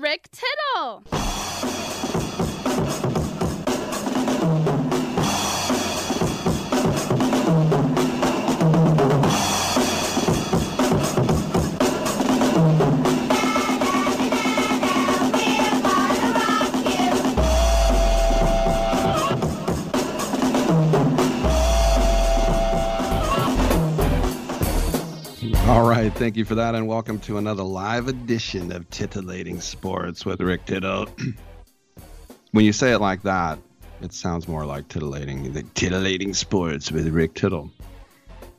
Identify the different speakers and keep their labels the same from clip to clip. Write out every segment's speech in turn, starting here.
Speaker 1: Rick Tittle.
Speaker 2: All right, thank you for that, and welcome to another live edition of Titillating Sports with Rick Tittle. when you say it like that, it sounds more like titillating. The Titillating Sports with Rick Tittle.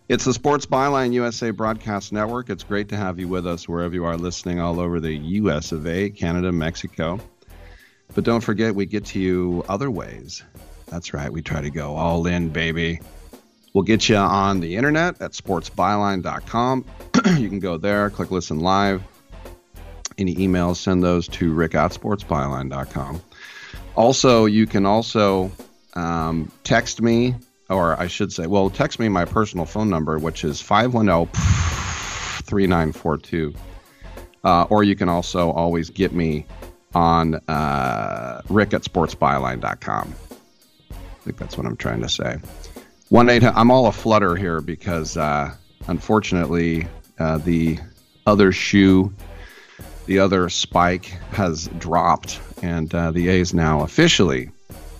Speaker 2: It's the Sports Byline USA Broadcast Network. It's great to have you with us wherever you are listening all over the US of A, Canada, Mexico. But don't forget, we get to you other ways. That's right, we try to go all in, baby. We'll get you on the internet at sportsbyline.com. you can go there, click listen live. Any emails, send those to rick at sportsbyline.com. Also, you can also um, text me, or I should say, well, text me my personal phone number, which is 510 3942. Uh, or you can also always get me on uh, rick at sportsbyline.com. I think that's what I'm trying to say. One eight. I'm all a flutter here because uh, unfortunately uh, the other shoe, the other spike has dropped, and uh, the A's now officially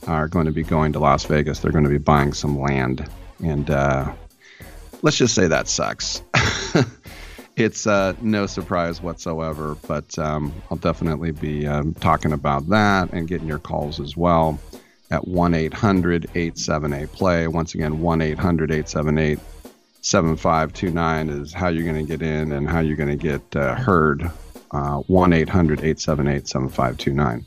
Speaker 2: are going to be going to Las Vegas. They're going to be buying some land, and uh, let's just say that sucks. it's uh, no surprise whatsoever, but um, I'll definitely be um, talking about that and getting your calls as well at 1 800 878 play. Once again, 1 800 878 7529 is how you're going to get in and how you're going to get uh, heard. 1 800 878 7529.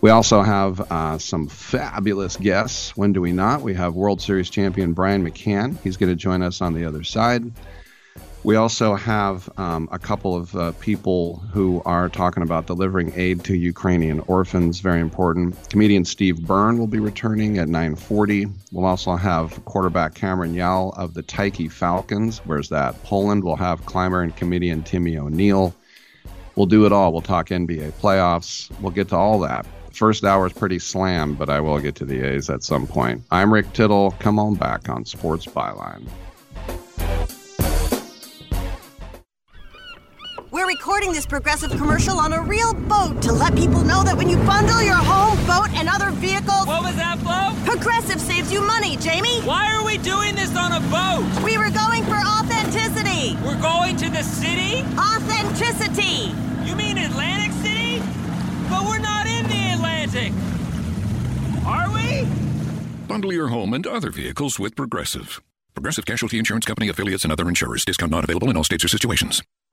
Speaker 2: We also have uh, some fabulous guests. When do we not? We have World Series champion Brian McCann. He's going to join us on the other side. We also have um, a couple of uh, people who are talking about delivering aid to Ukrainian orphans. Very important. Comedian Steve Byrne will be returning at 9:40. We'll also have quarterback Cameron Yell of the Tyke Falcons. Where's that? Poland. We'll have climber and comedian Timmy O'Neill. We'll do it all. We'll talk NBA playoffs. We'll get to all that. First hour is pretty slam, but I will get to the A's at some point. I'm Rick Tittle. Come on back on Sports Byline.
Speaker 3: Recording this progressive commercial on a real boat to let people know that when you bundle your home, boat, and other vehicles.
Speaker 4: What was that, Flo?
Speaker 3: Progressive saves you money, Jamie.
Speaker 4: Why are we doing this on a boat?
Speaker 3: We were going for authenticity.
Speaker 4: We're going to the city?
Speaker 3: Authenticity.
Speaker 4: You mean Atlantic City? But we're not in the Atlantic. Are we?
Speaker 5: Bundle your home and other vehicles with Progressive. Progressive Casualty Insurance Company affiliates and other insurers. Discount not available in all states or situations.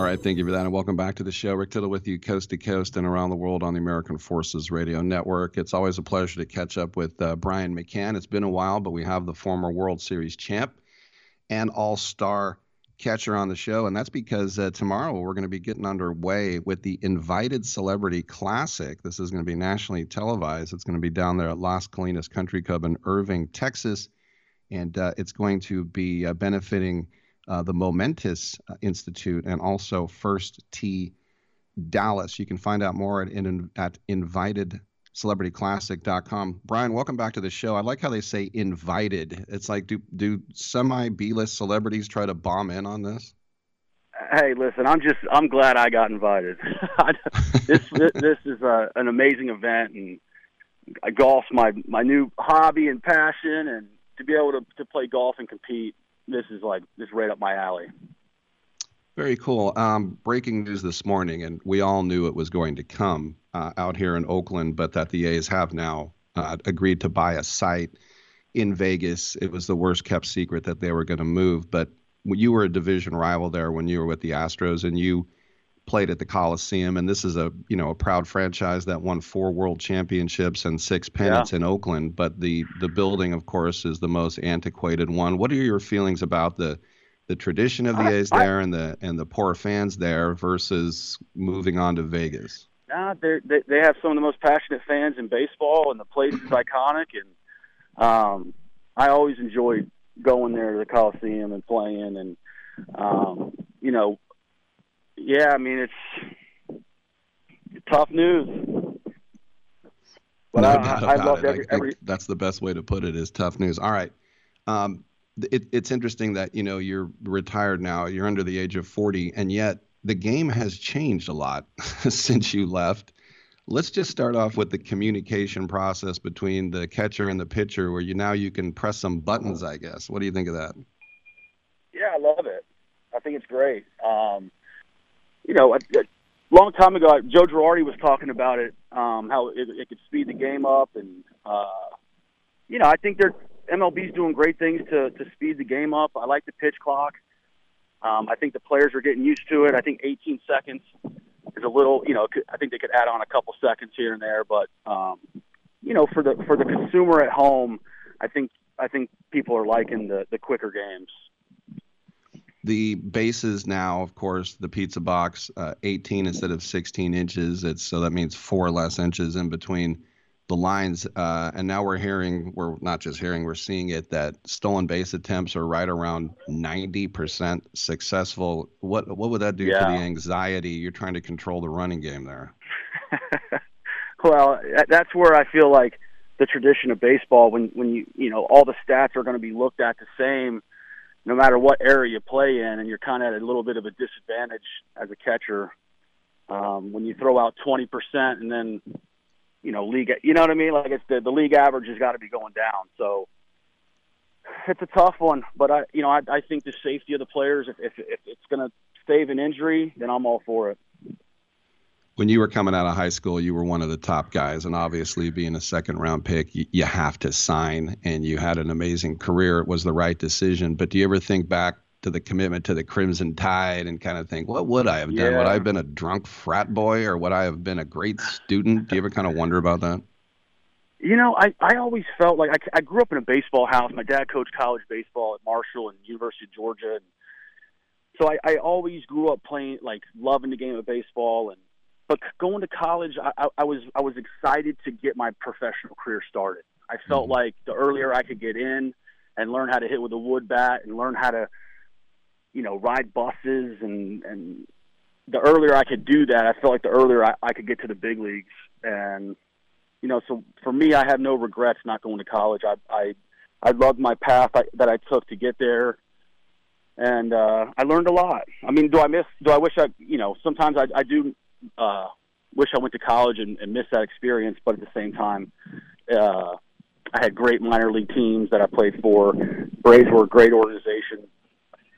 Speaker 2: All right, thank you for that, and welcome back to the show. Rick Tittle with you, coast to coast and around the world on the American Forces Radio Network. It's always a pleasure to catch up with uh, Brian McCann. It's been a while, but we have the former World Series champ and All Star catcher on the show, and that's because uh, tomorrow we're going to be getting underway with the Invited Celebrity Classic. This is going to be nationally televised. It's going to be down there at Las Colinas Country Club in Irving, Texas, and uh, it's going to be uh, benefiting uh, the Momentous uh, Institute and also First Tee Dallas. You can find out more at, in, at invitedcelebrityclassic.com. Brian, welcome back to the show. I like how they say invited. It's like, do, do semi B list celebrities try to bomb in on this?
Speaker 6: Hey, listen, I'm just I'm glad I got invited. this, this is a, an amazing event, and golf's my my new hobby and passion, and to be able to to play golf and compete this is like this right up my alley.
Speaker 2: Very cool. Um, breaking news this morning, and we all knew it was going to come uh, out here in Oakland, but that the A's have now uh, agreed to buy a site in Vegas. It was the worst kept secret that they were going to move, but you were a division rival there when you were with the Astros, and you played at the Coliseum, and this is a you know a proud franchise that won four World Championships and six pennants yeah. in Oakland. But the the building, of course, is the most antiquated one. What are your feelings about the the tradition of the I, A's there and the and the poor fans there versus moving on to Vegas?
Speaker 6: Nah, they they have some of the most passionate fans in baseball, and the place is iconic. And um, I always enjoyed going there to the Coliseum and playing. And um, you know, yeah, I mean it's tough news.
Speaker 2: But no I, I love every, every. That's the best way to put it. Is tough news. All right. Um, it, it's interesting that you know you're retired now. You're under the age of 40, and yet the game has changed a lot since you left. Let's just start off with the communication process between the catcher and the pitcher, where you now you can press some buttons. I guess. What do you think of that?
Speaker 6: Yeah, I love it. I think it's great. Um, you know, a, a long time ago, Joe Girardi was talking about it, um, how it, it could speed the game up, and uh, you know, I think they're MLB's doing great things to to speed the game up. I like the pitch clock. Um, I think the players are getting used to it. I think 18 seconds is a little, you know, I think they could add on a couple seconds here and there, but um, you know, for the for the consumer at home, I think I think people are liking the the quicker games.
Speaker 2: The bases now, of course, the pizza box, uh, 18 instead of 16 inches. It's so that means four less inches in between the lines. Uh, and now we're hearing, we're not just hearing, we're seeing it that stolen base attempts are right around 90% successful. What what would that do
Speaker 6: Yeah.
Speaker 2: to the anxiety? You're trying to control the running game there.
Speaker 6: Well, that's where I feel like the tradition of baseball, when when you you know all the stats are going to be looked at the same, no matter what area you play in, and you're kind of at a little bit of a disadvantage as a catcher um, when you throw out 20 percent and then you know league, you know what I mean? Like it's the the league average has got to be going down. So it's a tough one, but I you know I, I think the safety of the players, if if, if it's going to save an injury, then I'm all for it.
Speaker 2: When you were coming out of high school, you were one of the top guys, and obviously, being a second round pick, you, you have to sign, and you had an amazing career. It was the right decision. But do you ever think back to the commitment to the Crimson Tide and kind of think, what would I have done? Would I have been a drunk frat boy, or would I have been a great student? Do you ever kind of wonder about that?
Speaker 6: You know, I I always felt like I, I grew up in a baseball house. My dad coached college baseball at Marshall and University of Georgia, and so I, I always grew up playing like loving the game of baseball. And but going to college, I, I, I was I was excited to get my professional career started. I felt like the earlier I could get in and learn how to hit with a wood bat and learn how to, you know, ride buses and and the earlier I could do that, I felt like the earlier I, I could get to the big leagues. And you know, so for me, I have no regrets not going to college. I I I loved my path I, that I took to get there, and uh, I learned a lot. I mean, do I miss? Do I wish I? You know, sometimes I I do uh, wish I went to college and, and missed that experience, but at the same time, uh, I had great minor league teams that I played for. Braves were a great organization,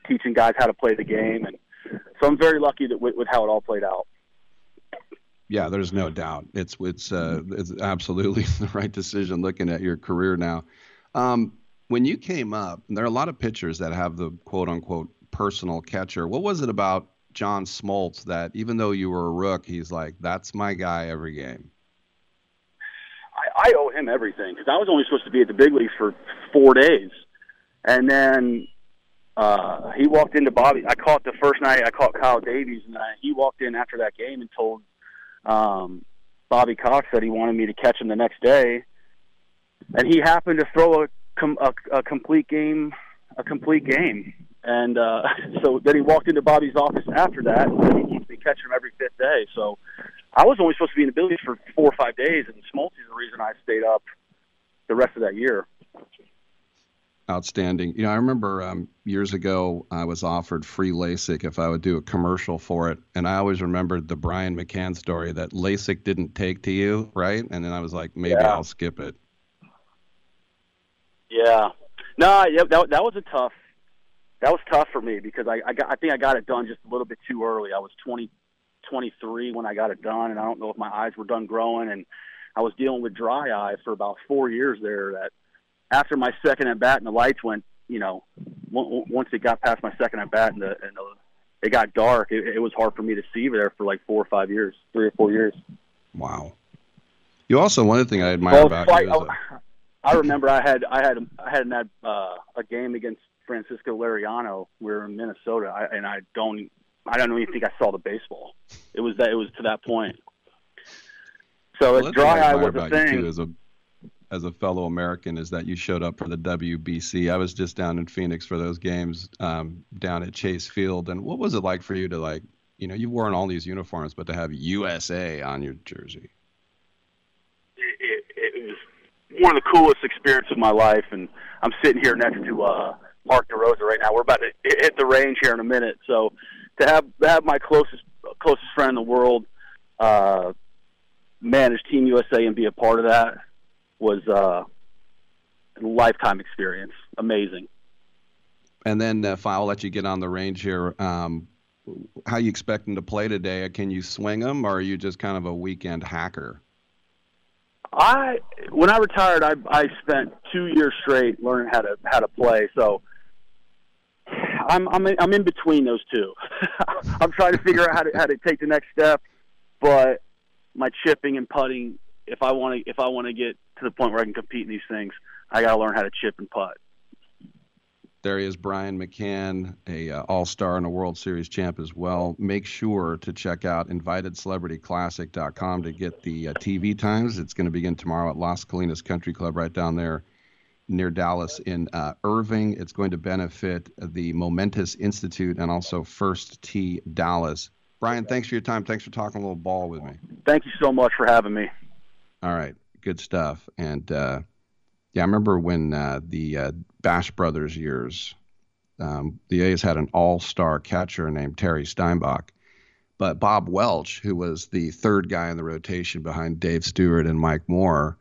Speaker 6: teaching guys how to play the game, and so I'm very lucky that with, with how it all played out.
Speaker 2: Yeah, there's no doubt. It's it's uh, it's absolutely the right decision. Looking at your career now, um, when you came up, there are a lot of pitchers that have the quote unquote personal catcher. What was it about John Smoltz that even though you were a rook, he's like, that's my guy every game.
Speaker 6: I, I owe him everything because I was only supposed to be at the big leagues for four days, and then uh, he walked into Bobby. I caught the first night. I caught Kyle Davies, and I, he walked in after that game and told um, Bobby Cox that he wanted me to catch him the next day, and he happened to throw a, com- a, a complete game, a complete game. And uh, so then he walked into Bobby's office after that, and he wants me catching him every fifth day. So I was only supposed to be in the Billies for four or five days, and Smoltz is the reason I stayed up the rest of that year.
Speaker 2: Outstanding. You know, I remember um, years ago I was offered free LASIK if I would do a commercial for it, and I always remembered the Brian McCann story that LASIK didn't take to you, right? And then I was like, maybe
Speaker 6: Yeah.
Speaker 2: I'll skip it.
Speaker 6: Yeah, no, yeah, that that was a tough. That was tough for me because I I, got, I think I got it done just a little bit too early. I was 20, 23 when I got it done, and I don't know if my eyes were done growing, and I was dealing with dry eye for about four years there. That after my second at bat and the lights went, you know, on- once it got past my second at bat and the and the, it got dark, it, it was hard for me to see there for like four or five years, three or four years.
Speaker 2: Wow. You also one other thing I admire
Speaker 6: Well,
Speaker 2: about
Speaker 6: fight-
Speaker 2: you is that-
Speaker 6: I remember I had I had I had that uh, a game against Francisco Liriano. We were in Minnesota, I, and I don't I don't even think I saw the baseball. It was that it was to that point. So
Speaker 2: Well,
Speaker 6: if
Speaker 2: that's what I
Speaker 6: dry eye was a thing.
Speaker 2: too, as a as a fellow American is that you showed up for the WBC. I was just down in Phoenix for those games um, down at Chase Field, and what was it like for you to like, you know, you've worn all these uniforms, but to have USA on your jersey?
Speaker 6: it, it was one of the coolest experiences of my life, and I'm sitting here next to uh, Mark DeRosa right now. We're about to hit the range here in a minute, so to have have my closest closest friend in the world uh, manage Team USA and be a part of that was uh, a lifetime experience. Amazing.
Speaker 2: And then if I'll let you get on the range here, um, how you expecting to play today? Can you swing them, or are you just kind of a weekend hacker?
Speaker 6: I when I retired, I I spent two years straight learning how to how to play. So I'm I'm in, I'm in between those two. I'm trying to figure out how to how to take the next step, but my chipping and putting. If I want to if I want to get to the point where I can compete in these things, I got to learn how to chip and putt.
Speaker 2: There he is, Brian McCann, a uh, All-Star and a World Series champ as well. Make sure to check out InvitedCelebrityClassic.com to get the uh, TV times. It's going to begin tomorrow at Las Colinas Country Club right down there near Dallas in uh, Irving. It's going to benefit the Momentous Institute and also First Tee Dallas. Brian, thanks for your time. Thanks for talking a little ball with me.
Speaker 6: Thank you so much for having me.
Speaker 2: All right, good stuff. And uh, yeah, I remember when uh, the uh, Bash Brothers years, um, the A's had an all-star catcher named Terry Steinbach. But Bob Welch, who was the third guy in the rotation behind Dave Stewart and Mike Moore,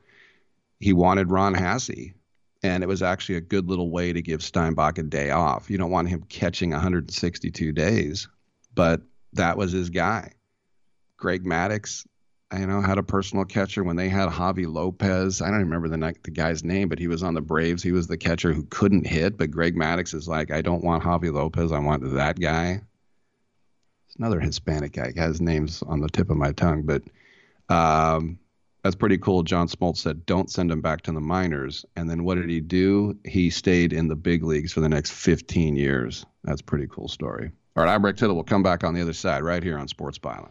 Speaker 2: he wanted Ron Hassey. And it was actually a good little way to give Steinbach a day off. You don't want him catching 162 days, but that was his guy. Greg Maddux, you know, had a personal catcher when they had Javy Lopez. I don't remember the the guy's name, but he was on the Braves. He was the catcher who couldn't hit. But Greg Maddux is like, I don't want Javy Lopez. I want that guy. It's another Hispanic guy. His name's on the tip of my tongue, but um, that's pretty cool. John Smoltz said, "Don't send him back to the minors." And then what did he do? He stayed in the big leagues for the next 15 years. That's pretty cool story. All right, I'm Rick Tittle. We'll come back on the other side right here on Sports Byline.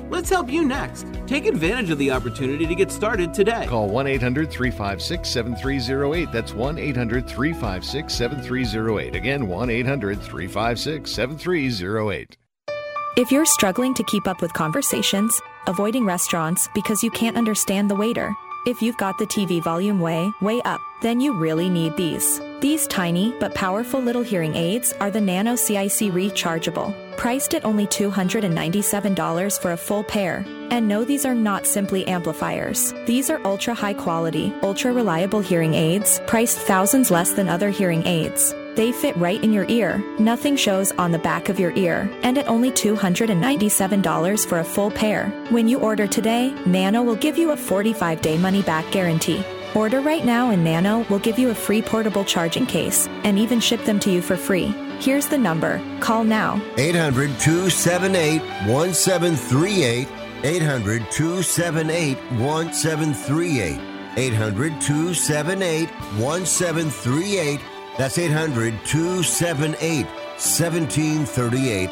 Speaker 7: Let's help you next. Take advantage of the opportunity to get started today.
Speaker 8: Call 1 800 356 7308. That's 1 800 356 7308. Again, 1 800 356 7308.
Speaker 9: If you're struggling to keep up with conversations, avoiding restaurants because you can't understand the waiter, if you've got the TV volume way, way up, then you really need these. These tiny but powerful little hearing aids are the Nano CIC rechargeable, priced at only $297 for a full pair. And no, these are not simply amplifiers. These are ultra high quality, ultra reliable hearing aids, priced thousands less than other hearing aids. They fit right in your ear. Nothing shows on the back of your ear. And at only $297 for a full pair. When you order today, Nano will give you a 45 day money back guarantee. Order right now and Nano will give you a free portable charging case and even ship them to you for free. Here's the number. Call now.
Speaker 10: 800 278 1738. 800 278 1738. 800 278 1738. That's 800 278 1738.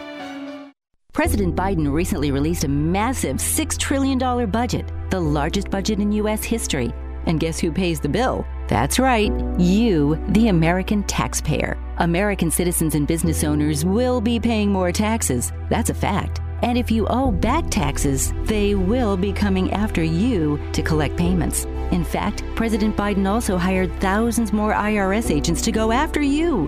Speaker 11: President Biden recently released a massive $6 trillion budget, the largest budget in U.S. history. And guess who pays the bill? That's right, you, the American taxpayer. American citizens and business owners will be paying more taxes. That's a fact. And if you owe back taxes, they will be coming after you to collect payments. In fact, President Biden also hired thousands more IRS agents to go after you.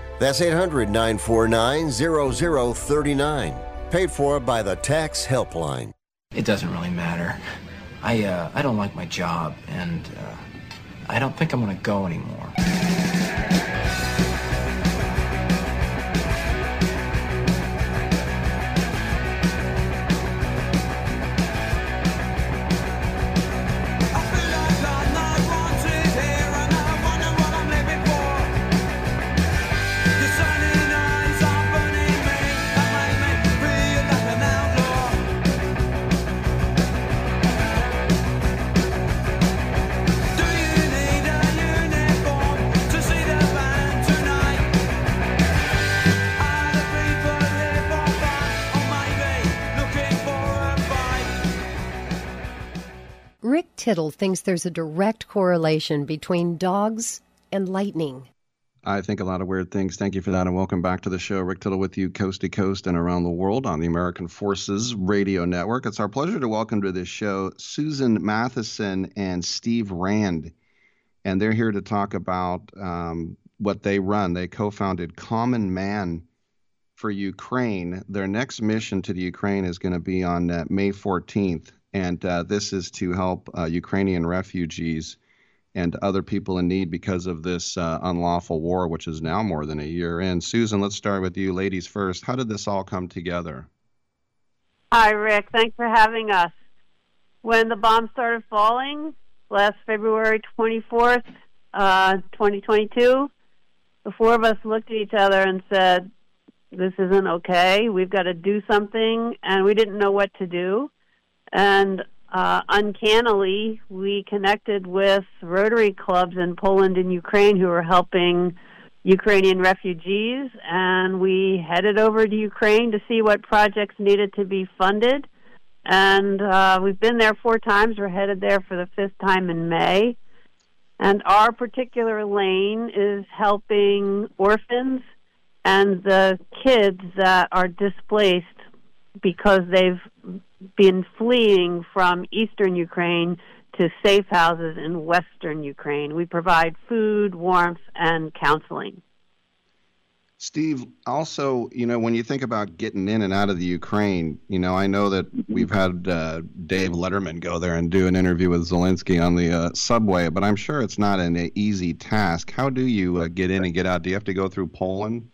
Speaker 10: That's 800 949 0039. Paid for by the Tax Helpline.
Speaker 12: It doesn't really matter. I, uh, I don't like my job, and uh, I don't think I'm going to go anymore.
Speaker 13: Tittle thinks there's a direct correlation between dogs and lightning.
Speaker 2: I think a lot of weird things. Thank you for that, and welcome back to the show. Rick Tittle with you, coast to coast and around the world on the American Forces Radio Network. It's our pleasure to welcome to this show Susan Matheson and Steve Rand, and they're here to talk about um, what they run. They co-founded Common Man for Ukraine. Their next mission to the Ukraine is going to be on uh, May 14th, and uh, this is to help uh, Ukrainian refugees and other people in need because of this uh, unlawful war, which is now more than a year in. Susan, let's start with you, ladies first. How did this all come together?
Speaker 14: Hi, Rick. Thanks for having us. When the bombs started falling last February 24th, uh, 2022, the four of us looked at each other and said, This isn't okay. We've got to do something. And we didn't know what to do. And uh, uncannily, we connected with Rotary clubs in Poland and Ukraine who were helping Ukrainian refugees, and we headed over to Ukraine to see what projects needed to be funded. And uh, we've been there four times. We're headed there for the fifth time in May. And our particular lane is helping orphans and the kids that are displaced because they've been fleeing from eastern Ukraine to safe houses in western Ukraine. We provide food, warmth, and counseling.
Speaker 2: Steve, also, you know, when you think about getting in and out of the Ukraine, you know, I know that we've had uh, Dave Letterman go there and do an interview with Zelensky on the uh, subway, but I'm sure it's not an easy task. How do you uh, get in and get out? Do you have to go through Poland?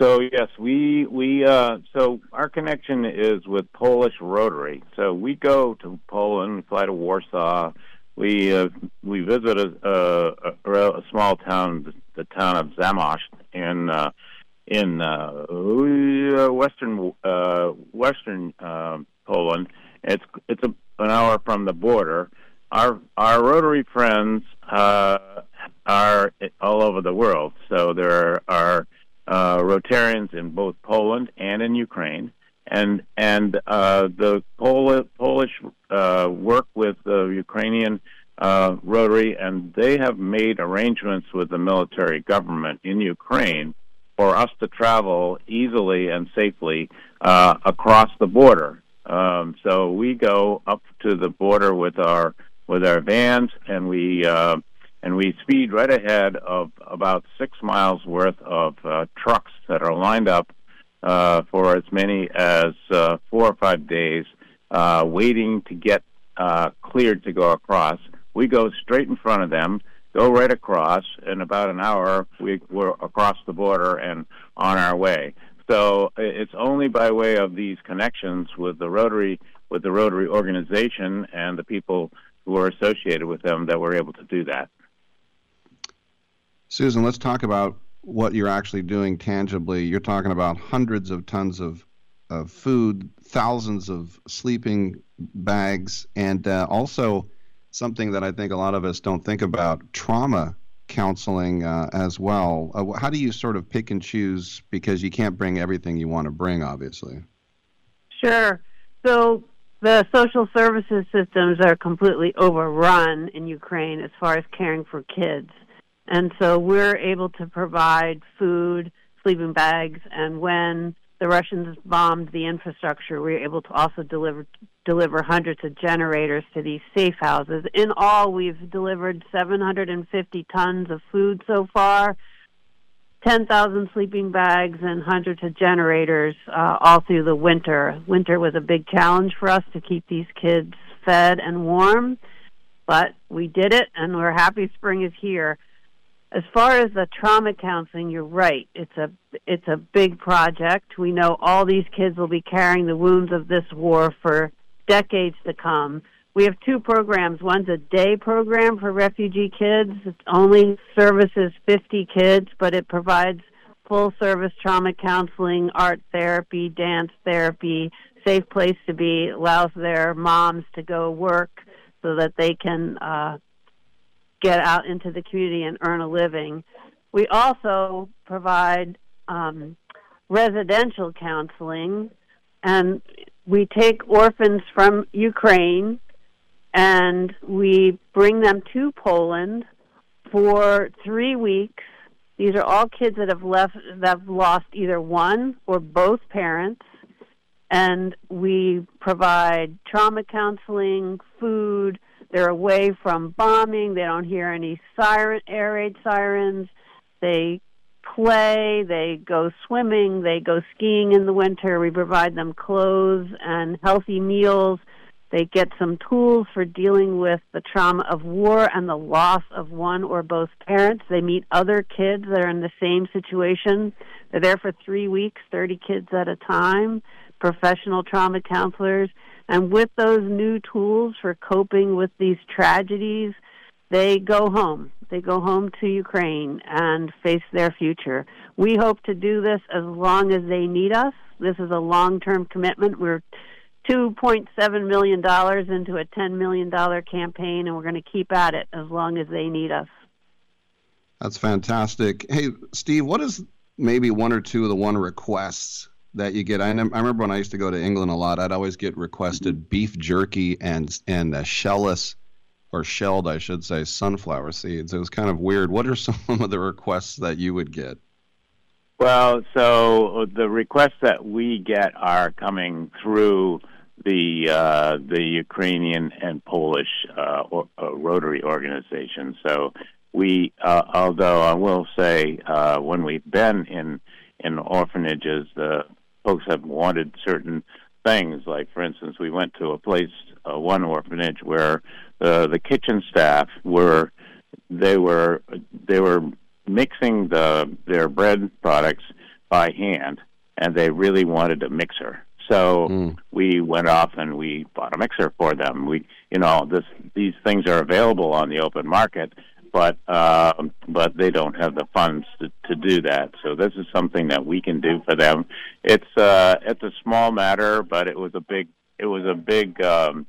Speaker 15: So yes, we we uh, so our connection is with Polish Rotary. So we go to Poland, we fly to Warsaw, we uh, we visit a, a, a, small town, the town of Zamość in uh, in uh, western uh, western uh, Poland. It's it's a, an hour from the border. Our our Rotary friends uh, are all over the world. So there are uh, Rotarians in both Poland and in Ukraine, and and uh, the Pol- Polish uh, work with the Ukrainian uh, Rotary, and they have made arrangements with the military government in Ukraine for us to travel easily and safely uh, across the border. Um, so we go up to the border with our with our vans, and we uh, and we speed right ahead of about six miles worth of uh, trucks that are lined up uh, for as many as uh, four or five days, uh, waiting to get uh, cleared to go across. We go straight in front of them, go right across. In about an hour, we, we're across the border and on our way. So it's only by way of these connections with the Rotary, with the Rotary organization, and the people who are associated with them that we're able to do that.
Speaker 2: Susan, let's talk about what you're actually doing tangibly. You're talking about hundreds of tons of, of food, thousands of sleeping bags, and uh, also something that I think a lot of us don't think about trauma counseling uh, as well. Uh, how do you sort of pick and choose because you can't bring everything you want to bring, obviously?
Speaker 14: Sure. So the social services systems are completely overrun in Ukraine as far as caring for kids. And so we're able to provide food, sleeping bags, and when the Russians bombed the infrastructure, we were able to also deliver deliver hundreds of generators to these safe houses. In all, we've delivered 750 tons of food so far, 10,000 sleeping bags, and hundreds of generators uh, all through the winter. Winter was a big challenge for us to keep these kids fed and warm, but we did it, and we're happy spring is here. As far as the trauma counseling, you're right. It's a it's a big project. We know all these kids will be carrying the wounds of this war for decades to come. We have two programs. One's a day program for refugee kids. It only services 50 kids, but it provides full service trauma counseling, art therapy, dance therapy, safe place to be, allows their moms to go work so that they can uh, get out into the community and earn a living. We also provide um, residential counseling, and we take orphans from Ukraine and we bring them to Poland for three weeks. These are all kids that have left that have lost either one or both parents, and we provide trauma counseling, food. They're away from bombing. They don't hear any siren, air raid sirens. They play, they go swimming, they go skiing in the winter. We provide them clothes and healthy meals. They get some tools for dealing with the trauma of war and the loss of one or both parents. They meet other kids that are in the same situation. They're there for three weeks, 30 kids at a time, professional trauma counselors. And with those new tools for coping with these tragedies, they go home. They go home to Ukraine and face their future. We hope to do this as long as they need us. This is a long term commitment. We're $2.7 million into a $10 million campaign, and we're going to keep at it as long as they need us.
Speaker 2: That's fantastic. Hey, Steve, what is maybe one or two of the one requests that you get? I, I remember when I used to go to England a lot, I'd always get requested beef jerky and and shellless or shelled, I should say, sunflower seeds. It was kind of weird. What are some of the requests that you would get?
Speaker 15: Well, so the requests that we get are coming through the uh, the Ukrainian and Polish uh, or, uh, Rotary organization. So we, uh, although I will say, uh, when we've been in in orphanages, the folks have wanted certain things. Like, for instance, we went to a place, uh, one orphanage, where the the kitchen staff were they were they were mixing the their bread products by hand, and they really wanted a mixer. So mm. we went off and we bought a mixer for them. We, you know, this these things are available on the open market, but uh, but they don't have the funds to, to do that. So this is something that we can do for them. It's uh, it's a small matter, but it was a big it was a big um,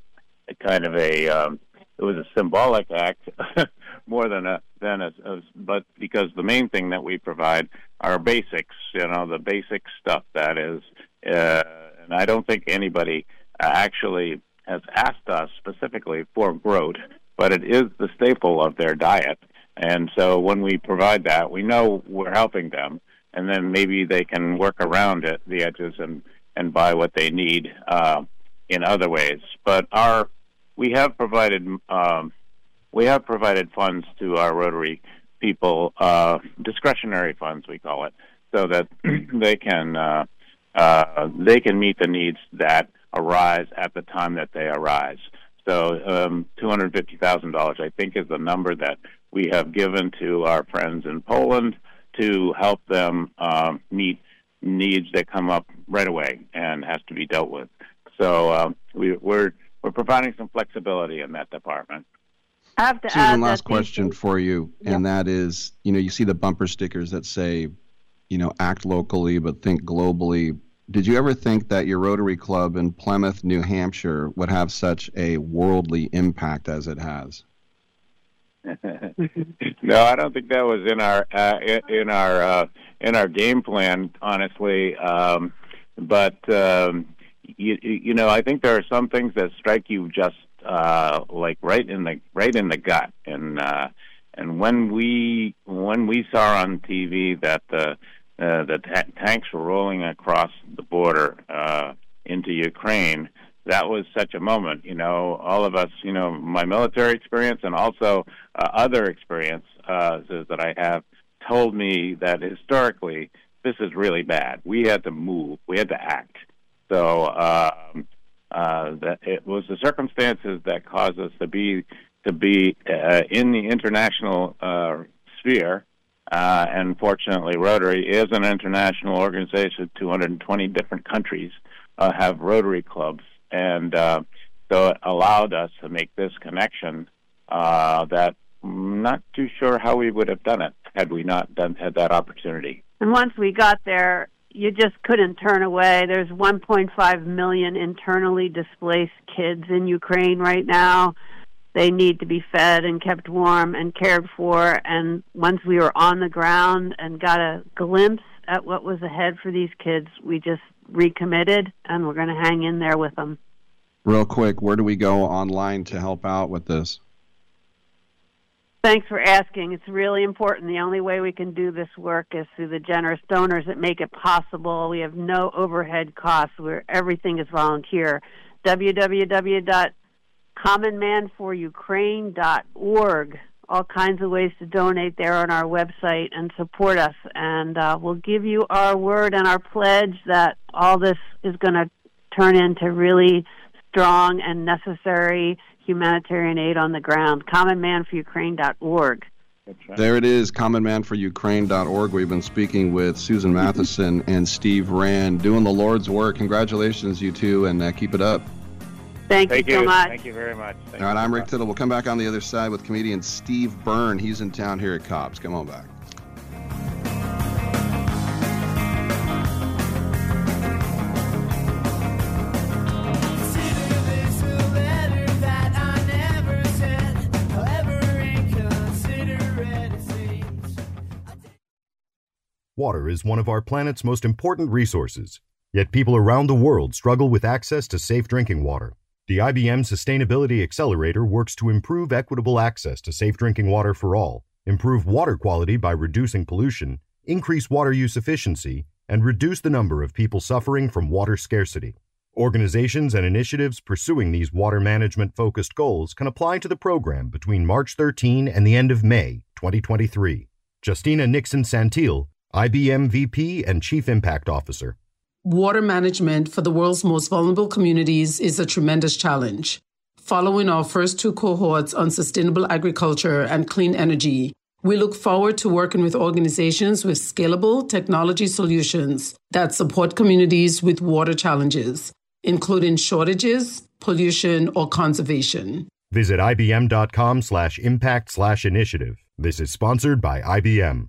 Speaker 15: kind of a um, it was a symbolic act more than a than a, a but because the main thing that we provide are basics you know the basic stuff that is uh, and I don't think anybody actually has asked us specifically for groat but it is the staple of their diet and so when we provide that we know we're helping them and then maybe they can work around it the edges and and buy what they need uh, in other ways but our we have provided um, we have provided funds to our Rotary people, uh, discretionary funds we call it, so that they can uh, uh, they can meet the needs that arise at the time that they arise. So um, two hundred fifty thousand dollars, I think, is the number that we have given to our friends in Poland to help them uh, meet needs that come up right away and has to be dealt with. So um, we, we're we're providing some flexibility in that department.
Speaker 14: I have to
Speaker 2: Susan,
Speaker 14: add
Speaker 2: last
Speaker 14: that
Speaker 2: question
Speaker 14: these,
Speaker 2: for you, and that is, you know, you see the bumper stickers that say, you know, act locally but think globally. Did you ever think that your Rotary Club in Plymouth, New Hampshire, would have such a worldly impact as it has?
Speaker 15: no, I don't think that was in our uh, in our uh, in our game plan, honestly. Um, but um, you, you know, I think there are some things that strike you just uh, like right in the right in the gut, and uh, and when we when we saw on TV that the uh, the ta- tanks were rolling across the border uh, into Ukraine, that was such a moment. You know, all of us, you know, my military experience and also uh, other experiences uh, that I have told me that historically this is really bad. We had to move. We had to act. So um, uh, that it was the circumstances that caused us to be to be in the international uh, sphere. Uh, and fortunately, Rotary is an international organization. 220 different countries uh, have Rotary clubs, and uh, so it allowed us to make this connection. Uh, that I'm not too sure how we would have done it had we not done had that opportunity.
Speaker 14: And once we got there, you just couldn't turn away. There's 1.5 million internally displaced kids in Ukraine right now. They need to be fed and kept warm and cared for. And once we were on the ground and got a glimpse at what was ahead for these kids, we just recommitted and we're going to hang in there with them.
Speaker 2: Real quick, where do we go online to help out with this?
Speaker 14: Thanks for asking. It's really important. The only way we can do this work is through the generous donors that make it possible. We have no overhead costs. Where everything is volunteer. www.commonmanforukraine.org. All kinds of ways to donate there on our website and support us. And uh, we'll give you our word and our pledge that all this is going to turn into really strong and necessary humanitarian aid on the ground. CommonManForUkraine.org.
Speaker 2: There it is, commonmanforukraine.org. We've been speaking with Susan Matheson and Steve Rand, doing the Lord's work. Congratulations, you two, and uh, keep it up.
Speaker 14: Thank,
Speaker 15: Thank
Speaker 14: you so much.
Speaker 15: Thank you very much. Thank
Speaker 2: All right. I'm Rick Tittle. We'll come back on the other side with comedian Steve Byrne. He's in town here at Cobb's. Come on back.
Speaker 16: Water is one of our planet's most important resources, yet people around the world struggle with access to safe drinking water. The IBM Sustainability Accelerator works to improve equitable access to safe drinking water for all, improve water quality by reducing pollution, increase water use efficiency, and reduce the number of people suffering from water scarcity. Organizations and initiatives pursuing these water management focused goals can apply to the program between March 13 and the end of May 2023. Justina Nixon Saintil, IBM VP and Chief Impact Officer.
Speaker 17: Water management for the world's most vulnerable communities is a tremendous challenge. Following our first two cohorts on sustainable agriculture and clean energy, we look forward to working with organizations with scalable technology solutions that support communities with water challenges, including shortages, pollution, or conservation.
Speaker 16: Visit IBM.com slash impact slash initiative. This is sponsored by IBM.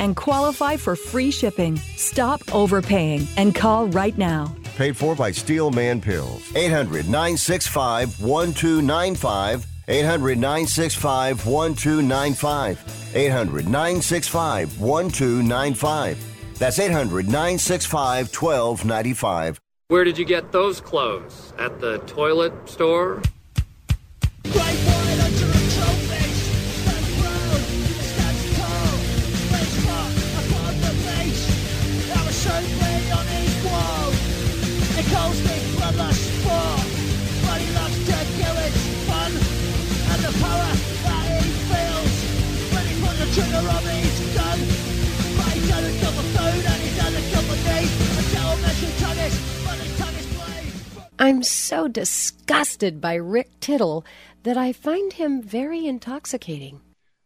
Speaker 18: and qualify for free shipping. Stop overpaying and call right now.
Speaker 10: Paid for by Steel Man Pills. 800 965 1295. 800 965 1295. 800 965 1295. That's 800 965 1295.
Speaker 19: Where did you get those clothes? At the toilet store?
Speaker 13: I'm so disgusted by Rick Tittle that I find him very intoxicating.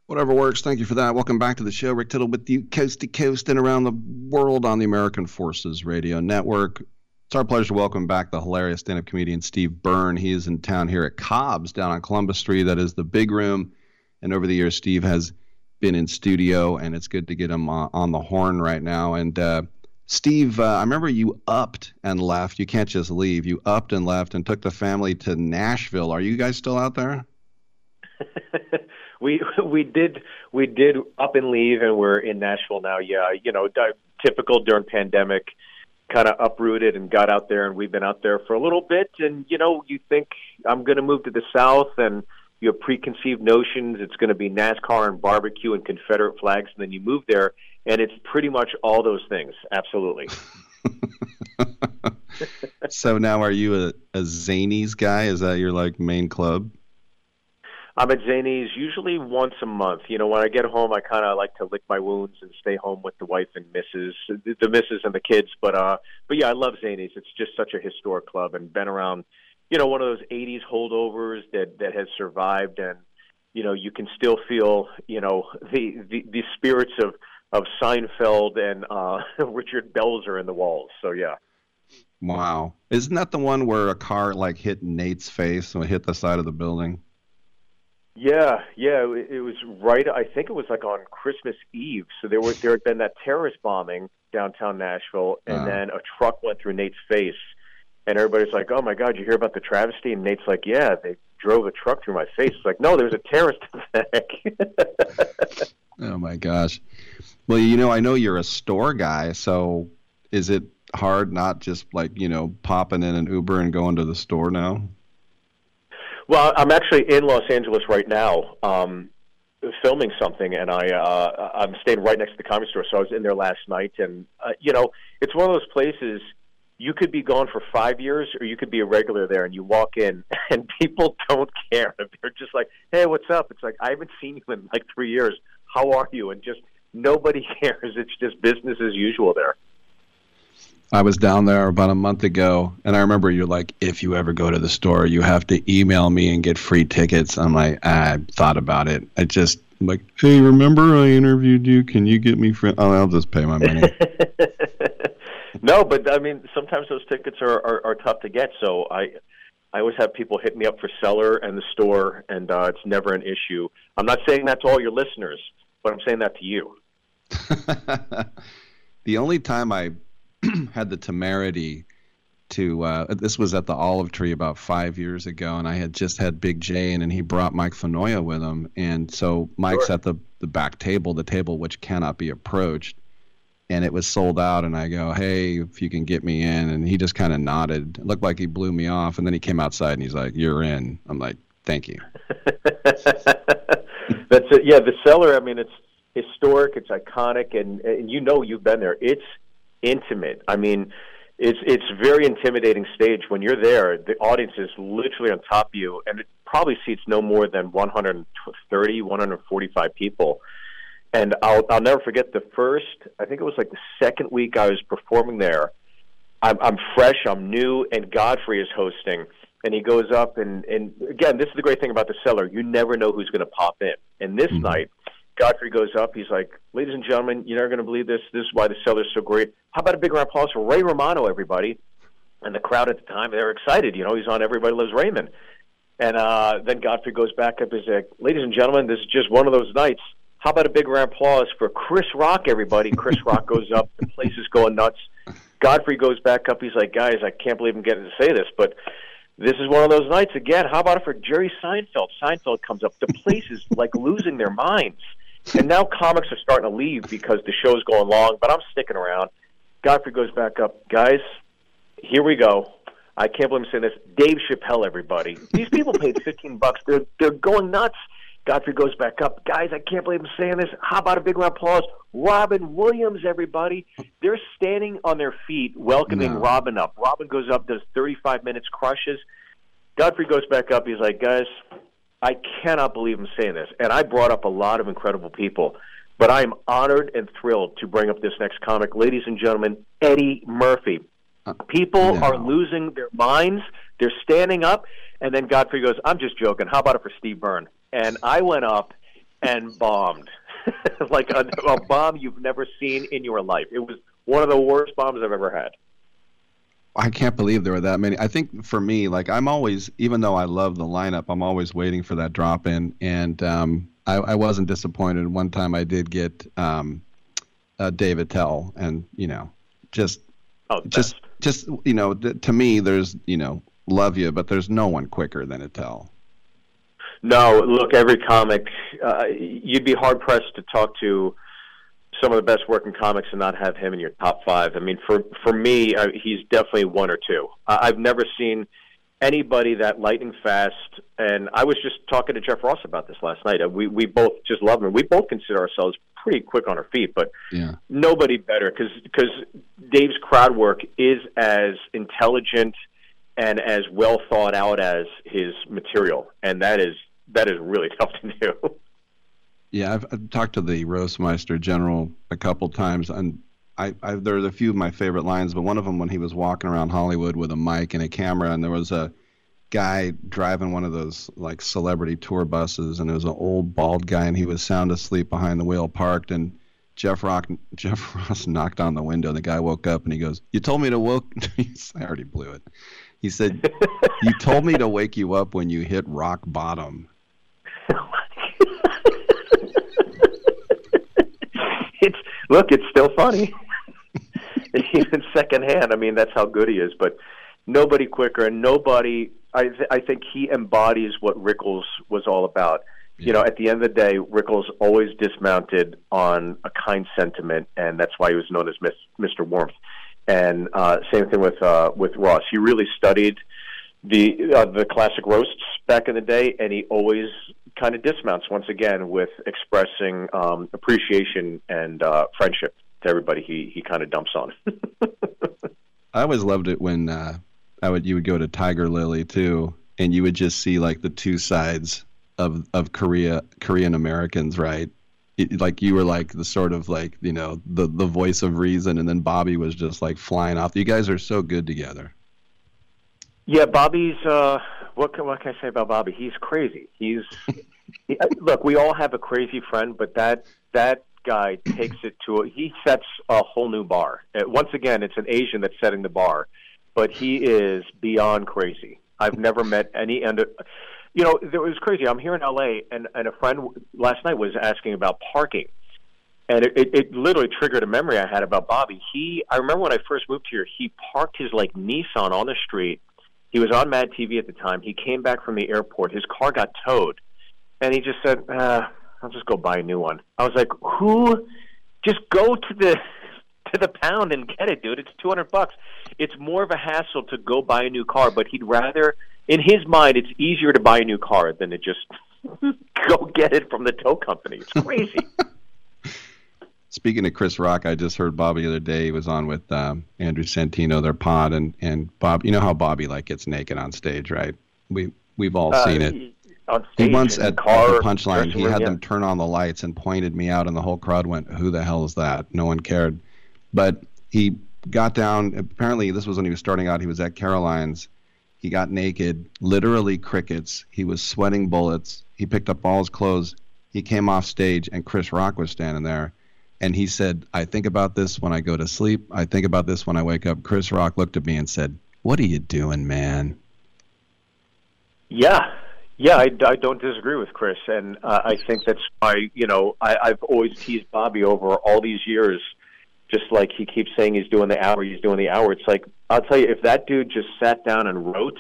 Speaker 2: Whatever works. Thank you for that. Welcome back to the show. Rick Tittle with you, coast to coast and around the world on the American Forces Radio Network. It's our pleasure to welcome back the hilarious stand up comedian Steve Byrne. He is in town here at Cobb's down on Columbus Street. That is the big room. And over the years, Steve has been in studio, and it's good to get him uh, on the horn right now. And uh, Steve, uh, I remember you upped and left. You can't just leave. You upped and left and took the family to Nashville. Are you guys still out there?
Speaker 20: we we did we did up and leave, and we're in Nashville now. Yeah, you know, typical during pandemic, kind of uprooted and got out there, and we've been out there for a little bit. And you know, you think I'm going to move to the South, and you have preconceived notions. It's going to be NASCAR and barbecue and Confederate flags, and then you move there, and it's pretty much all those things. Absolutely.
Speaker 2: so now, are you a, a Zanies guy? Is that your like main club?
Speaker 20: I'm at Zanies usually once a month. You know, when I get home, I kind of like to lick my wounds and stay home with the wife and missus, the misses and the kids. But uh, but yeah, I love Zanies. It's just such a historic club and been around. You know, one of those '80s holdovers that that has survived, and you know, you can still feel you know the the, the spirits of of Seinfeld and uh, Richard Belzer in the walls. So yeah.
Speaker 2: Wow, isn't that the one where a car like hit Nate's face and hit the side of the building?
Speaker 20: Yeah, yeah, it, it was right. I think it was like on Christmas Eve. So there was there had been that terrorist bombing downtown Nashville, and uh. then a truck went through Nate's face, and everybody's like, "Oh my God, you hear about the travesty?" And Nate's like, "Yeah, they drove a truck through my face." It's like, "No, there was a terrorist attack."
Speaker 2: oh my gosh. Well, you know, I know you're a store guy, so is it hard not just like you know popping in an Uber and going to the store now?
Speaker 20: Well, I'm actually in Los Angeles right now, um, filming something, and I uh, I'm staying right next to the comedy store. So I was in there last night, and uh, you know, it's one of those places you could be gone for five years, or you could be a regular there, and you walk in, and people don't care. They're just like, "Hey, what's up?" It's like I haven't seen you in like three years. How are you? And just nobody cares. It's just business as usual there.
Speaker 2: I was down there about a month ago, and I remember you're like, if you ever go to the store, you have to email me and get free tickets. I'm like, I thought about it. I just I'm like, hey, remember I interviewed you? Can you get me free? Oh, I'll just pay my money.
Speaker 20: no, but I mean, sometimes those tickets are, are, are tough to get. So I, I always have people hit me up for cellar and the store, and uh, it's never an issue. I'm not saying that to all your listeners, but I'm saying that to you.
Speaker 2: the only time I had the temerity to uh, this was at the olive tree about five years ago and i had just had big j in and he brought mike finoia with him. And so mike's sure. at the, the back table the table which cannot be approached. And it was sold out and i go hey if you can get me in. And he just kind of nodded. It looked like he blew me off and then he came outside and he's like you're in. I'm like thank you
Speaker 20: that's it yeah the cellar i mean it's historic it's iconic and, and you know you've been there it's intimate. I mean, it's it's very intimidating stage when you're there. The audience is literally on top of you, and it probably seats no more than 130, 145 people. And I'll I'll never forget the first. I think it was like the second week I was performing there. I'm, I'm fresh. I'm new, and Godfrey is hosting. And he goes up, and and again, this is the great thing about the cellar. You never know who's going to pop in. And this mm-hmm. night, Godfrey goes up. He's like, "Ladies and gentlemen, you're never going to believe this. This is why the cellar's so great. How about a big round of applause for Ray Romano, everybody?" And the crowd at the time, they're excited. You know, he's on Everybody Loves Raymond. And uh, then Godfrey goes back up. He's like, "Ladies and gentlemen, this is just one of those nights. How about a big round of applause for Chris Rock, everybody?" Chris Rock goes up. The place is going nuts. Godfrey goes back up. He's like, "Guys, I can't believe I'm getting to say this, but." This is one of those nights again. How about it for Jerry Seinfeld? Seinfeld comes up. The place is like losing their minds. And now comics are starting to leave because the show's going long, but I'm sticking around. Godfrey goes back up. Guys, here we go. I can't believe I'm saying this. Dave Chappelle, everybody. These people paid 15 bucks. They're, they're going nuts. Godfrey goes back up. Guys, I can't believe I'm saying this. How about a big round of applause? Robin Williams, everybody. They're standing on their feet welcoming
Speaker 2: No.
Speaker 20: Robin up. Robin goes up, does 35 minutes, crushes. Godfrey goes back up. He's like, guys, I cannot believe I'm saying this. And I brought up a lot of incredible people. But I am honored and thrilled to bring up this next comic. Ladies and gentlemen, Eddie Murphy. Uh, people are losing their minds. They're standing up. And then Godfrey goes, I'm just joking. How about it for Steve Byrne? And I went up and bombed. like a, a bomb you've never seen in your life. It was one of the worst bombs I've ever had.
Speaker 2: I can't believe there were that many. I think for me, like I'm always, even though I love the lineup, I'm always waiting for that drop in, and um, I, I wasn't disappointed. One time I did get um, uh, Dave Attell, and you know, just,
Speaker 20: oh,
Speaker 2: just, just you know, th- to me, there's you know, love you, but there's no one quicker than Attell.
Speaker 20: No, look, every comic, uh, you'd be hard pressed to talk to some of the best working comics and not have him in your top five. I mean, for for me, uh, he's definitely one or two. I, I've never seen anybody that lightning fast. And I was just talking to Jeff Ross about this last night. Uh, We we both just love him. We both consider ourselves pretty quick on our feet, but
Speaker 2: Yeah.
Speaker 20: nobody better because because Dave's crowd work is as intelligent and as well thought out as his material, and that is that is really tough to do.
Speaker 2: Yeah, I've, I've talked to the Roastmeister General a couple times, and I, I there's a few of my favorite lines, but one of them when he was walking around Hollywood with a mic and a camera, and there was a guy driving one of those like celebrity tour buses, and it was an old bald guy, and he was sound asleep behind the wheel, parked, and Jeff Rock Jeff Ross knocked on the window, and the guy woke up, and he goes, "You told me to woke." I already blew it. He said, "You told me to wake you up when you hit rock bottom."
Speaker 20: it's look, it's still funny. Even secondhand, I mean, that's how good he is. But nobody quicker, and nobody. I th- I think he embodies what Rickles was all about. You know, at the end of the day, Rickles always dismounted on a kind sentiment, and that's why he was known as Mis- Mr. Warmth. And uh, same thing with uh, with Ross. He really studied the uh, the classic roasts back in the day, and he always kind of dismounts once again with expressing um, appreciation and uh, friendship to everybody he he kind of dumps on.
Speaker 2: I always loved it when uh, I would you would go to TigerBelly too, and you would just see like the two sides of of Korea Korean Americans, right? It, like you were like the sort of like you know the the voice of reason, and then Bobby was just like flying off. You guys are so good together.
Speaker 20: Yeah, Bobby's. Uh, what can what can I say about Bobby? He's crazy. He's he, uh, look. We all have a crazy friend, but that that guy takes it to. A, he sets a whole new bar. Uh, once again, it's an Asian that's setting the bar, but he is beyond crazy. I've never met any under. You know, it was crazy. I'm here in LA, and and a friend last night was asking about parking. And it, it, it literally triggered a memory I had about Bobby. He, I remember when I first moved here, he parked his like Nissan on the street he was on Mad TV at the time. He came back from the airport. His car got towed, and he just said, uh, "I'll just go buy a new one." I was like, "Who? Just go to the to the pound and get it, dude. It's two hundred bucks. It's more of a hassle to go buy a new car, but he'd rather, in his mind, it's easier to buy a new car than to just go get it from the tow company. It's crazy."
Speaker 2: Speaking of Chris Rock, I just heard Bobby the other day. He was on with um, Andrew Santino, their pod, and and Bob. You know how Bobby like gets naked on stage, right? We we've all
Speaker 20: Uh,
Speaker 2: seen it.
Speaker 20: On
Speaker 2: He once at, at the punchline, he had
Speaker 20: yeah.
Speaker 2: them turn on the lights and pointed me out, and the whole crowd went, "Who the hell is that?" No one cared. But he got down. Apparently, this was when he was starting out. He was at Caroline's. He got naked, literally crickets. He was sweating bullets. He picked up all his clothes. He came off stage, and Chris Rock was standing there. And he said, I think about this when I go to sleep. I think about this when I wake up. Chris Rock looked at me and said, What are you doing, man?
Speaker 20: Yeah, yeah, I, I don't disagree with Chris, and uh, I think that's why you know I, I've always teased Bobby over all these years. Just like he keeps saying he's doing the hour, he's doing the hour. It's like I'll tell you, if that dude just sat down and wrote,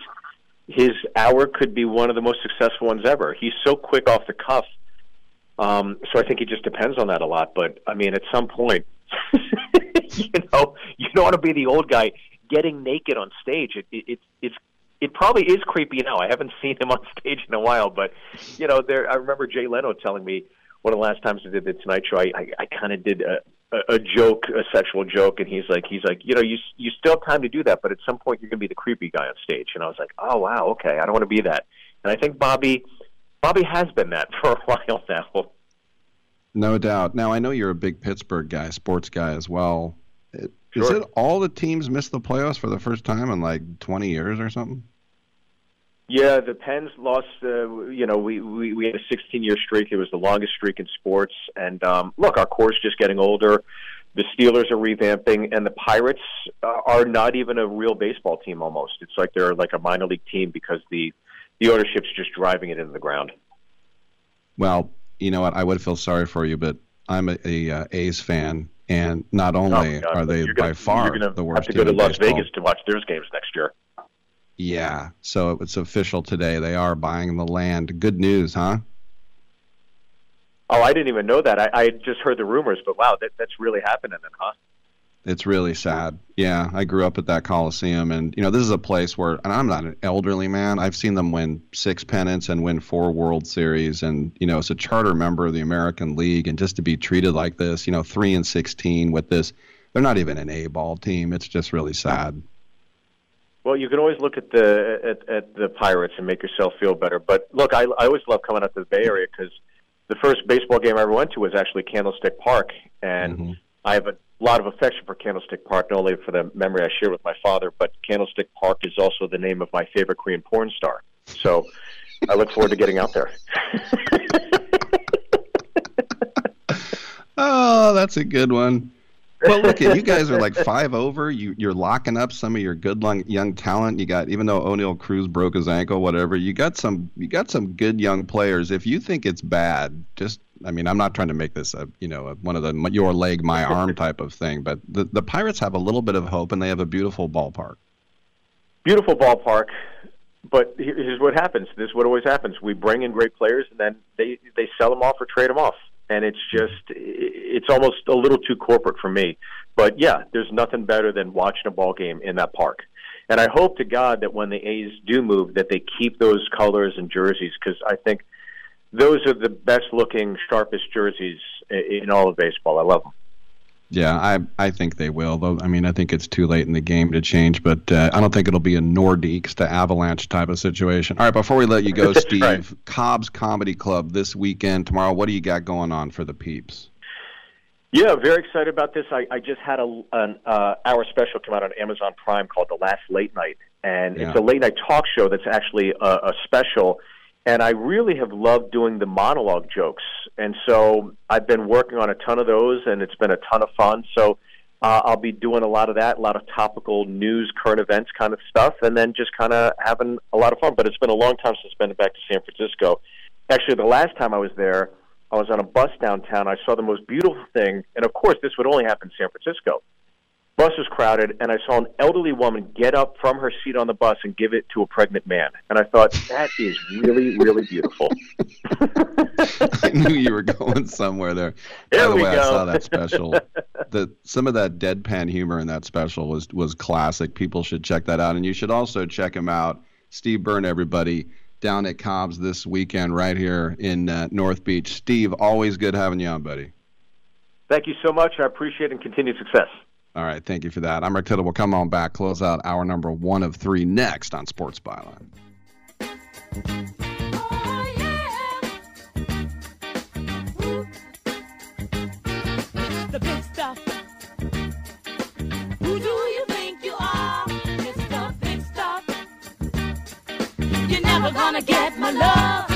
Speaker 20: his hour could be one of the most successful ones ever. He's so quick off the cuff. Um, so I think it just depends on that a lot. But I mean, at some point, you know, you don't want to be the old guy getting naked on stage. It, it, it it's it probably is creepy now. I haven't seen him on stage in a while, but you know, there. I remember Jay Leno telling me one of the last times I did the Tonight Show, I I, I kind of did a, a, a joke, a sexual joke, and he's like, he's like, you know, you you still have time to do that, but at some point you're going to be the creepy guy on stage. And I was like, oh wow, okay, I don't want to be that. And I think Bobby, Bobby has been that for a while now.
Speaker 2: No doubt. Now I know you're a big Pittsburgh guy, sports guy as well. Is
Speaker 20: Sure.
Speaker 2: it all the teams missed the playoffs for the first time in like 20 years or something?
Speaker 20: Yeah, the Pens lost. Uh, you know, we, we we had a 16 year streak. It was the longest streak in sports. And um, look, our core's just getting older. The Steelers are revamping, and the Pirates uh, are not even a real baseball team. Almost, it's like they're like a minor league team because the the ownership's just driving it into the ground.
Speaker 2: Well, you know what? I would feel sorry for you, but I'm a, a uh, A's fan, and not only
Speaker 20: Oh, God,
Speaker 2: are they
Speaker 20: gonna,
Speaker 2: by far
Speaker 20: you're gonna
Speaker 2: the
Speaker 20: have
Speaker 2: worst
Speaker 20: to
Speaker 2: team
Speaker 20: go to Las
Speaker 2: baseball.
Speaker 20: Vegas to watch those games next year.
Speaker 2: Yeah, so it's official today. They are buying the land. Good news, huh?
Speaker 20: Oh, I didn't even know that. I, I just heard the rumors, but wow, that, that's really happening, then, huh?
Speaker 2: It's really sad. Yeah, I grew up at that Coliseum, and you know this is a place where, and I'm not an elderly man. I've seen them win six pennants and win four World Series, and you know, as a charter member of the American League, and just to be treated like this, you know, three and sixteen with this, they're not even an A-ball team. It's just really sad.
Speaker 20: Well, you can always look at the at, at the Pirates and make yourself feel better. But look, I, I always love coming out to the Bay Area because the first baseball game I ever went to was actually Candlestick Park, and mm-hmm. I have a lot of affection for Candlestick Park, not only for the memory I share with my father, but Candlestick Park is also the name of my favorite Korean porn star. So I look forward to getting out there.
Speaker 2: Oh, that's a good one. Well, look at you guys are like five over. You you're locking up some of your good young, young talent. You got even though Oneil Cruz broke his ankle, whatever. You got some you got some good young players. If you think it's bad, just I mean, I'm not trying to make this a you know a, one of the your leg my arm type of thing, but the the Pirates have a little bit of hope and they have a beautiful ballpark.
Speaker 20: Beautiful ballpark, but here's what happens. This is what always happens. We bring in great players, and then they they sell them off or trade them off, and it's just it's almost a little too corporate for me. But yeah, there's nothing better than watching a ball game in that park. And I hope to God that when the A's do move, that they keep those colors and jerseys because I think those are the best looking, sharpest jerseys in all of baseball. I love them.
Speaker 2: Yeah, I I think they will. Though I mean, I think it's too late in the game to change, but uh, I don't think it'll be a Nordiques to Avalanche type of situation. All right, before we let you go, Steve,
Speaker 20: right.
Speaker 2: Cobb's Comedy Club this weekend, tomorrow. What do you got going on for the peeps?
Speaker 20: Yeah, very excited about this. I, I just had a an uh, hour special come out on Amazon Prime called The Last Late Night, and
Speaker 2: Yeah.
Speaker 20: it's a late night talk show that's actually a, a special. And I really have loved doing the monologue jokes, and so I've been working on a ton of those, and it's been a ton of fun. So uh, I'll be doing a lot of that, a lot of topical news, current events kind of stuff, and then just kind of having a lot of fun. But it's been a long time since I've been back to San Francisco. Actually, the last time I was there, I was on a bus downtown. I saw the most beautiful thing, and of course, this would only happen in San Francisco. Bus was crowded, and I saw an elderly woman get up from her seat on the bus and give it to a pregnant man. And I thought that is really, really beautiful.
Speaker 2: I knew you were going somewhere there. By
Speaker 20: There
Speaker 2: the
Speaker 20: we
Speaker 2: way, I saw that special. the some of that deadpan humor in that special was was classic. People should check that out, and you should also check him out. Steve Byrne, everybody, down at Cobb's this weekend, right here in uh, North Beach. Steve, always good having you on, buddy.
Speaker 20: Thank you so much. I appreciate it and continued success.
Speaker 2: All right, thank you for that. I'm Rick Tittle. We'll come on back, close out hour number one of three next on Sports Byline.
Speaker 21: the big stuff. Who do you think you are? It's the big stuff. You're never gonna get my love.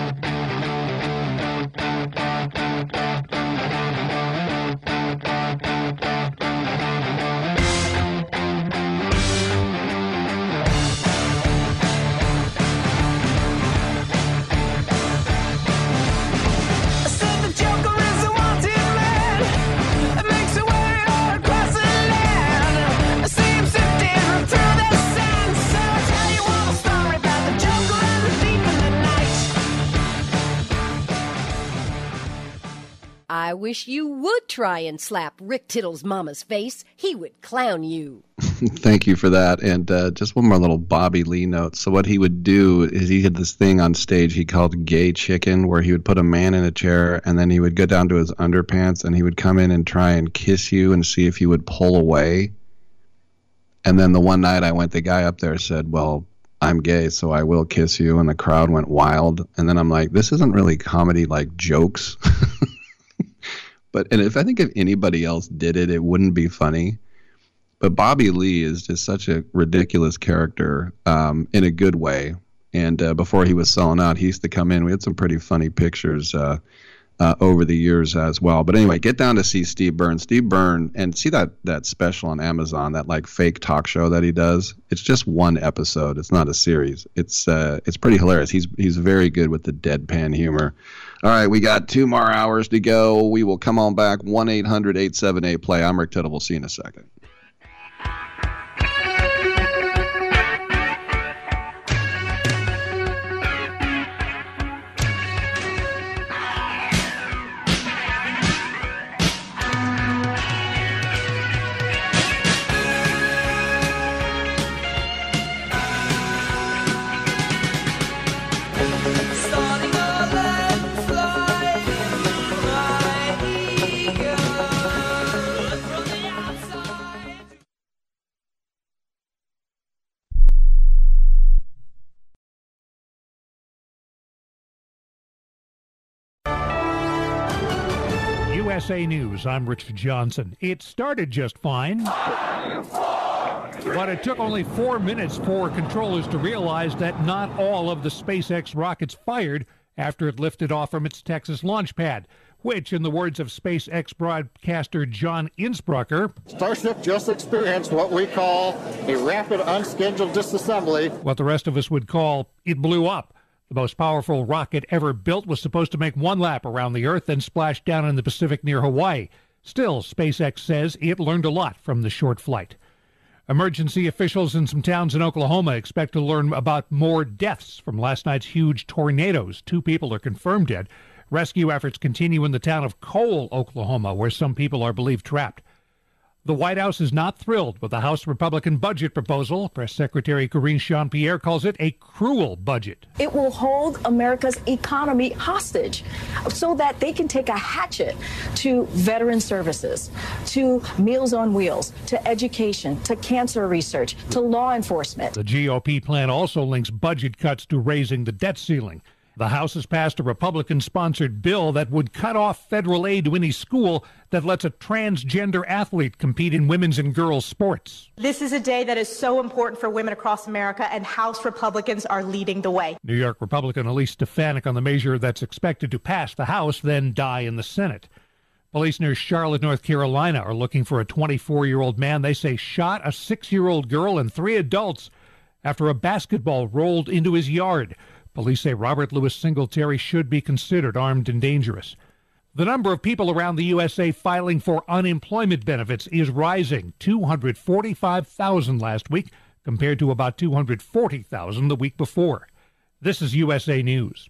Speaker 22: I wish you would try and slap Rick Tittle's mama's face. He would clown you.
Speaker 2: Thank you for that. And uh, just one more little Bobby Lee note. So what he would do is he had this thing on stage he called gay chicken, where he would put a man in a chair and then he would go down to his underpants and he would come in and try and kiss you and see if you would pull away. And then the one night I went, the guy up there said, "Well, I'm gay, so I will kiss you," and the crowd went wild. And then I'm like, "This isn't really comedy like jokes." but and if I think if anybody else did it, it wouldn't be funny. But Bobby Lee is just such a ridiculous character um, in a good way. And uh, before he was selling out, he used to come in. We had some pretty funny pictures uh, uh, over the years as well. But anyway, get down to see Steve Byrne. Steve Byrne, and see that that special on Amazon, that like fake talk show that he does. It's just one episode. It's not a series. It's uh, it's pretty hilarious. He's he's very good with the deadpan humor. All right, we got two more hours to go. We will come on back. 1 800 878 play. I'm Rick Tittle. We'll see you in a second.
Speaker 23: USA News, I'm Rich Johnson. It started just fine. But it took only four minutes for controllers to realize that not all of the SpaceX rockets fired after it lifted off from its Texas launch pad, which, in the words of SpaceX broadcaster John Insprucker,
Speaker 24: Starship just experienced what we call a rapid unscheduled disassembly.
Speaker 23: What the rest of us would call it blew up. The most powerful rocket ever built was supposed to make one lap around the Earth, then splash down in the Pacific near Hawaii. Still, SpaceX says it learned a lot from the short flight. Emergency officials in some towns in Oklahoma expect to learn about more deaths from last night's huge tornadoes. Two people are confirmed dead. Rescue efforts continue in the town of Cole, Oklahoma, where some people are believed trapped. The White House is not thrilled with the House Republican budget proposal. Press Secretary Karine Jean Pierre calls it a cruel budget.
Speaker 25: It will hold America's economy hostage so that they can take a hatchet to veteran services, to Meals on Wheels, to education, to cancer research, to law enforcement.
Speaker 23: The GOP plan also links budget cuts to raising the debt ceiling. The House has passed a Republican sponsored bill that would cut off federal aid to any school that lets a transgender athlete compete in women's and girls' sports.
Speaker 26: This is a day that is so important for women across America, and House Republicans are leading the way.
Speaker 23: New York Republican Elise Stefanik on the measure that's expected to pass the House, then die in the Senate. Police near Charlotte, North Carolina are looking for a 24 year old man they say shot a six year old girl and three adults after a basketball rolled into his yard. Police say Robert Louis Singletary should be considered armed and dangerous. The number of people around the USA filing for unemployment benefits is rising 245,000 last week compared to about 240,000 the week before. This is USA News.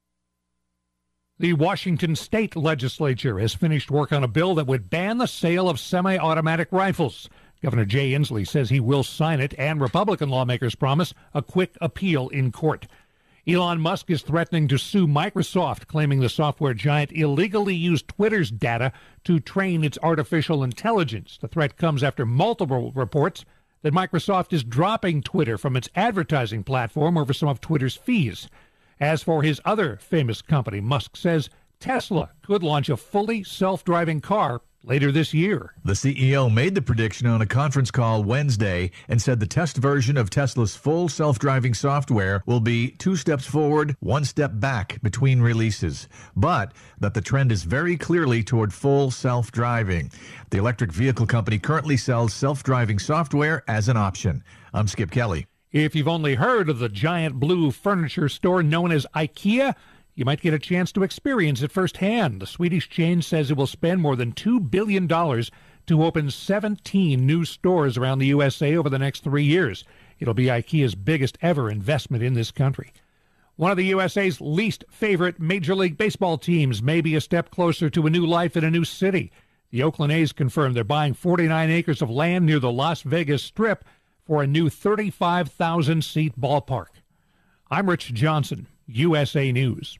Speaker 23: The Washington state legislature has finished work on a bill that would ban the sale of semi automatic rifles. Governor Jay Inslee says he will sign it, and Republican lawmakers promise a quick appeal in court. Elon Musk is threatening to sue Microsoft, claiming the software giant illegally used Twitter's data to train its artificial intelligence. The threat comes after multiple reports that Microsoft is dropping Twitter from its advertising platform over some of Twitter's fees. As for his other famous company, Musk says Tesla could launch a fully self driving car later this year.
Speaker 27: The CEO made the prediction on a conference call Wednesday and said the test version of Tesla's full self driving software will be two steps forward, one step back between releases, but that the trend is very clearly toward full self driving. The electric vehicle company currently sells self driving software as an option. I'm Skip Kelly.
Speaker 23: If you've only heard of the giant blue furniture store known as IKEA, you might get a chance to experience it firsthand. The Swedish chain says it will spend more than $2 billion to open 17 new stores around the USA over the next three years. It'll be IKEA's biggest ever investment in this country. One of the USA's least favorite Major League Baseball teams may be a step closer to a new life in a new city. The Oakland A's confirmed they're buying 49 acres of land near the Las Vegas Strip for a new 35,000 seat ballpark. I'm Rich Johnson, USA News.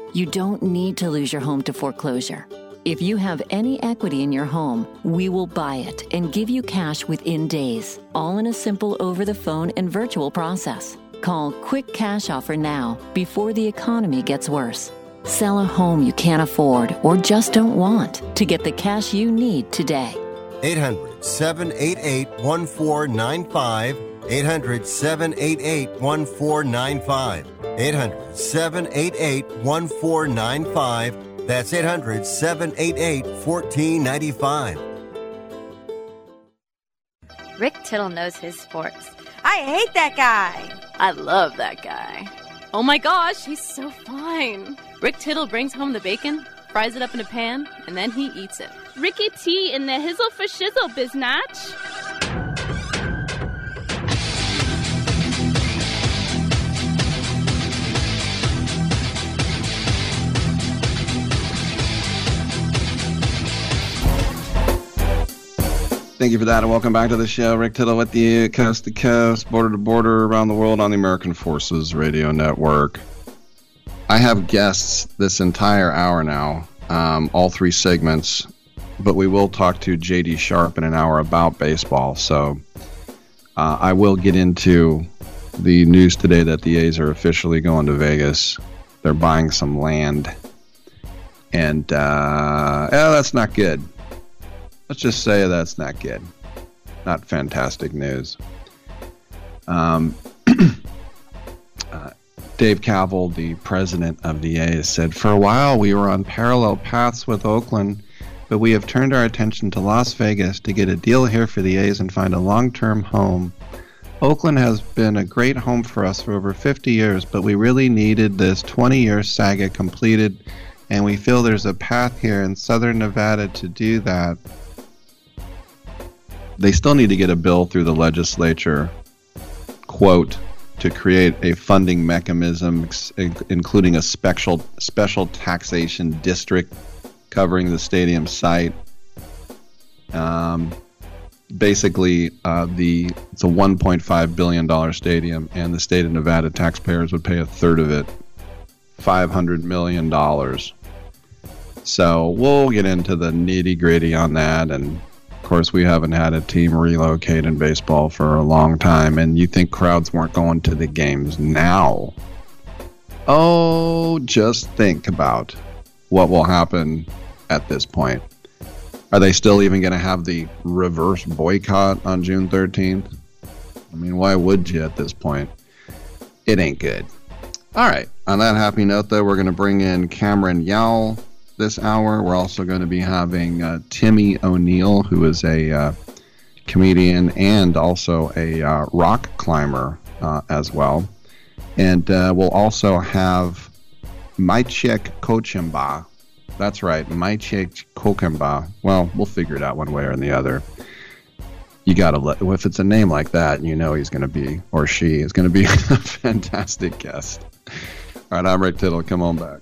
Speaker 11: You don't need to lose your home to foreclosure. If you have any equity in your home, we will buy it and give you cash within days, all in a simple over the phone and virtual process. Call Quick Cash Offer now before the economy gets worse. Sell a home you can't afford or just don't want to get the cash you need today.
Speaker 10: 800 788 1495. 800 788 1495. 800 788 1495. That's 800 788 1495.
Speaker 28: Rick Tittle knows his sports.
Speaker 29: I hate that guy.
Speaker 30: I love that guy. Oh my gosh, he's so fine. Rick Tittle brings home the bacon, fries it up in a pan, and then he eats it.
Speaker 31: Ricky T in the hizzle for shizzle, biznatch.
Speaker 2: Thank you for that, and welcome back to the show. Rick Tittle with you, coast to coast, border to border, around the world on the American Forces Radio Network. I have guests this entire hour now, um, all three segments, but we will talk to JD Sharp in an hour about baseball. So uh, I will get into the news today that the A's are officially going to Vegas. They're buying some land, and uh, yeah, that's not good. Let's just say that's not good. Not fantastic news. Um, uh, Dave Kaval, the president of the A's, said, For a while we were on parallel paths with Oakland, but we have turned our attention to Las Vegas to get a deal here for the A's and find a long term home. Oakland has been a great home for us for over 50 years, but we really needed this 20 year saga completed, and we feel there's a path here in southern Nevada to do that they still need to get a bill through the legislature, quote, to create a funding mechanism, including a special special taxation district covering the stadium site. Um, basically, uh, the it's a 1.5 billion dollar stadium, and the state of Nevada taxpayers would pay a third of it, 500 million dollars. So we'll get into the nitty gritty on that and of course, we haven't had a team relocate in baseball for a long time, and you think crowds weren't going to the games now. Oh, just think about what will happen at this point. Are they still even going to have the reverse boycott on June 13th? I mean, why would you at this point? It ain't good. All right. On that happy note, though, we're going to bring in Cameron Yowell this hour. We're also going to be having uh, Timmy O'Neill, who is a uh, comedian and also a uh, rock climber uh, as well. And uh, we'll also have Maciej Kocemba. That's right, Maciej Kocemba. Well, we'll figure it out one way or the other. You got to let, if it's a name like that, you know he's to be, or she is to be a fantastic guest. All right, I'm Rick Tittle. Come on back.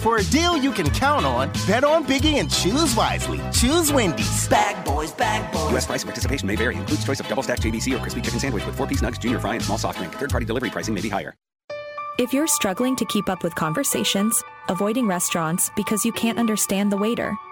Speaker 32: For a deal you can count on, bet on Biggie and choose wisely. Choose Wendy's.
Speaker 33: Bag boys, bag boys.
Speaker 34: U.S. price and participation may vary. Includes choice of double stack JBC or crispy chicken sandwich with four piece nugs, junior fry, and small soft drink. Third party delivery pricing may be higher.
Speaker 9: If you're struggling to keep up with conversations, avoiding restaurants because you can't understand the waiter,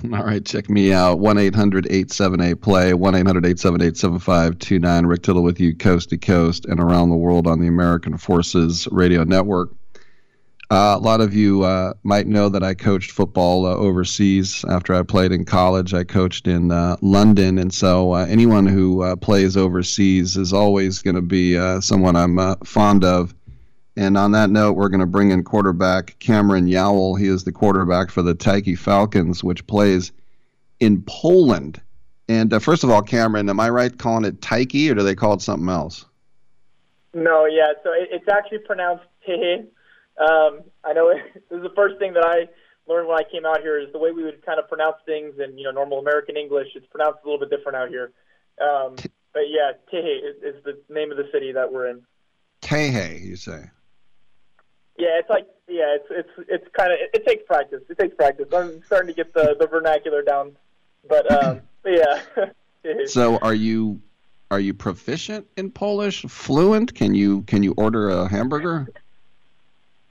Speaker 2: All right, check me out. 1 800 878 play, 1 800 878 7529. Rick Tittle with you coast to coast and around the world on the American Forces Radio Network. Uh, a lot of you uh, might know that I coached football uh, overseas after I played in college. I coached in uh, London, and so uh, anyone who uh, plays overseas is always going to be someone I'm fond of. And on that note, we're going to bring in quarterback Cameron Yowell. He is the quarterback for the Tyke Falcons, which plays in Poland. And uh, first of all, Cameron, am I right calling it Tyke, or do they call it something else?
Speaker 35: No, yeah. So it, it's actually pronounced Tychy. Um, I know it, this is the first thing that I learned when I came out here is the way we would kind of pronounce things in you know normal American English. It's pronounced a little bit different out here. Um, but yeah, Tychy is, is the name of the city that we're in.
Speaker 2: Tychy, you say?
Speaker 35: Yeah, it's like yeah, it's it's it's kind of it, it, takes practice. It takes practice. I'm starting to get the the vernacular down, but um, but yeah.
Speaker 2: so are you are you proficient in Polish? Fluent? Can you can you order a hamburger?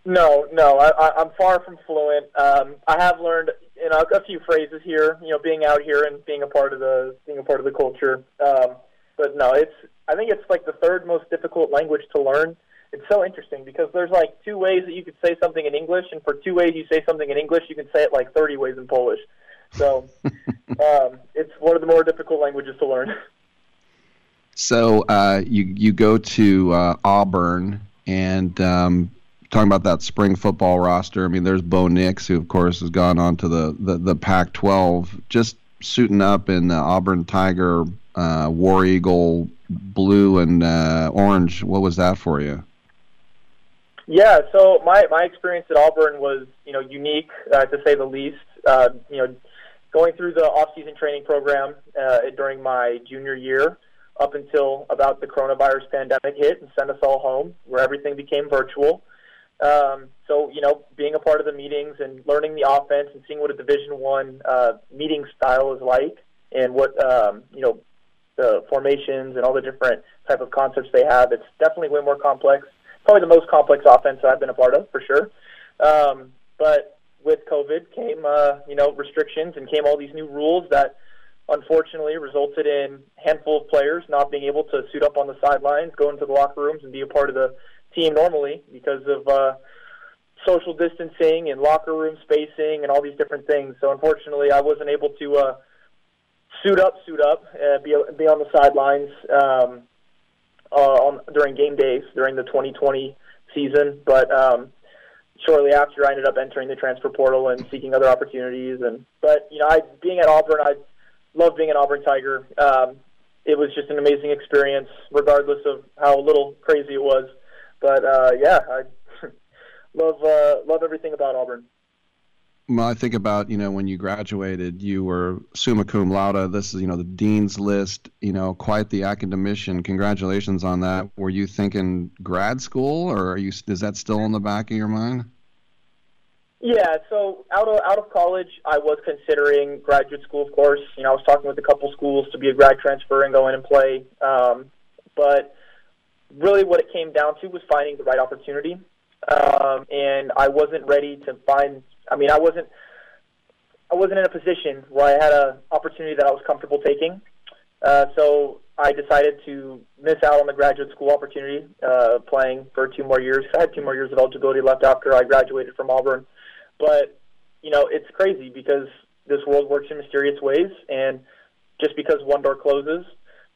Speaker 35: No, no, I, I, I'm far from fluent. Um, I have learned you know a few phrases here. You know, being out here and being a part of the being a part of the culture. Um, but no, it's I think it's like the third most difficult language to learn it's so interesting because there's like two ways that you could say something in English, and for two ways you say something in English, you can say it like 30 ways in Polish. So um, it's one of the more difficult languages to learn.
Speaker 2: So uh, you you go to uh, Auburn and um, talking about that spring football roster. I mean, there's Bo Nix, who of course has gone on to the the, the Pac-12, just suiting up in the Auburn Tiger uh, War Eagle blue and uh, orange. What was that for you?
Speaker 35: Yeah, so my my experience at Auburn was you know unique uh, to say the least. Uh, you know, going through the off-season training program uh, during my junior year up until about the coronavirus pandemic hit and sent us all home, where everything became virtual. Um, so you know, being a part of the meetings and learning the offense and seeing what a Division One uh, meeting style is like, and what um, you know the formations and all the different type of concepts they have, it's definitely way more complex probably the most complex offense that I've been a part of for sure. Um, but with COVID came, uh, you know, restrictions and came all these new rules that unfortunately resulted in handful of players not being able to suit up on the sidelines, go into the locker rooms, and be a part of the team normally because of uh, social distancing and locker room spacing and all these different things. So unfortunately, I wasn't able to uh, suit up, suit up, uh, be be on the sidelines um, uh, on during game days during the 2020 season. But um, shortly after, I ended up entering the transfer portal and seeking other opportunities. And but you know, I being at Auburn, I love being an Auburn Tiger. Um, it was just an amazing experience, regardless of how little crazy it was. But uh, yeah, I love uh, love everything about Auburn.
Speaker 2: Well, I think about you know when you graduated, you were summa cum laude. This is you know the dean's list. You know, quite the academician. Congratulations on that. Were you thinking grad school, or are you? Is that still in the back of your mind?
Speaker 35: Yeah, so out of out of college, I was considering graduate school. Of course, you know, I was talking with a couple schools to be a grad transfer and go in and play. Um, but really, what it came down to was finding the right opportunity. Um, and I wasn't ready to find. I mean, I wasn't. I wasn't in a position where I had an opportunity that I was comfortable taking. Uh, so I decided to miss out on the graduate school opportunity, uh, playing for two more years. I had two more years of eligibility left after I graduated from Auburn. But you know, it's crazy because this world works in mysterious ways, and just because one door closes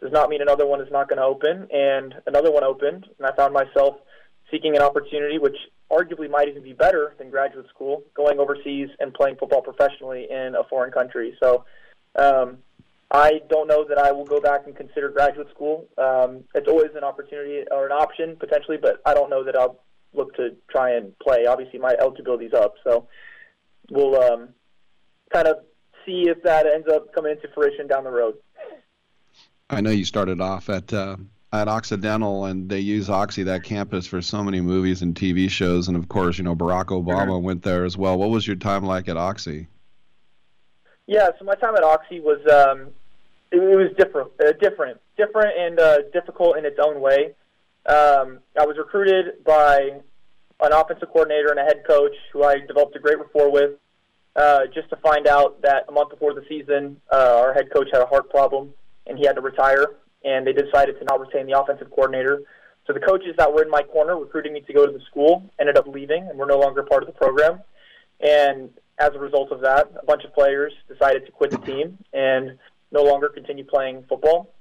Speaker 35: does not mean another one is not going to open. And another one opened, and I found myself seeking an opportunity which arguably might even be better than graduate school, going overseas and playing football professionally in a foreign country. So um, I don't know that I will go back and consider graduate school. Um, it's always an opportunity or an option potentially, but I don't know that I'll look to try and play. Obviously, my eligibility's up, so we'll um, kind of see if that ends up coming into fruition down the road.
Speaker 2: I know you started off at uh, at Occidental, and they use Oxy that campus for so many movies and TV shows, and of course, you know Barack Obama sure. went there as well. What was your time like at Oxy?
Speaker 35: Yeah, so my time at Oxy was um, it, it was different, uh, different, different, and uh, difficult in its own way. Um, I was recruited by an offensive coordinator and a head coach who I developed a great rapport with. Uh, just to find out that a month before the season, uh, our head coach had a heart problem and he had to retire, and they decided to not retain the offensive coordinator. So the coaches that were in my corner recruiting me to go to the school ended up leaving and were no longer part of the program. And as a result of that, a bunch of players decided to quit the team and no longer continue playing football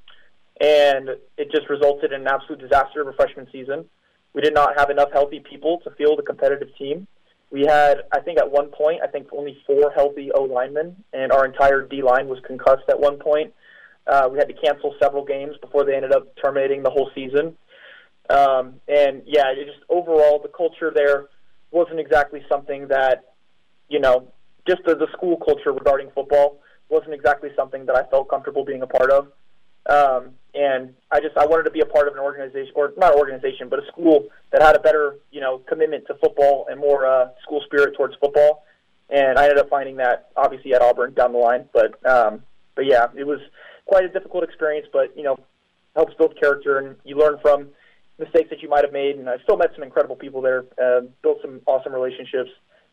Speaker 35: and it just resulted in an absolute disaster of a freshman season. We did not have enough healthy people to field a competitive team. We had, I think, at one point, I think only four healthy O linemen, and our entire D line was concussed at one point. Uh, we had to cancel several games before they ended up terminating the whole season. Um, and yeah, it just overall the culture there wasn't exactly something that, you know, just the, the school culture regarding football wasn't exactly something that I felt comfortable being a part of. Um, and I just I wanted to be a part of an organization or not organization, but a school that had a better you know commitment to football and more uh, school spirit towards football. And I ended up finding that obviously at Auburn down the line, but um, but yeah, it was quite a difficult experience, but you know helps build character and you learn from mistakes that you might have made. And I still met some incredible people there, uh, built some awesome relationships.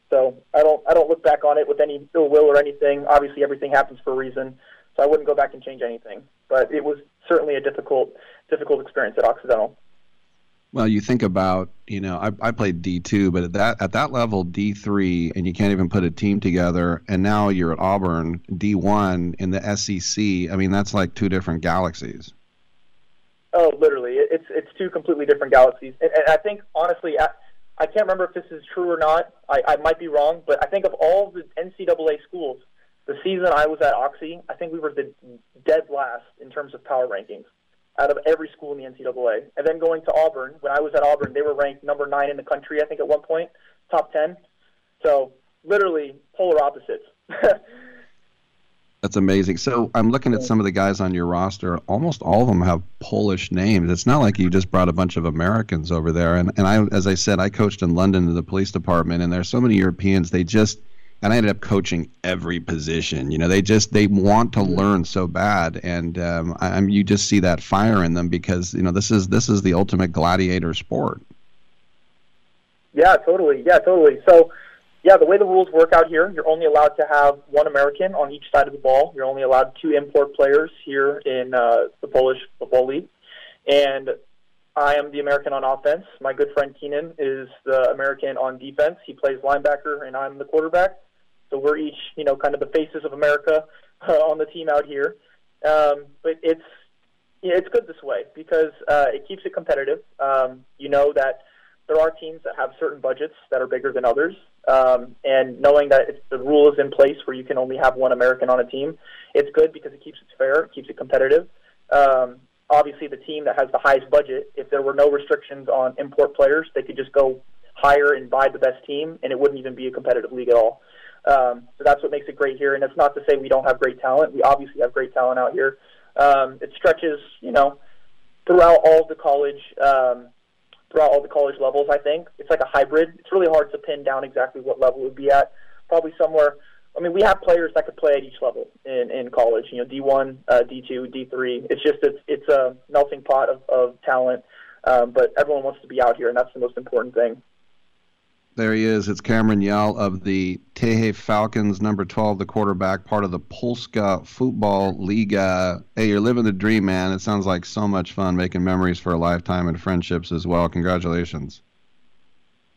Speaker 35: So I don't I don't look back on it with any ill will or anything. Obviously, everything happens for a reason. So I wouldn't go back and change anything. But it was certainly a difficult difficult experience at Occidental.
Speaker 2: Well, you think about, you know, I, I played D two, but at that at that level, D three, and you can't even put a team together. And now you're at Auburn, D one in the SEC. I mean, that's like two different galaxies.
Speaker 35: Oh, literally, it's it's two completely different galaxies. And, and I think honestly, I, I can't remember if this is true or not. I, I might be wrong, but I think of all the NCAA schools, the season I was at Oxy, I think we were the dead last in terms of power rankings out of every school in the NCAA. And then going to Auburn, when I was at Auburn, they were ranked number nine in the country, I think, at one point, top 10. So literally polar opposites.
Speaker 2: That's amazing. So I'm looking at some of the guys on your roster. Almost all of them have Polish names. It's not like you just brought a bunch of Americans over there. And and I, as I said, I coached in London in the police department, and there's so many Europeans. They just and I ended up coaching every position. You know, they just they want to learn so bad, and um, I, I'm you just see that fire in them because you know this is this is the ultimate gladiator sport.
Speaker 35: Yeah, totally. Yeah, totally. So, yeah, the way the rules work out here, you're only allowed to have one American on each side of the ball. You're only allowed two import players here in uh, the Polish Football League. And I am the American on offense. My good friend Keenan is the American on defense. He plays linebacker, and I'm the quarterback. So we're each, you know, kind of the faces of America uh, on the team out here. Um, but it's yeah, it's good this way because uh, it keeps it competitive. Um, you know that there are teams that have certain budgets that are bigger than others, um, and knowing that it's, the rule is in place where you can only have one American on a team, it's good because it keeps it fair, it keeps it competitive. Um, obviously, the team that has the highest budget, if there were no restrictions on import players, they could just go hire and buy the best team, and it wouldn't even be a competitive league at all. Um, so that's what makes it great here. And it's not to say we don't have great talent. We obviously have great talent out here. Um, it stretches, you know, throughout all the college, um, throughout all the college levels. I think it's like a hybrid. It's really hard to pin down exactly what level it would be at. Probably somewhere. I mean, we have players that could play at each level in, in college. You know, D1, uh, D2, D3. It's just it's it's a melting pot of, of talent. Um, but everyone wants to be out here, and that's the most important thing.
Speaker 2: There he is. It's Cameron Yowell of the Tychy Falcons, number 12, the quarterback, part of the Polska Football Liga. Uh, hey, you're living the dream, man. It sounds like so much fun making memories for a lifetime and friendships as well. Congratulations.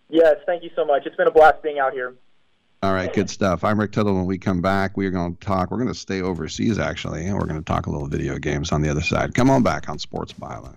Speaker 35: Yes, thank you so much. It's been a blast being out here.
Speaker 2: All right, good stuff. I'm Rick Tittle. When we come back, we are going to talk. We're going to stay overseas, actually, and we're going to talk a little video games on the other side. Come on back on Sports Byline.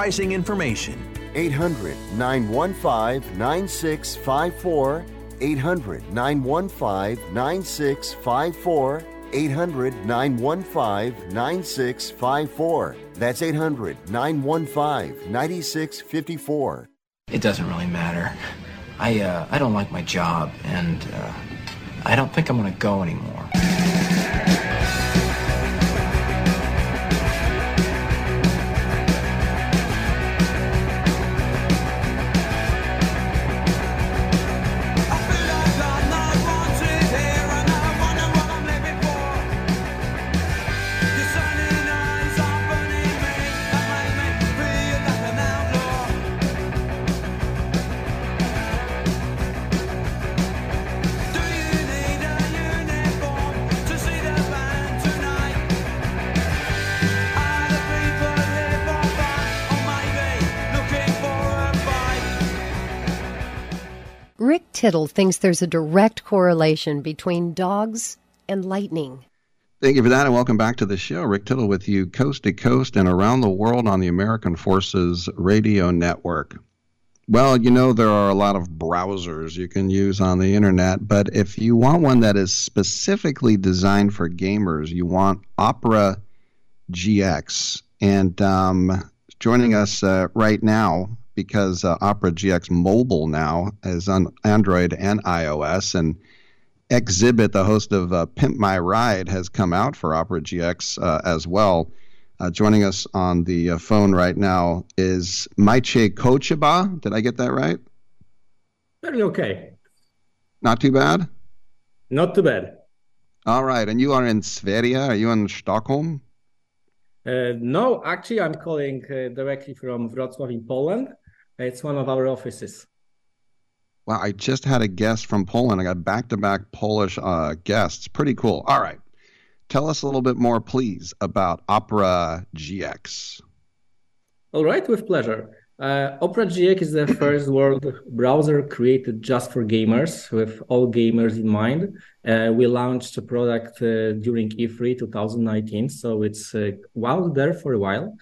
Speaker 36: pricing information.
Speaker 10: 800 915 9654. 800 915 9654. 800 915 9654. That's 800 915 9654.
Speaker 37: It doesn't really matter. I, uh, I don't like my job, and uh, I don't think I'm going to go anymore.
Speaker 38: Tittle thinks there's a direct correlation between dogs and lightning.
Speaker 2: Thank you for that, and welcome back to the show. Rick Tittle with you, coast to coast and around the world on the American Forces Radio Network. Well, you know, there are a lot of browsers you can use on the internet, but if you want one that is specifically designed for gamers, you want Opera GX. And um, joining us uh, right now because uh, Opera GX Mobile now is on Android and iOS. And Xzibit, the host of uh, Pimp My Ride, has come out for Opera GX uh, as well. Uh, joining us on the uh, phone right now is Maciej Kocemba. Did I get that right?
Speaker 39: Very okay.
Speaker 2: Not too bad?
Speaker 39: Not too bad.
Speaker 2: All right. And you are in Sverige? Are you in Stockholm?
Speaker 39: Uh, no, actually, I'm calling uh, directly from Wrocław in Poland. It's one of our offices.
Speaker 2: Wow, I just had a guest from Poland. I got back to back Polish uh, guests. Pretty cool. All right. Tell us a little bit more, please, about Opera GX.
Speaker 39: All right, with pleasure. Uh, Opera GX is the first world browser created just for gamers, with all gamers in mind. Uh, we launched the product uh, during E3 2019, so it's uh, there for a while.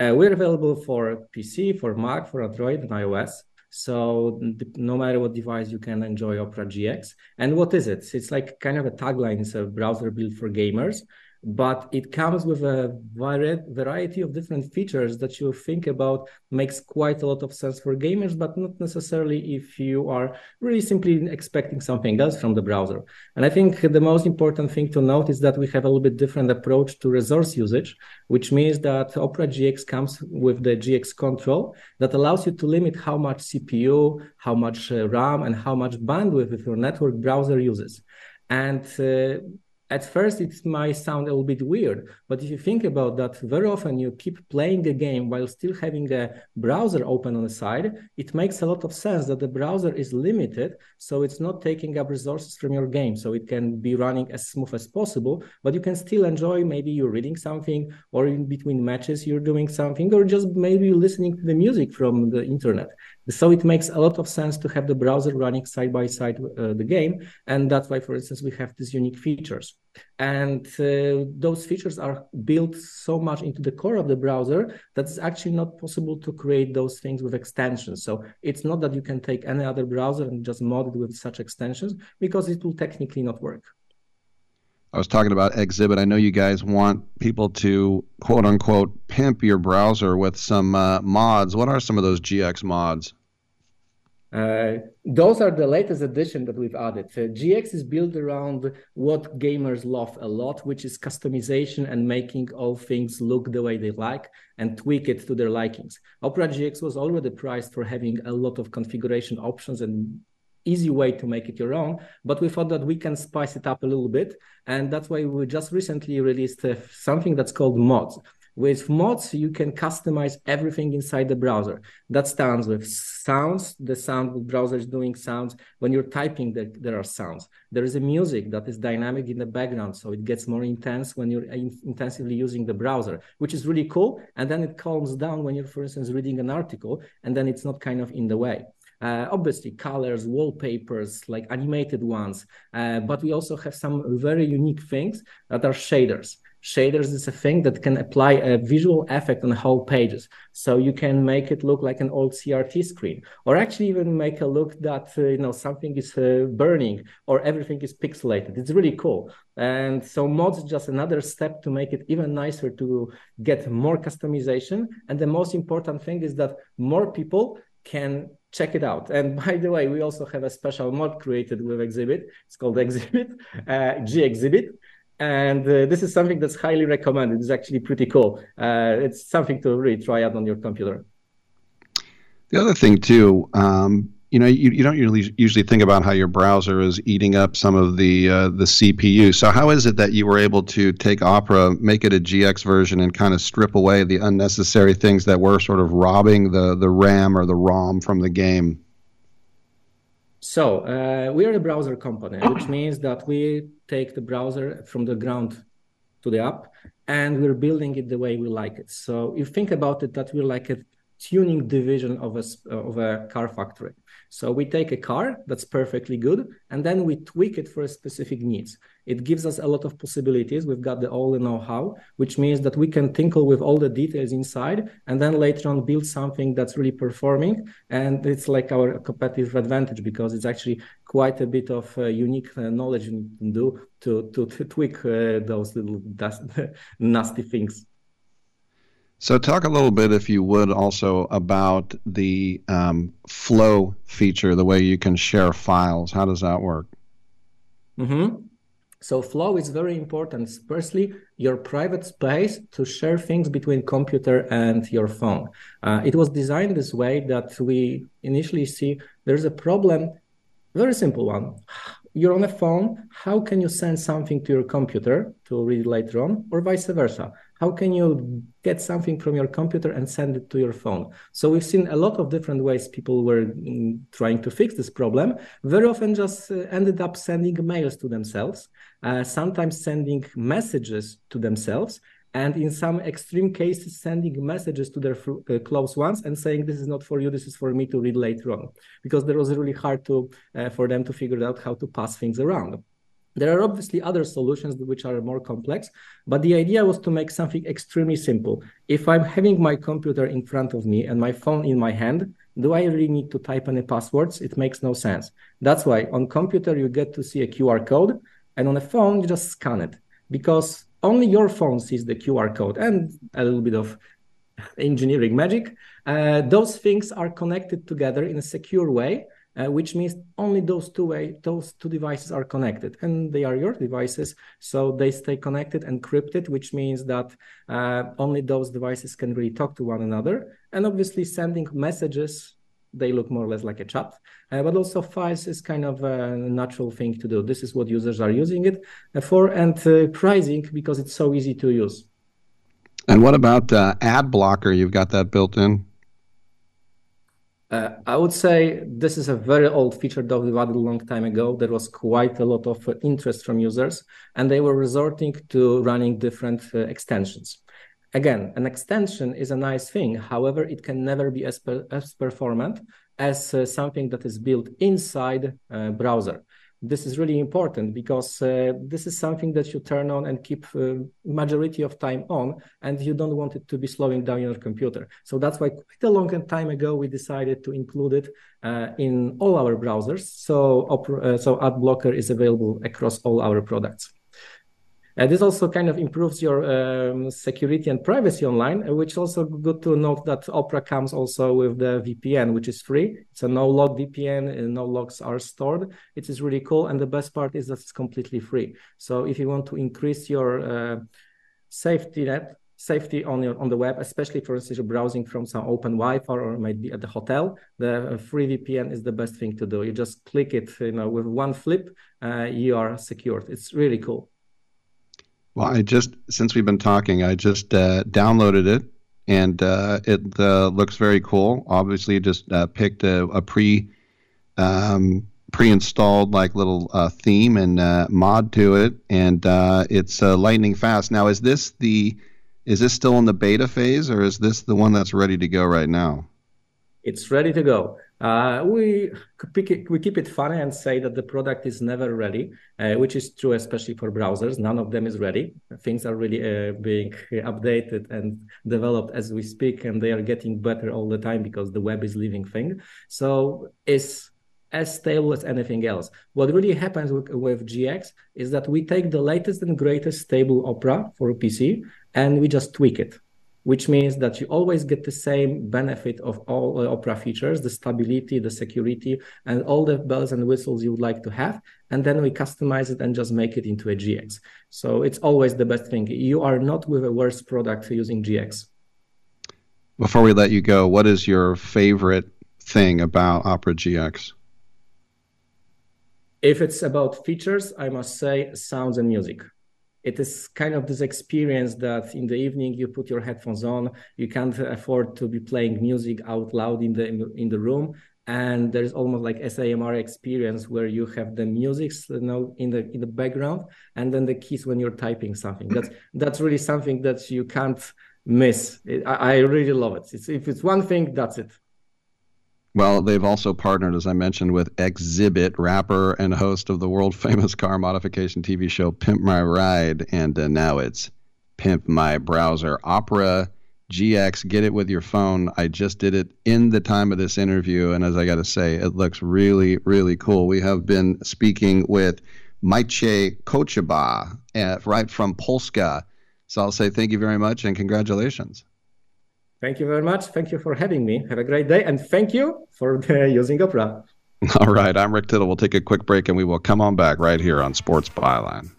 Speaker 39: Uh, we're available for PC, for Mac, for Android, and iOS. So no matter what device, you can enjoy Opera GX. And what is it? It's like kind of a tagline. It's a browser built for gamers but it comes with a variety of different features that you think about makes quite a lot of sense for gamers but not necessarily if you are really simply expecting something else from the browser. And i think the most important thing to note is that we have a little bit different approach to resource usage which means that opera gx comes with the gx control that allows you to limit how much cpu how much uh, ram and how much bandwidth your network browser uses. And uh, at first it might sound a little bit weird but if you think about that very often you keep playing a game while still having a browser open on the side it makes a lot of sense that the browser is limited so it's not taking up resources from your game. So it can be running as smooth as possible but you can still enjoy maybe you're reading something or in between matches you're doing something or just maybe listening to the music from the internet so it makes a lot of sense to have the browser running side by side uh, the game. And that's why, for instance, we have these unique features. And uh, those features are built so much into the core of the browser that it's actually not possible to create those things with extensions. So it's not that you can take any other browser and just mod it with such extensions because it will technically not work.
Speaker 2: I was talking about Xzibit. I know you guys want people to quote unquote pimp your browser with some uh, mods. What are some of those GX mods?
Speaker 39: Uh, those are the latest addition that we've added. Uh, GX is built around what gamers love a lot, which is customization and making all things look the way they like and tweak it to their likings. Opera GX was already priced for having a lot of configuration options and easy way to make it your own but we thought that we can spice it up a little bit and that's why we just recently released uh, something that's called mods with mods, you can customize everything inside the browser. That starts with sounds. The sound browser is doing sounds. When you're typing, there, there are sounds. There is a music that is dynamic in the background, so it gets more intense when you're in intensively using the browser, which is really cool. And then it calms down when you're, for instance, reading an article, and then it's not kind of in the way. Uh, obviously colors, wallpapers, like animated ones, uh, but we also have some very unique things that are shaders. Shaders is a thing that can apply a visual effect on whole pages. So you can make it look like an old CRT screen, or actually even make a look that uh, you know something is uh, burning or everything is pixelated. It's really cool. And so mods just another step to make it even nicer to get more customization. And the most important thing is that more people can check it out. And by the way, we also have a special mod created with Xzibit. It's called Xzibit, uh, G Xzibit. And uh, this is something that's highly recommended. It's actually pretty cool. Uh, it's something to really try out on your computer.
Speaker 2: The other thing, too, um, you know, you, you don't usually usually think about how your browser is eating up some of the uh, the CPU. So how is it that you were able to take Opera, make it a GX version, and kind of strip away the unnecessary things that were sort of robbing the the RAM or the ROM from the game?
Speaker 39: So uh, we are a browser company, which means that we take the browser from the ground to the app, and we're building it the way we like it. So you think about it that we're like a tuning division of a of a car factory. So we take a car that's perfectly good, and then we tweak it for specific needs. It gives us a lot of possibilities. We've got the all the know-how, which means that we can tinkle with all the details inside, and then later on build something that's really performing. And it's like our competitive advantage because it's actually quite a bit of uh, unique uh, knowledge you can do to to, to tweak uh, those little dust, nasty things.
Speaker 2: So, talk a little bit, if you would, also about the um, flow feature, the way you can share files. How does that work?
Speaker 39: Mm-hmm. So, flow is very important. Firstly, your private space to share things between computer and your phone. Uh, it was designed this way that we initially see there's a problem, very simple one. You're on a phone. How can you send something to your computer to read later on, or vice versa? How can you get something from your computer and send it to your phone? So we've seen a lot of different ways people were mm, trying to fix this problem. Very often just uh, ended up sending mails to themselves uh, sometimes sending messages to themselves and in some extreme cases sending messages to their uh, close ones and saying this is not for you. This is for me to read later on. Because there was really hard to uh, for them to figure out how to pass things around there are obviously other solutions which are more complex, but the idea was to make something extremely simple. If I'm having my computer in front of me and my phone in my hand, do I really need to type any passwords? It makes no sense. That's why on computer you get to see a QR code, and on a phone you just scan it because only your phone sees the QR code and a little bit of engineering magic. Uh, those things are connected together in a secure way uh, which means only those two way those two devices are connected and they are your devices so they stay connected encrypted which means that uh, only those devices can really talk to one another and obviously sending messages they look more or less like a chat uh, but also files is kind of a natural thing to do. This is what users are using it for and uh, pricing because it's so easy to use.
Speaker 2: And what about uh, ad blocker you've got that built in
Speaker 39: uh, I would say this is a very old feature that we added a long time ago. There was quite a lot of uh, interest from users, and they were resorting to running different uh, extensions. Again, an extension is a nice thing. However, it can never be as, per- as performant as uh, something that is built inside a browser this is really important because uh, this is something that you turn on and keep uh, majority of time on and you don't want it to be slowing down your computer. So that's why quite a long time ago we decided to include it uh, in all our browsers. So uh, so ad blocker is available across all our products uh, this also kind of improves your um, security and privacy online, uh, which is also good to note that Opera comes also with the VPN, which is free. It's a no-log VPN, and no logs are stored. It is really cool, and the best part is that it's completely free. So if you want to increase your uh, safety net, safety on your on the web, especially for instance, you're browsing from some open Wi-Fi or maybe at the hotel, the uh, free VPN is the best thing to do. You just click it, you know, with one flip, uh, you are secured. It's really cool.
Speaker 2: Well, I just since we've been talking, I just uh, downloaded it, and uh, it uh, looks very cool. Obviously, just uh, picked a, a pre um, pre-installed like little uh, theme and uh, mod to it, and it's lightning fast. Now, is this the is this still in the beta phase, or is this the one that's ready to go right now?
Speaker 39: It's ready to go. Uh, we we keep it funny and say that the product is never ready, uh, which is true especially for browsers. None of them is ready. Things are really uh, being updated and developed as we speak, and they are getting better all the time because the web is living thing. So it's as stable as anything else. What really happens with, with GX is that we take the latest and greatest stable Opera for a PC and we just tweak it which means that you always get the same benefit of all uh, Opera features, the stability, the security, and all the bells and whistles you would like to have. And then we customize it and just make it into a GX. So it's always the best thing. You are not with a worse product using GX.
Speaker 2: Before we let you go, what is your favorite thing about Opera GX?
Speaker 39: If it's about features, I must say sounds and music it is kind of this experience that in the evening you put your headphones on you can't afford to be playing music out loud in the in the room. And there's almost like ASMR experience where you have the music you know in the in the background and then the keys when you're typing something. That's that's really something that you can't miss. I, I really love it. It's, if it's one thing that's it
Speaker 2: well, they've also partnered, as I mentioned, with Xzibit, rapper and host of the world famous car modification TV show Pimp My Ride. And uh, now it's Pimp My Browser. Opera GX, get it with your phone. I just did it in the time of this interview. And as I got to say, it looks really, really cool. We have been speaking with Maciej Kocemba, uh, right from Polska. So I'll say thank you very much and congratulations.
Speaker 39: Thank you very much. Thank you for having me. Have a great day. And thank you for using Opera.
Speaker 2: All right. I'm Rick Tittle. We'll take a quick break and we will come on back right here on Sports Byline.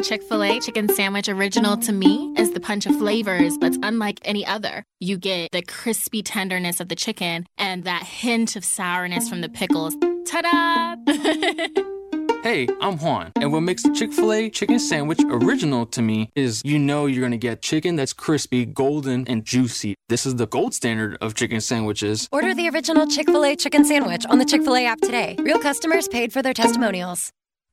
Speaker 40: The Chick fil A chicken sandwich original to me is the punch of flavors that's unlike any other. You get the crispy tenderness of the chicken and that hint of sourness from the pickles. Ta da!
Speaker 41: Hey, I'm Juan, and what makes the Chick fil A chicken sandwich original to me is you know you're gonna get chicken that's crispy, golden, and juicy. This is the gold standard of chicken sandwiches.
Speaker 42: Order the original Chick fil A chicken sandwich on the Chick fil A app today. Real customers paid for their testimonials.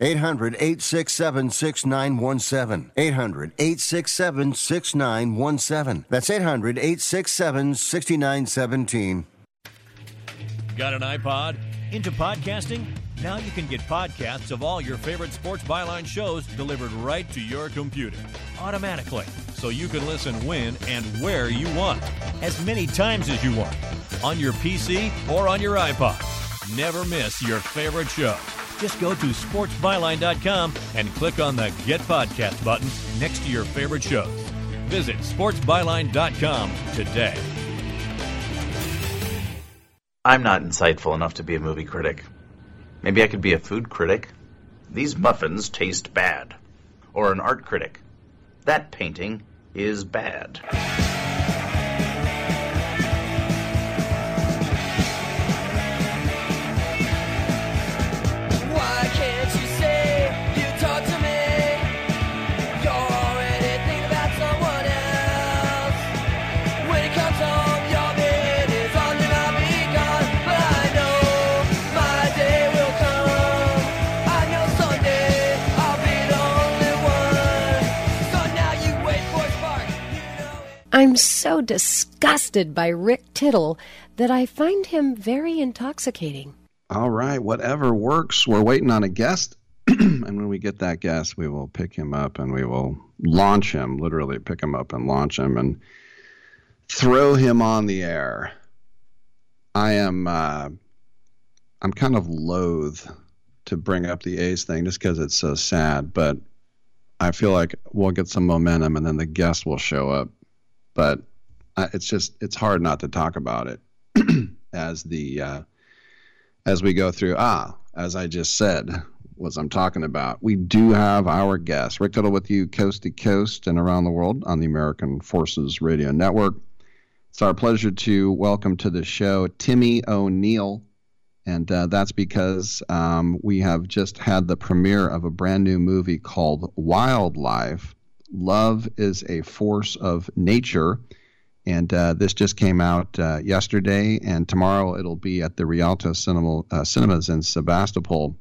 Speaker 10: 800 867 6917. 800 867 6917. That's 800 867 6917.
Speaker 43: Got an iPod? Into podcasting?
Speaker 44: Now you can get podcasts of all your favorite Sports Byline shows delivered right to your computer automatically, so you can listen when and where you want, as many times as you want, on your PC or on your iPod. Never miss your favorite show. Just go to sportsbyline.com and click on the Get Podcast button next to your favorite show. Visit sportsbyline.com today.
Speaker 45: I'm not insightful enough to be a movie critic. Maybe I could be a food critic. These muffins taste bad. Or an art critic. That painting is bad.
Speaker 38: I'm so disgusted by Rick Tittle that I find him very intoxicating.
Speaker 2: All right, whatever works. We're waiting on a guest. and when we get that guest, we will pick him up and we will launch him, literally pick him up and launch him and throw him on the air. I am uh, I'm kind of loath to bring up the A's thing just because it's so sad, but I feel like we'll get some momentum and then the guest will show up. But it's just it's hard not to talk about it as the uh, as we go through. Ah, as I just said, was I'm talking about. We do have our guest, Rick Tittle, with you coast to coast and around the world on the American Forces Radio Network. It's our pleasure to welcome to the show Timmy O'Neill. And uh, that's because um, we have just had the premiere of a brand new movie called Wildlife. Love is a Force of Nature. And uh, this just came out uh, yesterday, and tomorrow it'll be at the Rialto Cinema, uh, Cinemas in Sebastopol.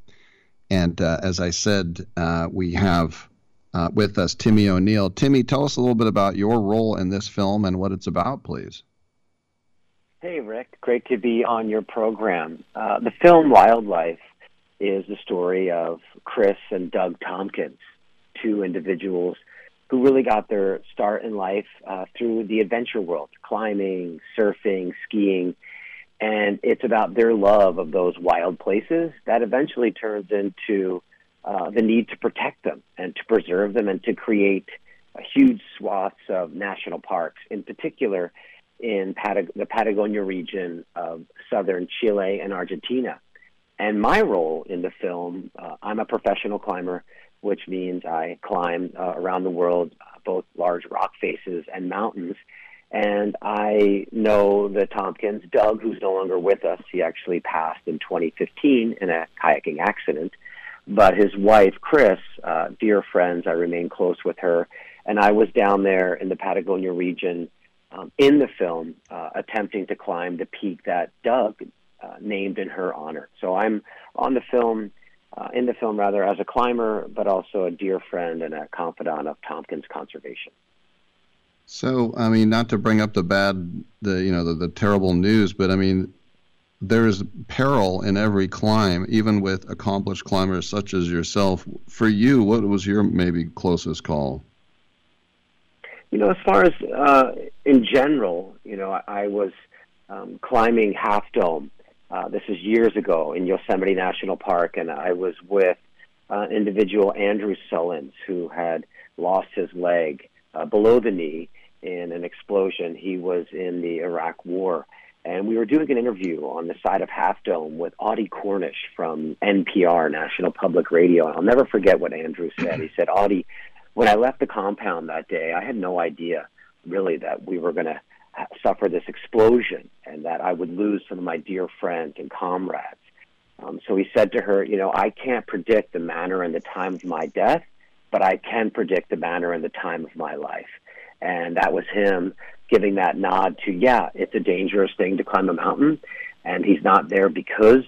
Speaker 2: And uh, as I said, uh, we have uh, with us Timmy O'Neill. Timmy, tell us a little bit about your role in this film and what it's about, please.
Speaker 46: Hey, Rick. Great to be on your program. The film Wildlife is the story of Kris and Doug Tompkins, two individuals who really got their start in life uh, through the adventure world, climbing, surfing, skiing. And it's about their love of those wild places that eventually turns into uh, the need to protect them and to preserve them and to create huge swaths of national parks, in particular in the Patagonia region of southern Chile and Argentina. And my role in the film, uh, I'm a professional climber, which means I climb uh, around the world, uh, both large rock faces and mountains. And I know the Tompkins, Doug, who's no longer with us, he actually passed in 2015 in a kayaking accident. But his wife, Kris, uh, dear friends, I remain close with her. And I was down there in the Patagonia region um, in the film uh, attempting to climb the peak that Doug uh, named in her honor. So I'm on the film, uh, in the film rather, as a climber, but also a dear friend and a confidant of Tompkins Conservation.
Speaker 2: So, I mean, not to bring up the bad, the you know, the, the terrible news, but I mean, there is peril in every climb, even with accomplished climbers such as yourself. For you, what was your maybe closest call?
Speaker 46: You know, as far as uh, in general, you know, I, I was um, climbing Half Dome. Uh, this is years ago in Yosemite National Park, and I was with uh, individual Andrew Sullins who had lost his leg uh, below the knee in an explosion. He was in the Iraq War. And we were doing an interview on the side of Half Dome with Audie Cornish from NPR, National Public Radio. And I'll never forget what Andrew said. He said, Audie, when I left the compound that day, I had no idea really that we were going to suffer this explosion and that I would lose some of my dear friends and comrades. Um, so he said to her, You know, I can't predict the manner and the time of my death, but I can predict the manner and the time of my life. And that was him giving that nod to, yeah, it's a dangerous thing to climb a mountain. And he's not there because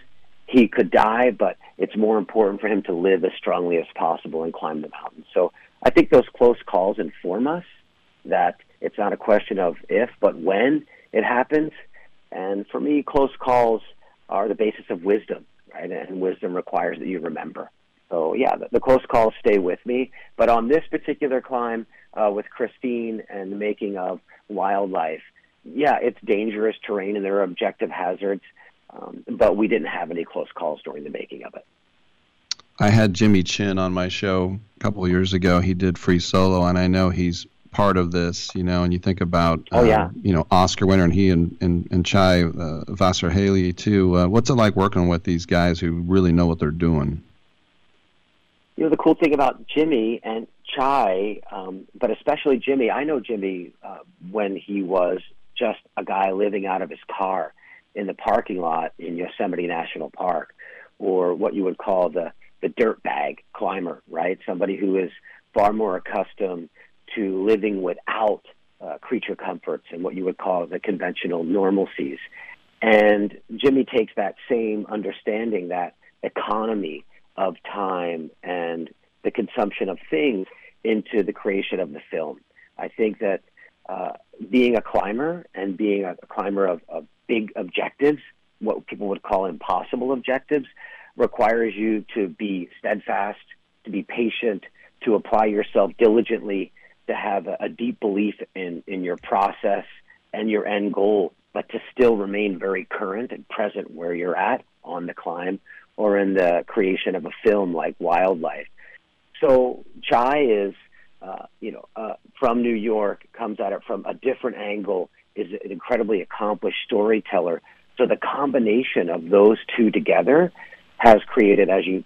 Speaker 46: he could die, but it's more important for him to live as strongly as possible and climb the mountain. So I think those close calls inform us that it's not a question of if, but when it happens. And for me, close calls are the basis of wisdom, right? And wisdom requires that you remember. So yeah, the, the close calls stay with me. But on this particular climb uh, with Kristine and the making of wildlife, yeah, it's dangerous terrain and there are objective hazards. Um, but we didn't have any close calls during the making of it.
Speaker 2: I had Jimmy Chin on my show a couple of years ago. He did free solo, and I know he's part of this. You know, and you think about,
Speaker 46: Oh, yeah.
Speaker 2: you know, Oscar winner, and he and and, and Chai uh, Vasarhelyi too. Uh, what's it like working with these guys who really know what they're doing?
Speaker 46: You know, the cool thing about Jimmy and Chai, um, but especially Jimmy, I know Jimmy uh, when he was just a guy living out of his car in the parking lot in Yosemite National Park, or what you would call the, the dirt bag climber, right? Somebody who is far more accustomed to living without uh, creature comforts and what you would call the conventional normalcies. And Jimmy takes that same understanding, that economy of time and the consumption of things into the creation of the film. I think that uh, being a climber and being a climber of, of big objectives, what people would call impossible objectives, requires you to be steadfast, to be patient, to apply yourself diligently, to have a, a deep belief in, in your process and your end goal, but to still remain very current and present where you're at on the climb or in the creation of a film like Wildlife. So Chai is, uh, you know, uh, from New York, comes at it from a different angle, is an incredibly accomplished storyteller. So the combination of those two together has created, as you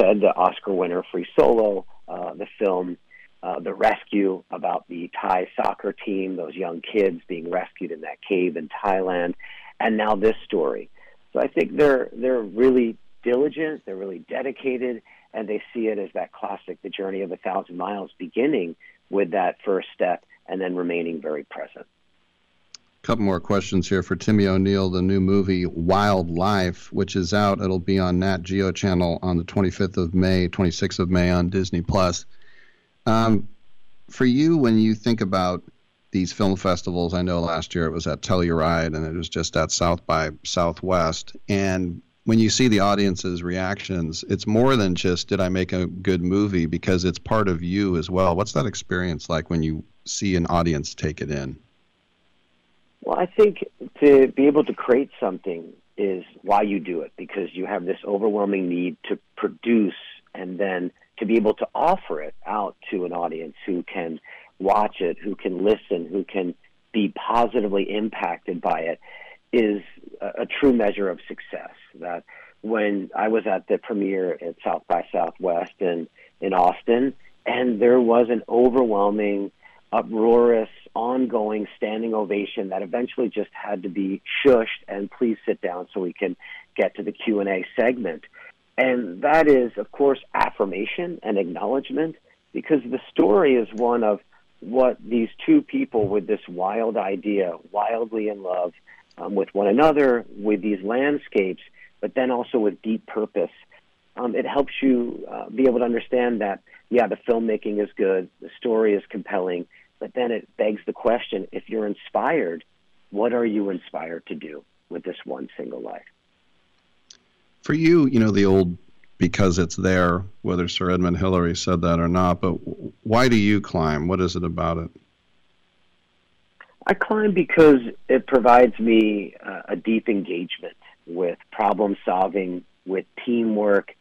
Speaker 46: said, the Oscar winner Free Solo, uh, the film uh, The Rescue about the Thai soccer team, those young kids being rescued in that cave in Thailand, and now this story. So I think they're they're really diligent, they're really dedicated, and they see it as that classic, the journey of a thousand miles, beginning with that first step and then remaining very present.
Speaker 2: couple more questions here for Timmy O'Neill. The new movie Wildlife, which is out, it'll be on Nat Geo Channel on the 25th of May, 26th of May on Disney Plus. Um, for you, when you think about these film festivals, I know last year it was at Telluride and it was just at South by Southwest. And when you see the audience's reactions, it's more than just did I make a good movie because it's part of you as well. What's that experience like when you see an audience take it in?
Speaker 46: Well, I think to be able to create something is why you do it because you have this overwhelming need to produce and then to be able to offer it out to an audience who can watch it, who can listen, who can be positively impacted by it is a, a true measure of success. That when I was at the premiere at South by Southwest in, in Austin, and there was an overwhelming, uproarious, ongoing standing ovation that eventually just had to be shushed and please sit down so we can get to the Q&A segment. And that is, of course, affirmation and acknowledgement because the story is one of what these two people with this wild idea, wildly in love um, with one another, with these landscapes, but then also with deep purpose. Um, it helps you uh, be able to understand that, yeah, the filmmaking is good, the story is compelling, but then it begs the question if you're inspired, what are you inspired to do with this one single life?
Speaker 2: For you, you know, the old because it's there, whether Sir Edmund Hillary said that or not, but why do you climb? What is it about it?
Speaker 46: I climb because it provides me uh, a deep engagement with problem solving, with teamwork,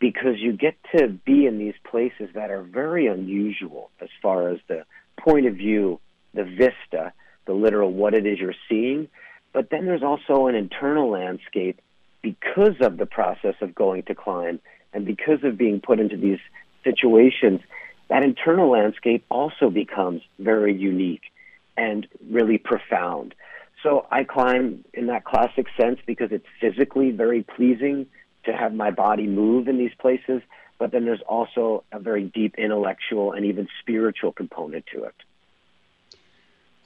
Speaker 46: because you get to be in these places that are very unusual as far as the point of view, the vista, the literal what it is you're seeing. But then there's also an internal landscape because of the process of going to climb and because of being put into these situations. That internal landscape also becomes very unique and really profound. So I climb in that classic sense because it's physically very pleasing to have my body move in these places, but then there's also a very deep intellectual and even spiritual component to it.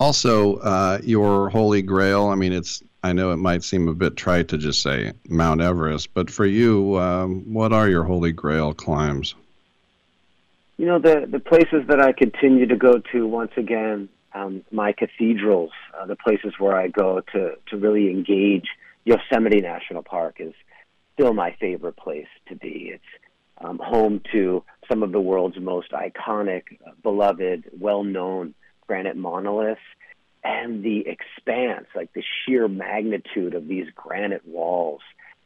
Speaker 2: Also, uh, your holy grail. I mean, it's. I know it might seem a bit trite to just say Mount Everest, but for you, um, what are your holy grail climbs?
Speaker 46: You know, the the places that I continue to go to once again, um, my cathedrals, uh, the places where I go to to really engage. Yosemite National Park is still my favorite place to be. It's um, home to some of the world's most iconic, beloved, well known granite monoliths. And the expanse, like the sheer magnitude of these granite walls,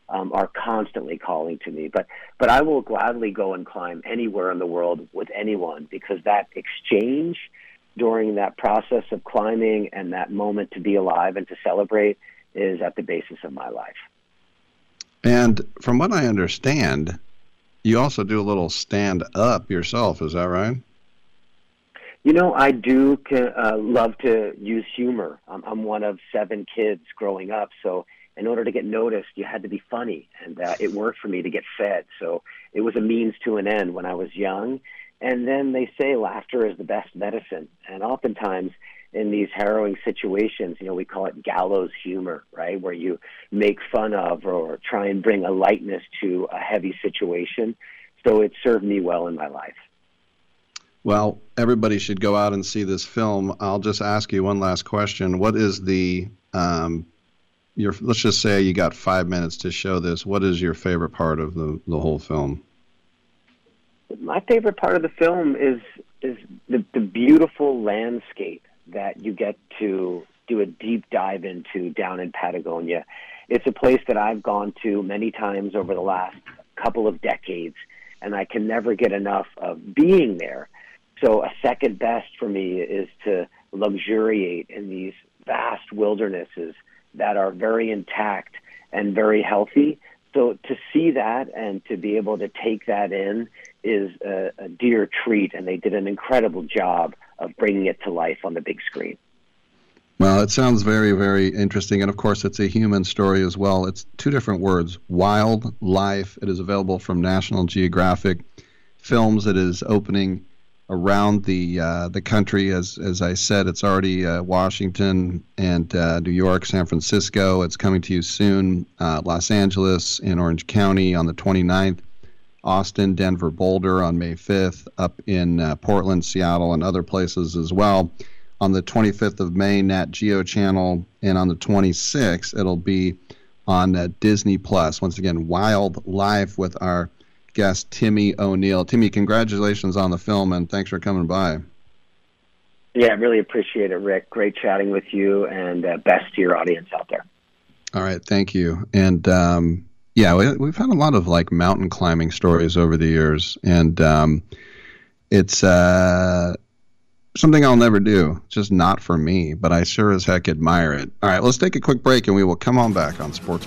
Speaker 46: um, are constantly calling to me. But but I will gladly go and climb anywhere in the world with anyone because that exchange during that process of climbing and that moment to be alive and to celebrate is at the basis of my life.
Speaker 2: And from what I understand, you also do a little stand up yourself. Is that right?
Speaker 46: You know, I do uh, love to use humor. I'm, I'm one of seven kids growing up, so in order to get noticed, you had to be funny, and uh, it worked for me to get fed. So it was a means to an end when I was young. And then they say laughter is the best medicine, and oftentimes in these harrowing situations, you know, we call it gallows humor, right? Where you make fun of or try and bring a lightness to a heavy situation. So it served me well in my life.
Speaker 2: Well, everybody should go out and see this film. I'll just ask you one last question. What is the um, your let's just say you got five minutes to show this. What is your favorite part of the the whole film?
Speaker 46: My favorite part of the film is is the, the beautiful landscape that you get to do a deep dive into down in Patagonia. It's a place that I've gone to many times over the last couple of decades, and I can never get enough of being there. So, a second best for me is to luxuriate in these vast wildernesses that are very intact and very healthy. So, to see that and to be able to take that in is a, a dear treat, and they did an incredible job of bringing it to life on the big screen.
Speaker 2: Well, it sounds very, very interesting. And of course, it's a human story as well. It's two different words Wild Life. It is available from National Geographic Films. It is opening around the uh, the country. As as I said, it's already uh, Washington and uh, New York, San Francisco. It's coming to you soon. Uh, Los Angeles and Orange County on the 29th. Austin, Denver, Boulder on May 5th, up in uh, Portland, Seattle, and other places as well. On the 25th of May, Nat Geo Channel, and on the 26th, it'll be on uh, Disney Plus. Once again, Wild Life with our guest Timmy O'Neill. Timmy, congratulations on the film, and thanks for coming by.
Speaker 46: Yeah, I really appreciate it, Rick. Great chatting with you, and uh, best to your audience out there.
Speaker 2: All right, thank you. And um, yeah, we, have had a lot of like mountain climbing stories over the years, and um, it's uh, something I'll never do. Just not for me, but I sure as heck admire it. All right, let's take a quick break, and we will come on back on Sports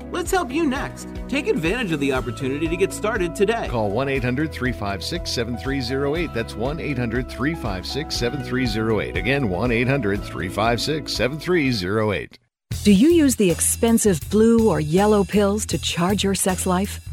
Speaker 7: Let's help you next. Take advantage of the opportunity to get started today.
Speaker 8: Call 1 800 356 7308. That's 1 800 356 7308. Again, 1 800 356 7308.
Speaker 18: Do you use the expensive blue or yellow pills to charge your sex life?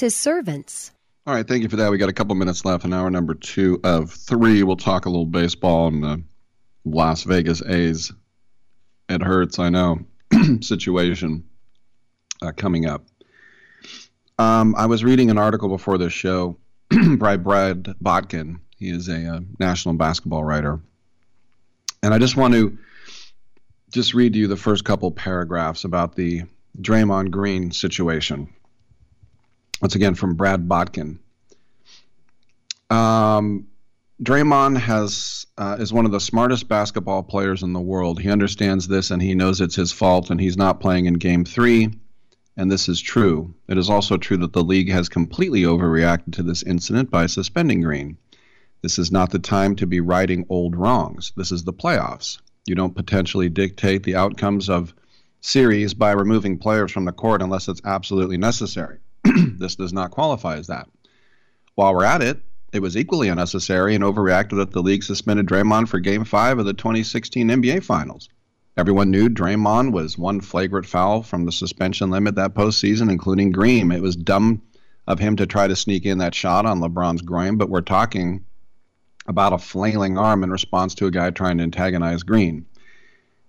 Speaker 47: His servants.
Speaker 2: All right, thank you for that. We got a couple minutes left in hour number two of three. We'll talk a little baseball and the Las Vegas A's. It hurts, I know. situation uh, coming up. Um, I was reading an article before this show by Brad Botkin. He is a, uh national basketball writer. And I just want to just read to you the first couple paragraphs about the Draymond Green situation. Once again, from Brad Botkin. Um, Draymond has uh, is one of the smartest basketball players in the world. He understands this and he knows it's his fault, and he's not playing in Game Three. And this is true. It is also true that the league has completely overreacted to this incident by suspending Green. This is not the time to be righting old wrongs. This is the playoffs. You don't potentially dictate the outcomes of series by removing players from the court unless it's absolutely necessary. this does not qualify as that. While we're at it, it was equally unnecessary and overreacted that the league suspended Draymond for Game 5 of the 2016 NBA Finals. Everyone knew Draymond was one flagrant foul from the suspension limit that postseason, including Green. It was dumb of him to try to sneak in that shot on LeBron's groin, but we're talking about a flailing arm in response to a guy trying to antagonize Green.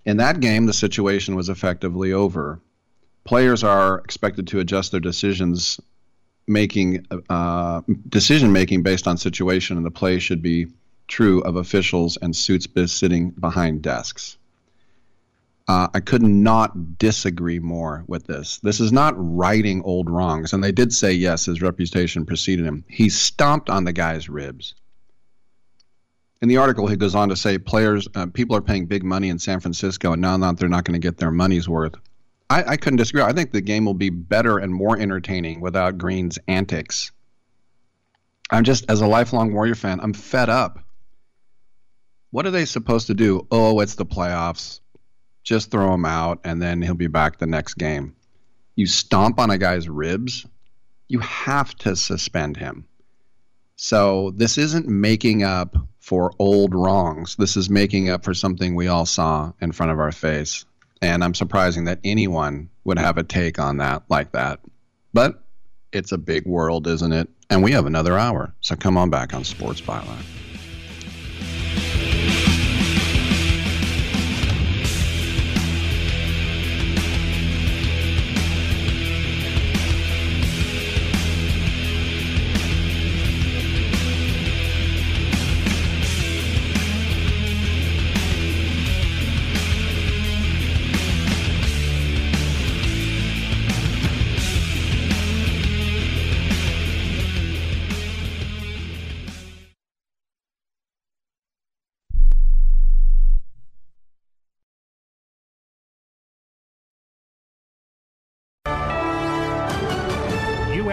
Speaker 2: In that game, the situation was effectively over. Players are expected to adjust their decisions making uh, decision making based on situation, and the play should be true of officials and suits sitting behind desks. Uh, I could not disagree more with this. This is not righting old wrongs, and they did say yes, his reputation preceded him. He stomped on the guy's ribs. In the article, he goes on to say players, uh, people are paying big money in San Francisco, and now that they're not going to get their money's worth. I, I couldn't disagree. I think the game will be better and more entertaining without Green's antics. I'm just, as a lifelong Warrior fan, I'm fed up. What are they supposed to do? Oh, it's the playoffs. Just throw him out, and then he'll be back the next game. You stomp on a guy's ribs, you have to suspend him. So this isn't making up for old wrongs. This is making up for something we all saw in front of our face. And I'm surprising that anyone would have a take on that like that. But it's a big world, isn't it? And we have another hour. So come on back on Sports Byline.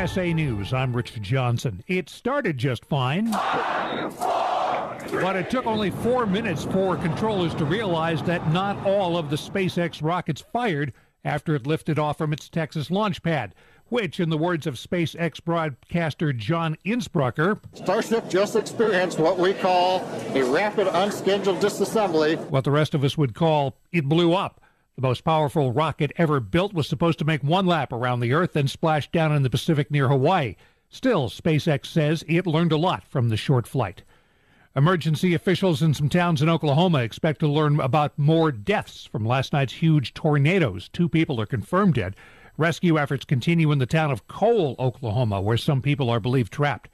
Speaker 23: USA News, I'm Rich Johnson. It started just fine, but it took only four minutes for controllers to realize that not all of the SpaceX rockets fired after it lifted off from its Texas launch pad, which, in the words of SpaceX broadcaster John Insprucker,
Speaker 48: Starship just experienced what we call a rapid unscheduled disassembly.
Speaker 23: what the rest of us would call it blew up. The most powerful rocket ever built was supposed to make one lap around the Earth, then splash down in the Pacific near Hawaii. Still, SpaceX says it learned a lot from the short flight. Emergency officials in some towns in Oklahoma expect to learn about more deaths from last night's huge tornadoes. Two people are confirmed dead. Rescue efforts continue in the town of Cole, Oklahoma, where some people are believed trapped.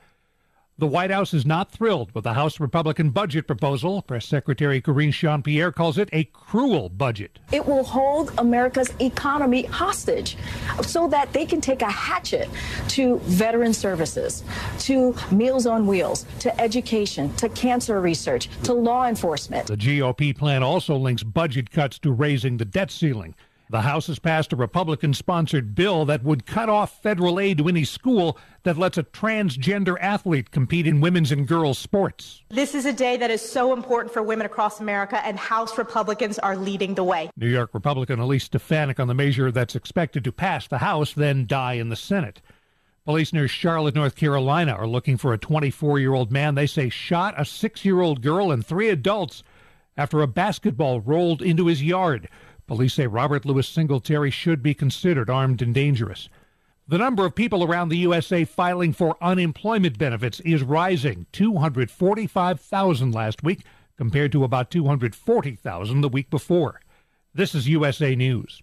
Speaker 23: The White House is not thrilled with the House Republican budget proposal. Press Secretary Karine Jean Pierre calls it a cruel budget.
Speaker 18: It will hold America's economy hostage so that they can take a hatchet to veteran services, to Meals on Wheels, to education, to cancer research, to law enforcement.
Speaker 23: The GOP plan also links budget cuts to raising the debt ceiling. The House has passed a Republican sponsored bill that would cut off federal aid to any school that lets a transgender athlete compete in women's and girls' sports.
Speaker 21: This is a day that is so important for women across America, and House Republicans are leading the way.
Speaker 23: New York Republican Elise Stefanik on the measure that's expected to pass the House, then die in the Senate. Police near Charlotte, North Carolina are looking for a 24 year old man they say shot a six year old girl and three adults after a basketball rolled into his yard. Police say Robert Louis Singletary should be considered armed and dangerous. The number of people around the USA filing for unemployment benefits is rising 245,000 last week compared to about 240,000 the week before. This is USA News.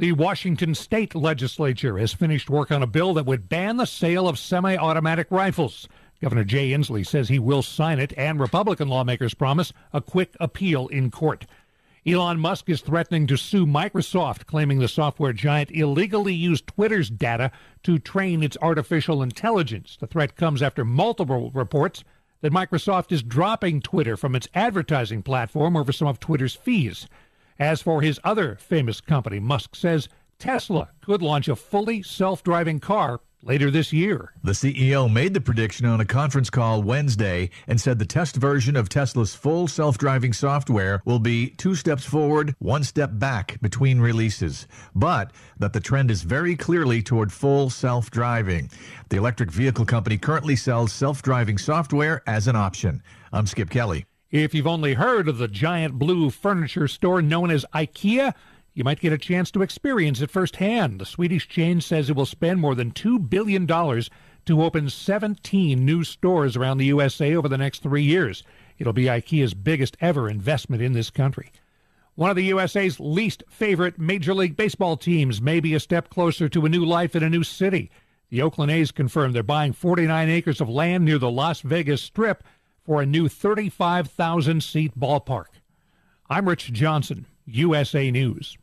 Speaker 23: The Washington state legislature has finished work on a bill that would ban the sale of semi automatic rifles. Governor Jay Inslee says he will sign it, and Republican lawmakers promise a quick appeal in court. Elon Musk is threatening to sue Microsoft, claiming the software giant illegally used Twitter's data to train its artificial intelligence. The threat comes after multiple reports that Microsoft is dropping Twitter from its advertising platform over some of Twitter's fees. As for his other famous company, Musk says Tesla could launch a fully self driving car later this year.
Speaker 49: The CEO made the prediction on a conference call Wednesday and said the test version of Tesla's full self driving software will be two steps forward, one step back between releases, but that the trend is very clearly toward full self driving. The electric vehicle company currently sells self driving software as an option. I'm Skip Kelly.
Speaker 23: If you've only heard of the giant blue furniture store known as IKEA, you might get a chance to experience it firsthand. The Swedish chain says it will spend more than $2 billion
Speaker 50: to open 17 new stores around the USA over the next three years. It'll be IKEA's biggest ever investment in this country. One of the USA's least favorite Major League Baseball teams may be a step closer to a new life in a new city. The Oakland A's confirmed they're buying 49 acres of land near the Las Vegas Strip for a new 35,000 seat ballpark. I'm Rich Johnson, USA News.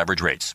Speaker 51: average rates.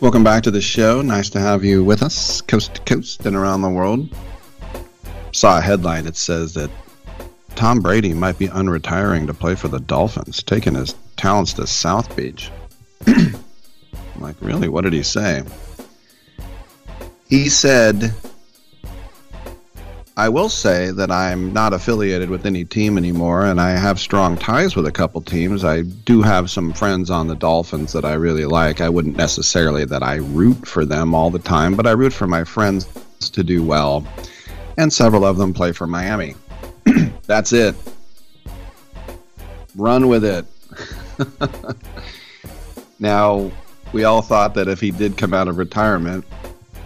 Speaker 2: Welcome back to the show. Nice to have you with us, coast to coast and around the world. Saw a headline that says that Tom Brady might be unretiring to play for the Dolphins, taking his talents to South Beach. Like, really? What did he say? He said, I will say that I'm not affiliated with any team anymore, and I have strong ties with a couple teams. I do have some friends on the Dolphins that I really like. I wouldn't necessarily that I root for them all the time, but I root for my friends to do well, and several of them play for Miami. That's it. Run with it. now, we all thought that if he did come out of retirement,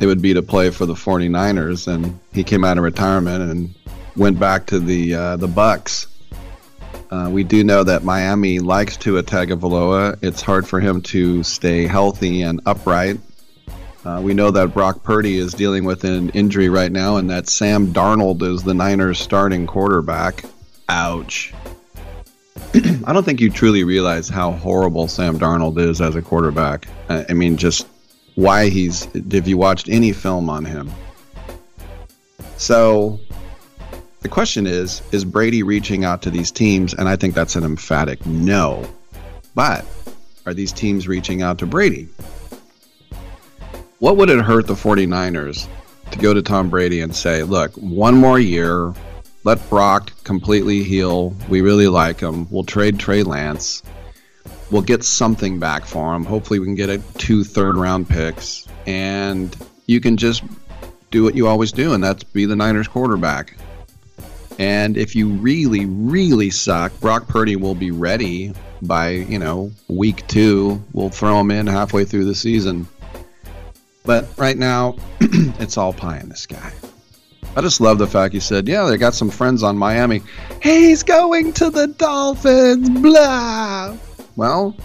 Speaker 2: it would be to play for the 49ers and he came out of retirement and went back to the uh, the Bucs. Uh, we do know that Miami likes to Tua Tagovailoa. It's hard for him to stay healthy and upright. Uh, we know that Brock Purdy is dealing with an injury right now, and that Sam Darnold is the Niners' starting quarterback. Ouch. I don't think you truly realize how horrible Sam Darnold is as a quarterback. I I mean, just why he's. have you watched any film on him. So the question is Is Brady reaching out to these teams? And I think that's an emphatic no. But are these teams reaching out to Brady? What would it hurt the 49ers to go to Tom Brady and say, look, one more year, let Brock completely heal. We really like him. We'll trade Trey Lance. We'll get something back for him. Hopefully, we can get a two third round picks. And you can just do what you always do, and that's be the Niners quarterback. And if you really, really suck, Brock Purdy will be ready by, you know, week two. We'll throw him in halfway through the season. But right now, it's all pie in the sky. I just love the fact you said, yeah, they got some friends on Miami. He's going to the Dolphins, blah. Well,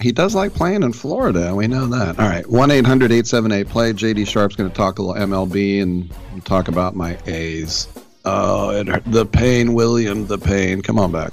Speaker 2: he does like playing in Florida. We know that. All right, 1 800 878 play. JD Sharp's going to talk a little MLB and talk about my A's. Oh, it the pain, William, the pain. Come on back.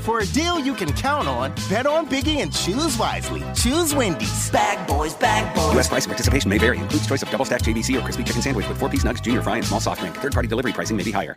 Speaker 32: For a deal you can count on, bet on Biggie and choose wisely. Choose Wendy's.
Speaker 11: Bag boys, bag boys.
Speaker 52: U.S. price participation may vary. Includes choice of double stack JBC or crispy chicken sandwich with four piece nugs, junior fry, and small soft drink. Third party delivery pricing may be higher.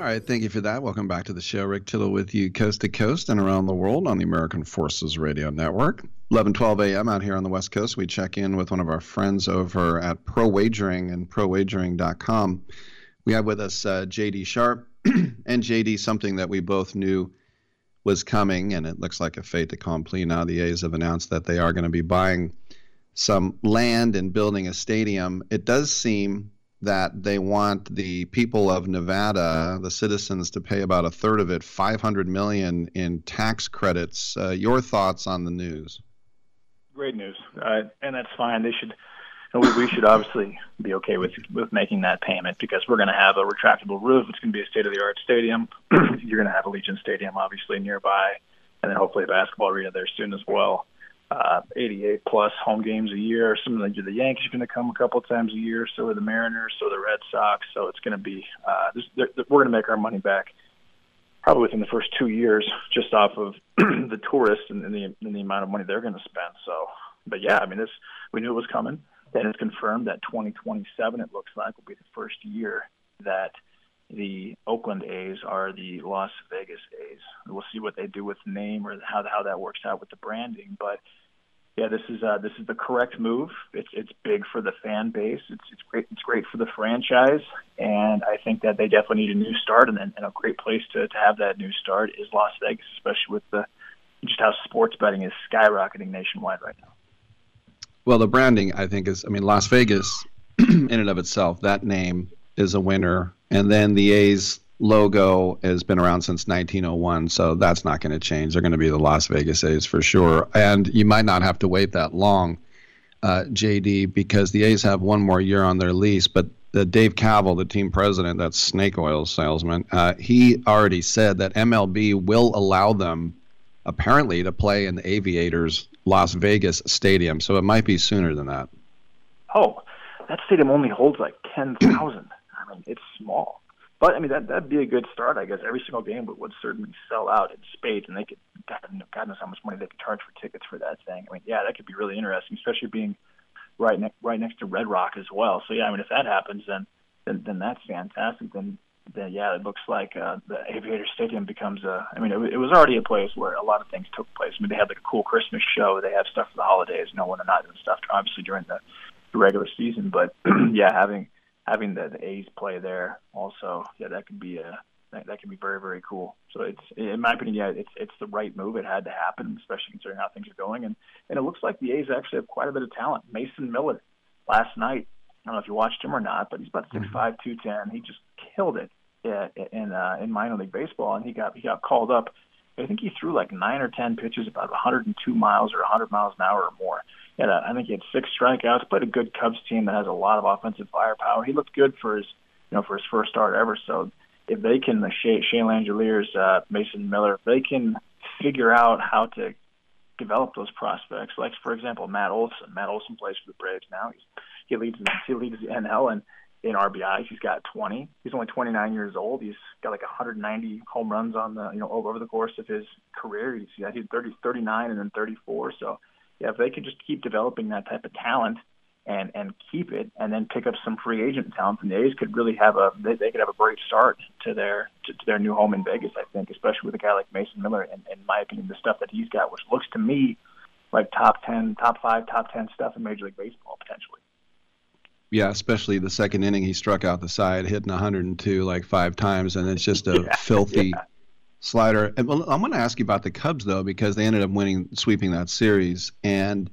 Speaker 2: All right, thank you for that. Welcome back to the show. Rick Tittle with you coast to coast and around the world on the American Forces Radio Network. 11, 12 a.m. out here on the West Coast. We check in with one of our friends over at Pro Wagering and ProWagering.com. We have with us uh, JD Sharp. and JD, something that we both knew was coming, and it looks like a fait accompli. Now the A's have announced that they are going to be buying some land and building a stadium. It does seem that they want the people of Nevada, the citizens, to pay about a third of it, 500 million in tax credits. Uh, your thoughts on the news?
Speaker 53: Great news, uh, and that's fine. They should. We, we should obviously be okay with with making that payment because we're going to have a retractable roof. It's going to be a state of the art stadium. You're going to have Allegiant Stadium obviously nearby, and then hopefully a basketball arena there soon as well uh, 88 plus home games a year. Some of the, the Yankees are going to come a couple times a year. So are the Mariners. So are the Red Sox. So it's going to be uh, this, we're going to make our money back probably within the first two years, just off of the tourists and, and the and the amount of money they're going to spend. So, but yeah, I mean, this we knew it was coming. Then it's confirmed that 2027 it looks like will be the first year that the Oakland A's are the Las Vegas A's. We'll see what they do with the name or how how that works out with the branding, but yeah, this is uh, this is the correct move. It's it's big for the fan base. It's it's great. It's great for the franchise, and I think that they definitely need a new start. And, and a great place to, to have that new start is Las Vegas, especially with the just how sports betting is skyrocketing nationwide right now.
Speaker 2: Well, the branding, I think, is. I mean, Las Vegas, in and of itself, that name is a winner, and then the A's logo has been around since 1901, so that's not going to change. They're going to be the Las Vegas A's for sure, and you might not have to wait that long, uh, JD, because the A's have one more year on their lease. But the Dave Kaval, the team president, that's snake oil salesman, uh, he already said that MLB will allow them, apparently, to play in the Aviators Las Vegas stadium. So it might be sooner than that.
Speaker 53: Oh, that stadium only holds like 10,000. I mean, it's small. But I mean that that'd be a good start, I guess. Every single game would, would certainly sell out in spades, and they could God, knows how much money they could charge for tickets for that thing. I mean, yeah, that could be really interesting, especially being right next right next to Red Rock as well. So yeah, I mean, if that happens, then then, then that's fantastic. Then then yeah, it looks like uh, the Aviator Stadium becomes a. I mean, it, it was already a place where a lot of things took place. I mean, they had like a cool Christmas show. They have stuff for the holidays. No one are not doing stuff obviously during the, the regular season, but yeah, having having the, the A's play there also, yeah, that could be a that, that can be very very cool. So it's in my opinion, yeah, it's it's the right move. It had to happen, especially considering how things are going, and and it looks like the A's actually have quite a bit of talent. Mason Miller last night, I don't know if you watched him or not, but he's about six five, two ten. He just killed it in uh, in minor league baseball, and he got he got called up. I think he threw like nine or ten pitches, about 102 miles or 100 miles an hour or more had a, I think he had six strikeouts. Played a good Cubs team that has a lot of offensive firepower. He looked good for his, you know, for his first start ever. So if they can, the Shea, Shea Langeliers, uh, Mason Miller, if they can figure out how to develop those prospects, like for example Matt Olson. Matt Olson plays for the Braves now. He's, he leads he leads the NL and in RBIs. He's got 20. He's only 29 years old. He's got like 190 home runs on the you know over the course of his career. He's yeah, he's 30, 39 and then 34. So yeah, if they could just keep developing that type of talent and and keep it, and then pick up some free agent talent, and the A's could really have a they, they could have a great start to their to, to their new home in Vegas. I think, especially with a guy like Mason Miller, and in my opinion, the stuff that he's got, which looks to me like top ten, top five, top ten stuff in Major League Baseball potentially.
Speaker 2: Yeah, especially the second inning, he struck out the side, hitting 102 like five times, and it's just a yeah, filthy. Yeah slider. And I'm going to ask you about the Cubs though, because they ended up winning, sweeping that series, and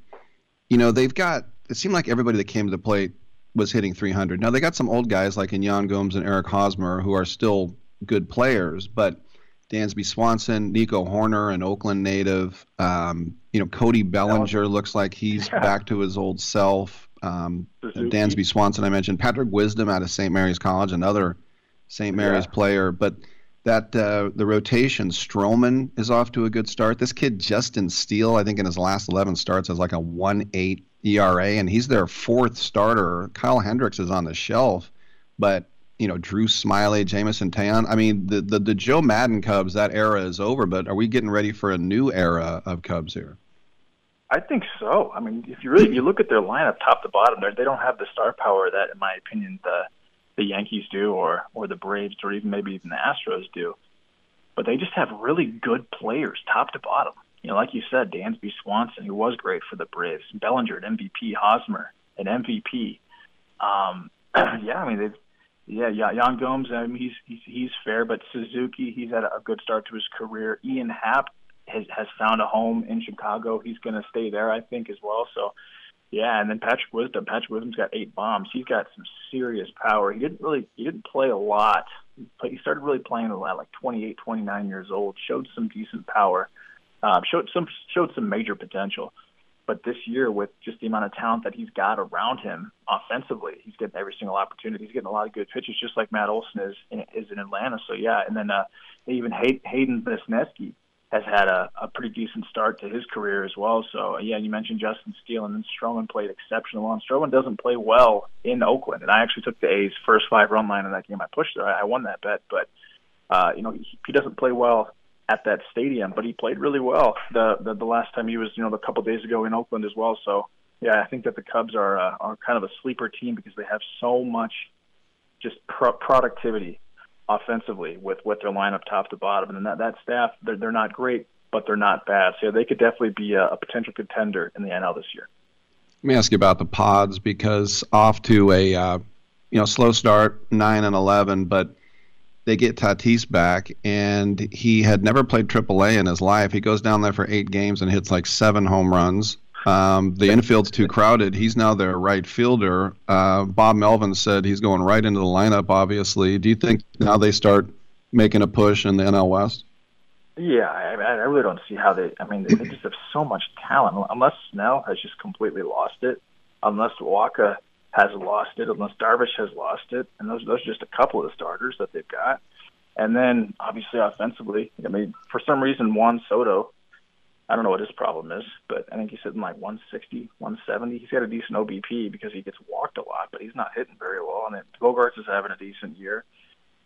Speaker 2: you know they've got. It seemed like everybody that came to the plate was hitting 300. Now they got some old guys like in Yan Gomes and Eric Hosmer who are still good players, but Dansby Swanson, Nico Hoerner, an Oakland native. Um, you know, Cody Bellinger looks like he's yeah. back to his old self. Um, Dansby Swanson, I mentioned. Patrick Wisdom out of St. Mary's College, another St. Mary's yeah. player. But that uh, the rotation, Stroman is off to a good start. This kid, Justin Steele, I think in his last 11 starts has like a 1.8 ERA, and he's their fourth starter. Kyle Hendricks is on the shelf, but you know Drew Smyly, Jameson Taillon. I mean, the, the the Joe Maddon Cubs that era is over, but are we getting ready for a new era of Cubs here?
Speaker 53: I think so. I mean, if you really if you look at their lineup top to bottom, they don't have the star power that, in my opinion, the the Yankees do or or the Braves or even maybe even the Astros do. But they just have really good players, top to bottom. You know, like you said, Dansby Swanson, who was great for the Braves, Bellinger, an MVP, Hosmer, an MVP. Um, yeah, I mean they've yeah, yeah, Yan Gomes, I mean, he's he's he's fair, but Suzuki, he's had a good start to his career. Ian Happ has has found a home in Chicago. He's going to stay there, I think, as well. So yeah, and then Patrick Wisdom. Patrick Wisdom's got eight bombs. He's got some serious power. He didn't really he didn't play a lot. He started really playing a lot, like 28, 29 years old. Showed some decent power. Uh, showed some showed some major potential. But this year, with just the amount of talent that he's got around him offensively, he's getting every single opportunity. He's getting a lot of good pitches, just like Matt Olson is in, is in Atlanta. So yeah, and then uh, even Hayden Wesneski has had a, a pretty decent start to his career as well. So yeah, you mentioned Justin Steele and then Stroman played exceptional. well. And Stroman doesn't play well in Oakland, and I actually took the A's first five run line in that game. I pushed it. I won that bet, but uh, you know he, he doesn't play well at that stadium, but he played really well the the, the last time he was you know a couple days ago in Oakland as well. So yeah, I think that the Cubs are uh, are kind of a sleeper team because they have so much just pro- productivity offensively with with their lineup top to bottom. And that that staff, they're they're not great, but they're not bad. So they could definitely be a, a potential contender in the NL this year.
Speaker 2: Let me ask you about the Pods because off to a uh, you know slow start, nine and eleven, but they get Tatis back, and he had never played AAA in his life. He goes down there for eight games and hits like seven home runs. Um, the infield's too crowded. He's now their right fielder. Uh, Bob Melvin said he's going right into the lineup. Obviously, do you think now they start making a push in the NL West?
Speaker 53: Yeah, I, I really don't see how they. I mean, they, they just have so much talent. Unless Snell has just completely lost it, unless Wacha has lost it, unless Darvish has lost it, and those those are just a couple of the starters that they've got. And then obviously offensively, I mean, for some reason Juan Soto, I don't know what his problem is, but I think he's hitting like 160, 170. He's got a decent OBP because he gets walked a lot, but he's not hitting very well. And then Bogaerts is having a decent year.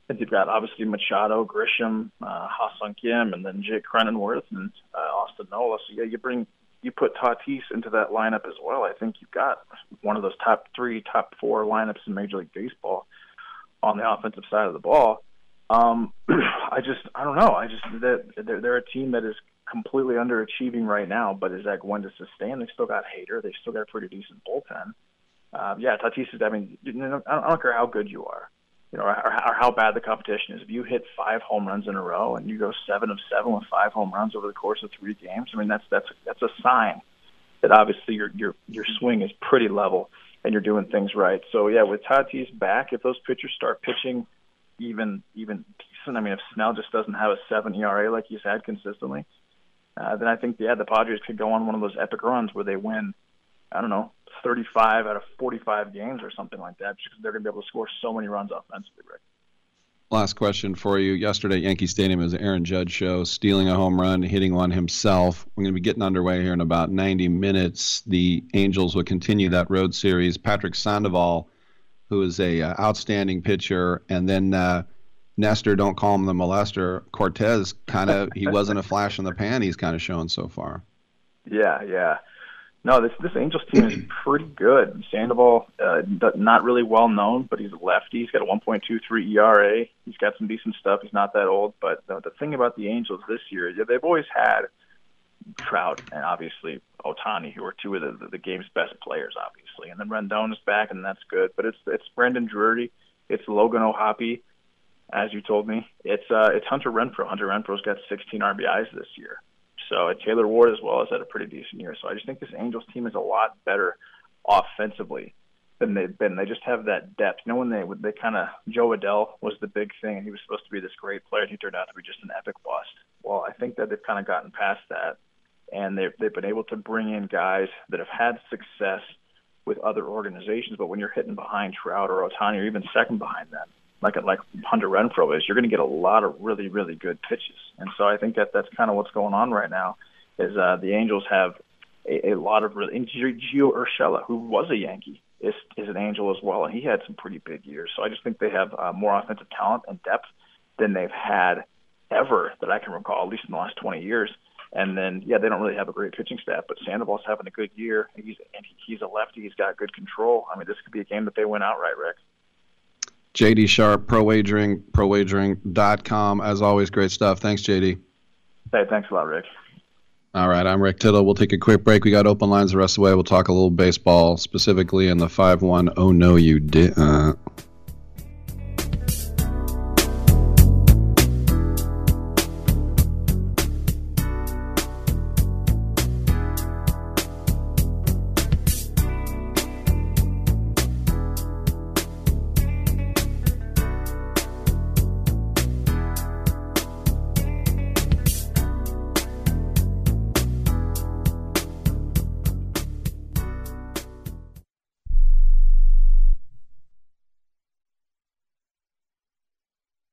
Speaker 53: And you've got obviously Machado, Grisham, uh, Ha-Seong Kim, and then Jake Cronenworth and uh, Austin Nola. So yeah, you bring you put Tatis into that lineup as well. I think you've got one of those top three, top four lineups in Major League Baseball on the offensive side of the ball. Um, I just I don't know. I just that they're, they're a team that is completely underachieving right now, but is that going to sustain? They still got Hader. They still got a pretty decent bullpen. Uh, yeah, Tatis is. I mean, I don't, I don't care how good you are you know, or, or how bad the competition is. If you hit five home runs in a row and you go seven of seven with five home runs over the course of three games, I mean that's that's that's a sign that obviously your your your swing is pretty level and you're doing things right. So yeah, with Tatis back, if those pitchers start pitching even even decent, I mean if Snell just doesn't have a seven ERA like he's had consistently, uh, then I think yeah the Padres could go on one of those epic runs where they win. I don't know, 35 out of 45 games or something like that because they're going to be able to score so many runs offensively, Rick.
Speaker 2: Last question for you. Yesterday, Yankee Stadium an Aaron Judge show, stealing a home run, hitting one himself. We're going to be getting underway here in about 90 minutes. The Angels will continue that road series. Patrick Sandoval, who is a uh, outstanding pitcher, and then uh, Nestor, don't call him the molester. Cortes kind of, he wasn't a flash in the pan. He's kind of shown so far.
Speaker 53: Yeah, yeah. No, this this Angels team is pretty good. Sandoval, uh, not really well known, but he's a lefty. He's got a 1.23 ERA. He's got some decent stuff. He's not that old. But the, the thing about the Angels this year, they've always had Trout and obviously Ohtani, who are two of the, the game's best players, obviously. And then Rendon is back, and that's good. But it's it's Brandon Drury, it's Logan O'Hoppe, as you told me. It's uh, it's Hunter Renfroe. Hunter Renfroe's got 16 RBIs this year. So Taylor Ward as well has had a pretty decent year. So I just think this Angels team is a lot better offensively than they've been. They just have that depth. You know when they they kind of Jo Adell was the big thing, and he was supposed to be this great player, and he turned out to be just an epic bust. Well, I think that they've kind of gotten past that, and they've they've been able to bring in guys that have had success with other organizations. But when you're hitting behind Trout or Ohtani, or even second behind them, like like Hunter Renfroe is, you're going to get a lot of really really good pitches. And so I think that that's kind of what's going on right now. Is uh, the Angels have a, a lot of really and Gio Urshela, who was a Yankee, is is an Angel as well, and he had some pretty big years. So I just think they have uh, more offensive talent and depth than they've had ever that I can recall, at least in the last 20 years. And then, yeah, they don't really have a great pitching staff, but Sandoval's having a good year. He's and he's a lefty. He's got good control. I mean, this could be a game that they win outright, Rick.
Speaker 2: JD Sharp, Pro Wagering, ProWagering.com. As always, great stuff. Thanks, JD.
Speaker 53: Hey, thanks a lot, Rick.
Speaker 2: All right, I'm Rick Tittle. We'll take a quick break. We got open lines the rest of the way. We'll talk a little baseball, specifically in the 5 1. Oh, no, you did.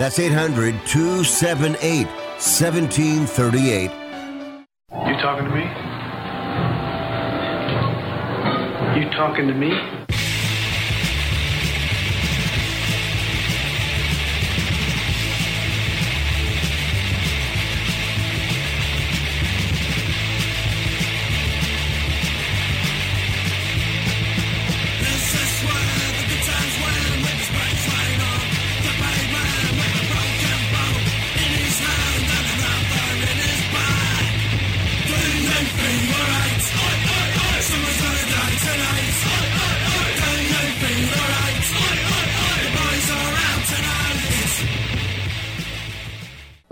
Speaker 10: That's 800 278 1738.
Speaker 54: You talking to me? You talking to me?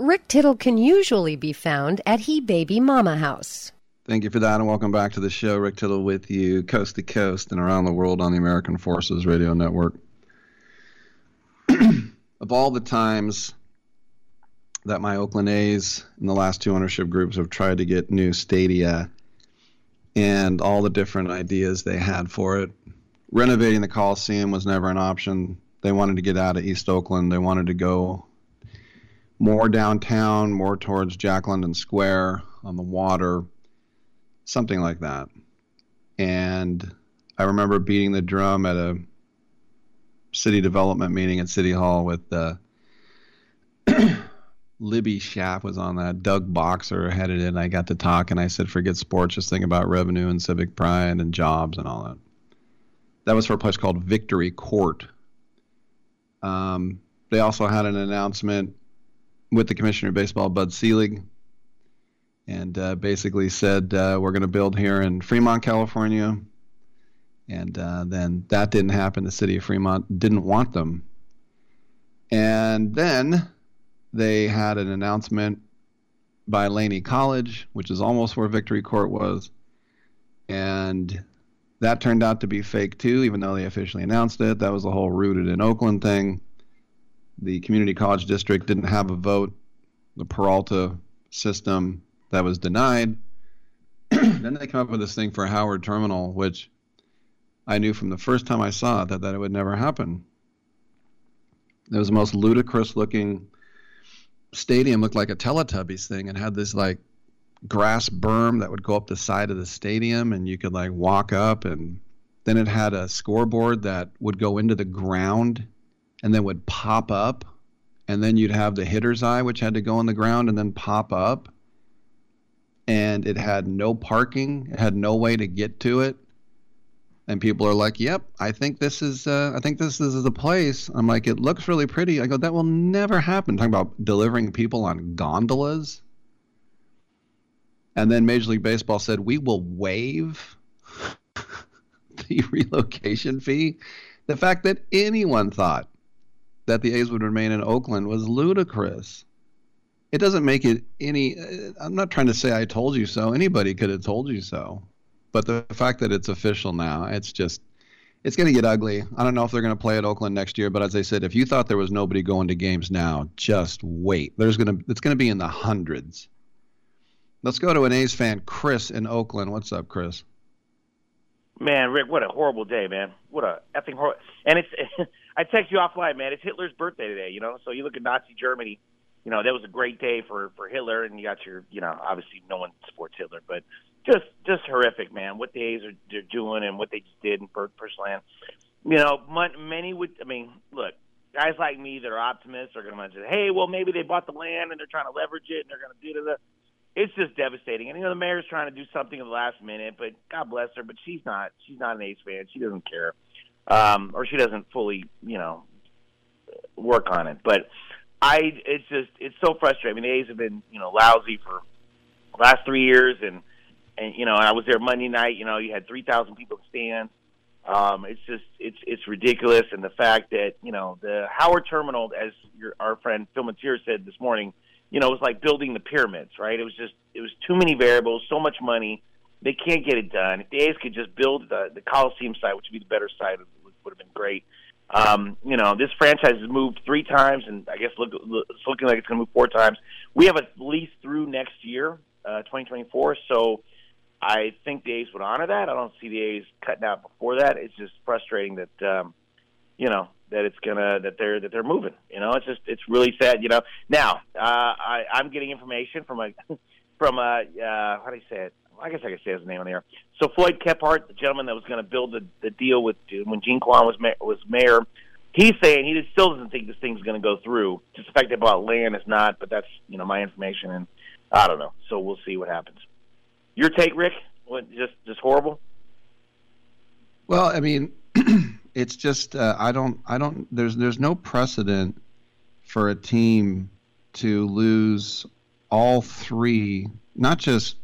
Speaker 55: Rick Tittle can usually be found at He Baby Mama House.
Speaker 2: Thank you for that, and welcome back to the show. Rick Tittle with you, coast to coast and around the world on the American Forces Radio Network. of all the times that my Oakland A's in the last two ownership groups have tried to get new stadia and all the different ideas they had for it, renovating the Coliseum was never an option. They wanted to get out of East Oakland. They wanted to go more downtown, more towards Jack London Square on the water, something like that. And I remember beating the drum at a city development meeting at City Hall with uh, Libby Schaaf was on that. Doug Boxer headed it. I got to talk and I said, forget sports, just think about revenue and civic pride and jobs and all that. That was for a place called Victory Court. Um, they also had an announcement with the commissioner of baseball, Bud Selig, and uh, basically said uh, we're going to build here in Fremont, California. And uh, then that didn't happen. The city of Fremont didn't want them. And then they had an announcement by Laney College, which is almost where Victory Court was. And that turned out to be fake too, even though they officially announced it. That was the whole rooted in Oakland thing the community college district didn't have a vote. The Peralta system that was denied then they come up with this thing for Howard Terminal, which I knew from the first time I saw it that, that it would never happen. It was the most ludicrous looking stadium, looked like a Teletubbies thing, and had this like grass berm that would go up the side of the stadium, and you could like walk up, and then it had a scoreboard that would go into the ground and then would pop up, and then you'd have the hitter's eye, which had to go on the ground and then pop up and it had no parking. It had no way to get to it. And people are like, "Yep, I think this is uh, I think this is the place." I'm like, "It looks really pretty." I go, "That will never happen." Talking about delivering people on gondolas. And then Major League Baseball said, "We will waive the relocation fee." The fact that anyone thought that the A's would remain in Oakland was ludicrous. It doesn't make it any uh, i'm not trying to say i told you so. Anybody could have told you so. But the fact that it's official now it's just it's going to get ugly. I don't know if they're going to play at oakland next year but as i said if you thought there was nobody going to games now just wait. There's going to it's going to be in the hundreds. Let's go to an a's fan chris in oakland. What's up chris?
Speaker 56: Man, Rick, what a horrible day, man. What a effing horrible. And it's, I text you offline, man. It's Hitler's birthday today, you know. So you look at Nazi Germany you know, that was a great day for for Hitler, and you got your, you know, obviously no one supports Hitler, but just just horrific, man. What the A's are they're doing and what they just did in Purchasland. You know, many would. I mean, look, guys like me that are optimists are going to say, hey, well, maybe they bought the land and they're trying to leverage it and they're going to do the. It's just devastating. And you know, the mayor's trying to do something at the last minute, but God bless her, but she's not. She's not an A's fan. She doesn't care, um, or she doesn't fully, you know, work on it. But I it's just it's so frustrating. I mean, the A's have been you know lousy for the last three years, and and you know I was there Monday night. You know, you had three thousand people in stands. Um, it's just it's it's ridiculous, and the fact that you know the Howard Terminal, as your our friend Phil Matier said this morning, you know, it was like building the pyramids, right? It was just it was too many variables, so much money. They can't get it done. If the A's could just build the the Coliseum site, which would be the better site, would, would have been great. Um, you know, this franchise has moved three times, and I guess look, look, it's looking like it's going to move four times. We have a lease through next year, uh, 2024. So I think the A's would honor that. I don't see the A's cutting out before that. It's just frustrating that um, you know that it's gonna that they're that they're moving. You know, it's just it's really sad. You know, now uh, I, I'm getting information from a from a uh, how do you say it? I guess I could say his name on the air. So Floyd Kephart, the gentleman that was going to build the, the deal with when Jean Quan was ma- was mayor, he's saying he still doesn't think this thing's going to go through. Just the fact about land is not, but that's you know my information, and I don't know. So we'll see what happens. Your take, Rick? What just just horrible?
Speaker 2: Well, I mean, it's just uh, I don't I don't there's there's no precedent for a team to lose all three, not just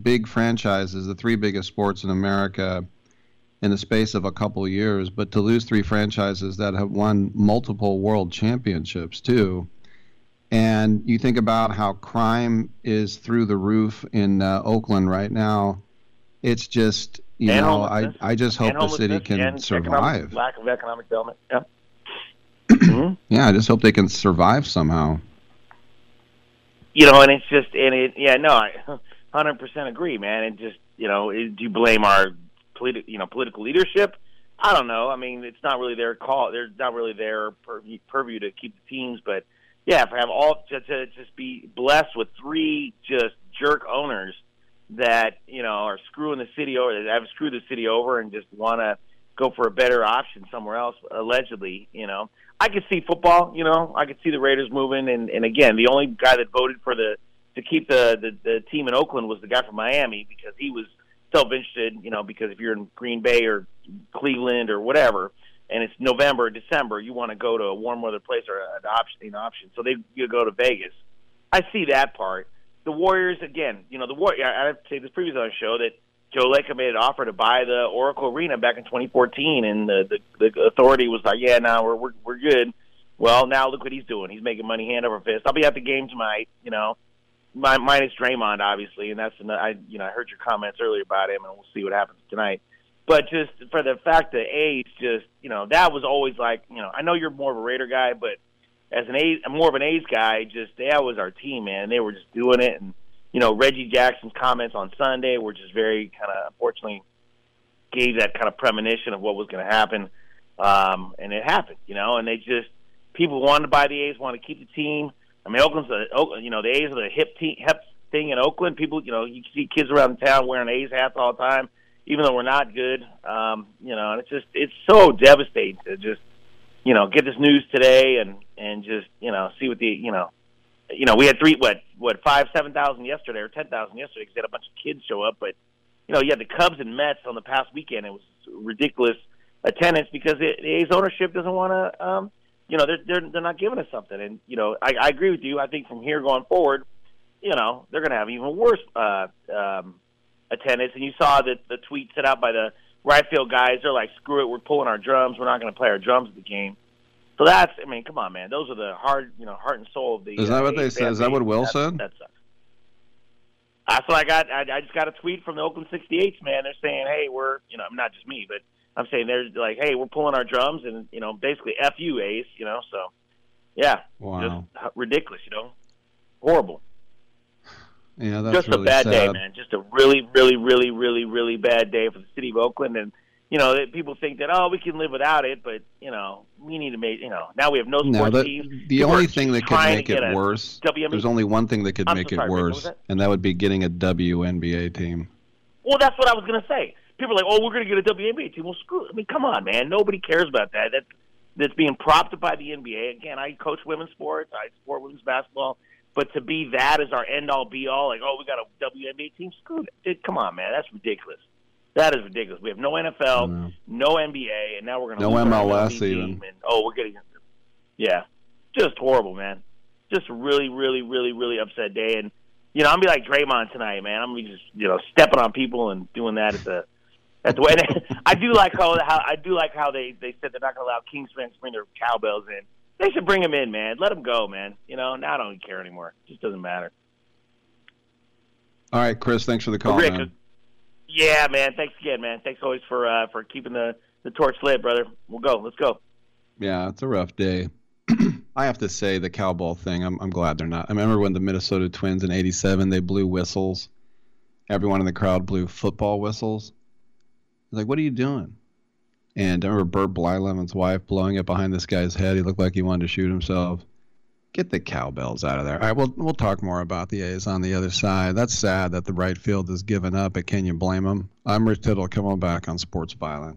Speaker 2: big franchises, the three biggest sports in America, in the space of a couple of years, but to lose three franchises that have won multiple world championships too. And you think about how crime is through the roof in uh, Oakland right now. It's just, you
Speaker 56: and
Speaker 2: know, I, I just hope the city can survive.
Speaker 56: Lack of economic development. Yeah.
Speaker 2: mm-hmm. Yeah, I just hope they can survive somehow.
Speaker 56: You know, and it's just, and it, yeah, no, I, hundred percent agree, man. And just you know, do you blame our politi- you know political leadership? I don't know. I mean, it's not really their call. They're not really their purview, purview to keep the teams. But yeah, for have all to, to just be blessed with three just jerk owners that you know are screwing the city over, that have screwed the city over, and just want to go for a better option somewhere else. Allegedly, you know, I could see football. You know, I could see the Raiders moving, and and again, the only guy that voted for the to keep the, the the team in Oakland was the guy from Miami because he was self-interested. You know, because if you're in Green Bay or Cleveland or whatever, and it's November or December, you want to go to a warm weather place or an option. An option. So they you go to Vegas. I see that part. The Warriors again. You know, the War. I to say this previously on the show that Joe Lacob made an offer to buy the Oracle Arena back in 2014, and the the, the authority was like, "Yeah, now we're, we're we're good." Well, now look what he's doing. He's making money hand over fist. I'll be at the game tonight. You know, my, minus Draymond, obviously, and that's another, I you know I heard your comments earlier about him, and we'll see what happens tonight. But just for the fact that A's just you know that was always like you know I know you're more of a Raider guy, but as an A's more of an A's guy, just that was our team, man. They were just doing it, and you know, Reggie Jackson's comments on Sunday were just very kind of unfortunately gave that kind of premonition of what was going to happen, um, and it happened. You know, and they just people wanted to buy the A's, want to keep the team. I mean, Oakland's a, you know the A's are the hip team, hip thing in Oakland. People, you know, you see kids around town wearing A's hats all the time, even though we're not good. Um, you know, and it's just it's so devastating to just you know get this news today and and just you know see what the you know you know we had three what what five seven thousand yesterday or ten thousand yesterday because they had a bunch of kids show up, but you know you had the Cubs and Mets on the past weekend. It was ridiculous attendance because the A's ownership doesn't want to. Um, you know, they're they're they're not giving us something, and you know, I, I agree with you. I think from here going forward, you know, they're going to have even worse uh, um, attendance. And you saw that the tweet set out by the right field guys. They're like, "Screw it, we're pulling our drums. We're not going to play our drums at the game." So that's, I mean, come on, man. Those are the hard, you know, heart and soul of the.
Speaker 2: Is that
Speaker 56: uh,
Speaker 2: what they said? Is that what. Will
Speaker 56: That's-
Speaker 2: said?
Speaker 56: That sucks. That's what I got. I, I just got a tweet from the Oakland 68s, man. They're saying, "Hey, we're, you know, I'm not just me, but I'm saying they're like, hey, we're pulling our drums, and you know, basically, f you, A's, you know." So, yeah,
Speaker 2: Wow.
Speaker 56: just ridiculous, you know, horrible.
Speaker 2: Yeah, that's
Speaker 56: just
Speaker 2: really
Speaker 56: a bad day, man. Just a really, really, really, really, really bad day for the city of Oakland. And you know, people think that oh, we can live without it, but you know, we need to make you know now we have no sports
Speaker 2: No, that, the only thing that could make it worse, there's only one thing that could
Speaker 56: I'm
Speaker 2: make
Speaker 56: so
Speaker 2: it
Speaker 56: sorry, Rick,
Speaker 2: worse,
Speaker 56: that?
Speaker 2: and that would be getting a WNBA team.
Speaker 56: Well, that's what I was going to say. People are like, "Oh, we're going to get a WNBA team." Well, screw. it. I mean, come on, man. Nobody cares about that. That that's being propped up by the NBA. Again, I coach women's sports. I support women's basketball. But to be that as our end all be all, like, oh, we got a WNBA team. Screw it. Dude, come on, man. That's ridiculous. That is ridiculous. We have no NFL, no NBA, and now we're going to
Speaker 2: No MLS even.
Speaker 56: And, oh, we're getting. Yeah, just horrible, man. Just really, really, really, really upset day. And you know, I'm gonna be like Draymond tonight, man. I'm gonna be just you know stepping on people and doing that at the at the way. And I do like how, how I do like how they they said they're not gonna allow Kings fans to bring their cowbells in. They should bring them in, man. Let them go, man. You know, now I don't care anymore. It just doesn't matter.
Speaker 2: All right, Chris, thanks for the call,
Speaker 56: Rick,
Speaker 2: man.
Speaker 56: Yeah, man. Thanks again, man. Thanks always for uh, for keeping the the torch lit, brother. We'll go. Let's go.
Speaker 2: Yeah, it's a rough day. I have to say the cowball thing. I'm I'm glad they're not. I remember when the Minnesota Twins in '87 they blew whistles. Everyone in the crowd blew football whistles. Like, what are you doing? And I remember Burt Blyleven's wife blowing it behind this guy's head. He looked like he wanted to shoot himself. Get the cowbells out of there. All right, we'll we'll talk more about the A's on the other side. That's sad that the right field has given up, but can you blame them? I'm Rick Tittle. Come on back on Sports Byline.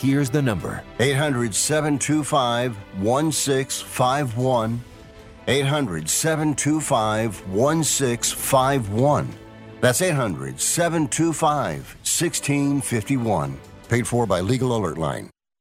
Speaker 57: Here's the number
Speaker 10: 800 725 1651. 800 725 1651. That's 800 725 1651. Paid for by Legal Alert Line.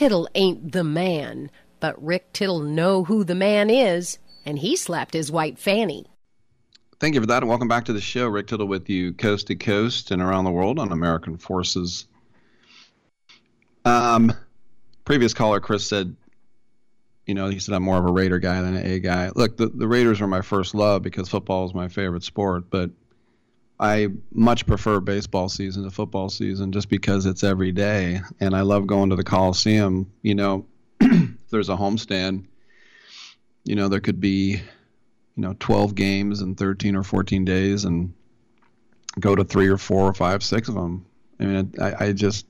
Speaker 55: Tittle ain't the man, but Rick Tittle know who the man is, and he slapped his white fanny.
Speaker 2: Thank you for that, and welcome back to the show. Rick Tittle with you, coast to coast and around the world on American Forces. Um, previous caller Chris said, you know, he said I'm more of a Raider guy than an A guy. Look, the the Raiders are my first love because football is my favorite sport, but I much prefer baseball season to football season just because it's every day, and I love going to the Coliseum. You know, if there's a homestand, you know, there could be, you know, 12 games in 13 or 14 days, and go to three or four or five, six of them. I mean, I, I just,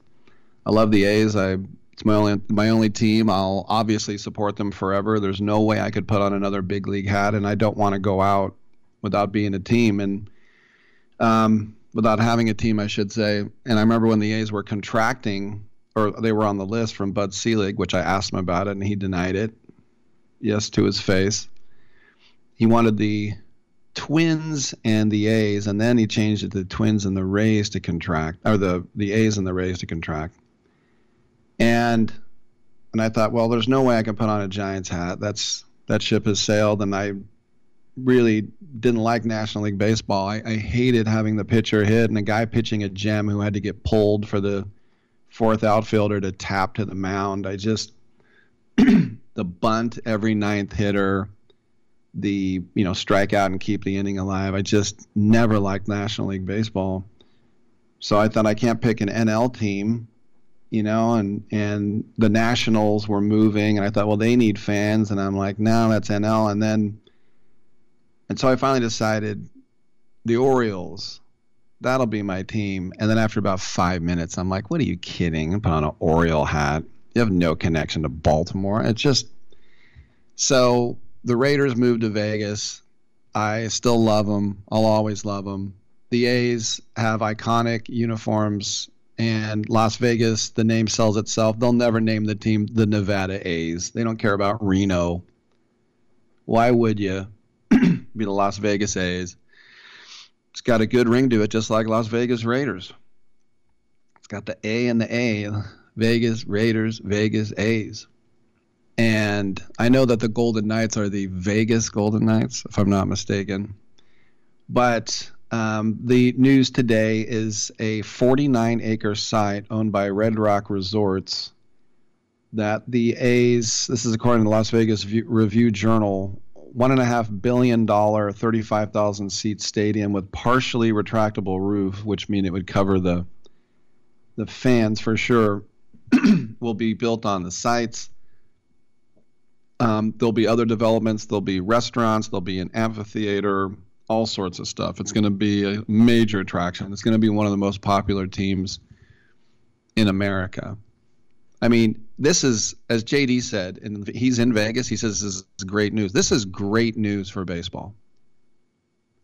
Speaker 2: I love the A's. I it's my only my only team. I'll obviously support them forever. There's no way I could put on another big league hat, and I don't want to go out without being a team. And um, without having a team, I should say. And I remember when the A's were contracting, or they were on the list from Bud Selig, which I asked him about it, and he denied it. Yes, to his face. He wanted the Twins and the A's, and then he changed it to the Twins and the Rays to contract, or the the A's and the Rays to contract. And and I thought, well, there's no way I can put on a Giants hat. That's that ship has sailed, and I really didn't like National League Baseball. I, I hated having the pitcher hit and a guy pitching a gem who had to get pulled for the fourth outfielder to tap to the mound. I just the bunt every ninth hitter, the you know strike out and keep the inning alive. I just never liked National League Baseball. So I thought I can't pick an NL team, you know, and and the Nationals were moving, and I thought, well, they need fans, and I'm like, no, that's NL, and then and so I finally decided the Orioles. That'll be my team. And then after about five minutes, I'm like, what are you kidding? I put on an Oriole hat. You have no connection to Baltimore. It's just so the Raiders moved to Vegas. I still love them. I'll always love them. The A's have iconic uniforms, and Las Vegas, the name sells itself. They'll never name the team the Nevada A's. They don't care about Reno. Why would you? be the Las Vegas A's. It's got a good ring to it, just like Las Vegas Raiders. It's got the A and the A, Vegas Raiders, Vegas A's. And I know that the Golden Knights are the Vegas Golden Knights, if I'm not mistaken. But um, the news today is a 49 acre site owned by Red Rock Resorts that the A's, this is according to the Las Vegas Review Journal, one and a half billion dollar, 35,000 seat stadium with partially retractable roof, which mean it would cover the the fans for sure, will be built on the sites. Um, there'll be other developments. There'll be restaurants. There'll be an amphitheater. All sorts of stuff. It's going to be a major attraction. It's going to be one of the most popular teams in America. I mean, this is, as JD said, and he's in Vegas. He says this is great news. This is great news for baseball.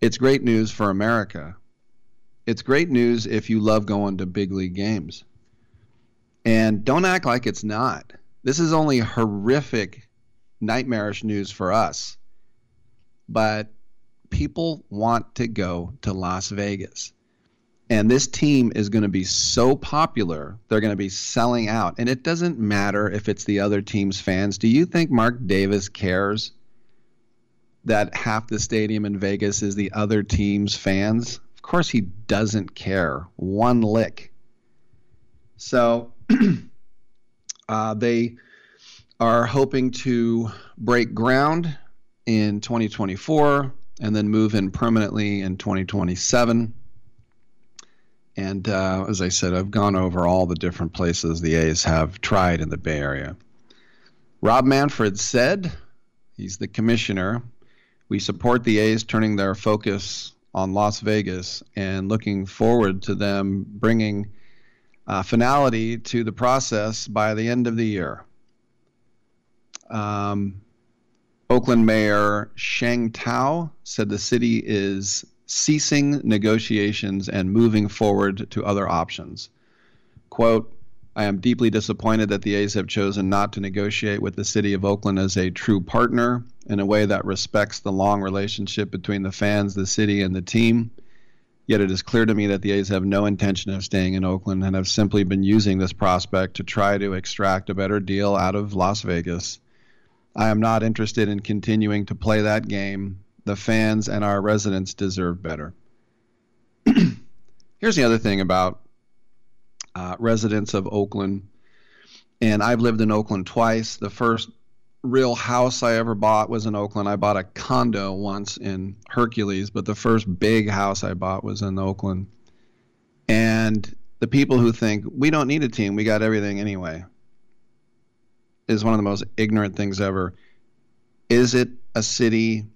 Speaker 2: It's great news for America. It's great news if you love going to big league games. And don't act like it's not. This is only horrific, nightmarish news for us. But people want to go to Las Vegas. And this team is going to be so popular, they're going to be selling out. And it doesn't matter if it's the other team's fans. Do you think Mark Davis cares that half the stadium in Vegas is the other team's fans? Of course, he doesn't care one lick. So uh, they are hoping to break ground in 2024 and then move in permanently in 2027. And uh, as I said, I've gone over all the different places the A's have tried in the Bay Area. Rob Manfred said, he's the commissioner, we support the A's turning their focus on Las Vegas and looking forward to them bringing uh, finality to the process by the end of the year. Um, Oakland Mayor Sheng Thao said the city is ceasing negotiations and moving forward to other options. Quote, I am deeply disappointed that the A's have chosen not to negotiate with the city of Oakland as a true partner in a way that respects the long relationship between the fans, the city, and the team. Yet it is clear to me that the A's have no intention of staying in Oakland and have simply been using this prospect to try to extract a better deal out of Las Vegas. I am not interested in continuing to play that game the fans and our residents deserve better. Here's the other thing about uh, residents of Oakland, and I've lived in Oakland twice. The first real house I ever bought was in Oakland. I bought a condo once in Hercules, but the first big house I bought was in Oakland. And the people who think we don't need a team, we got everything anyway, is one of the most ignorant things ever. Is it a city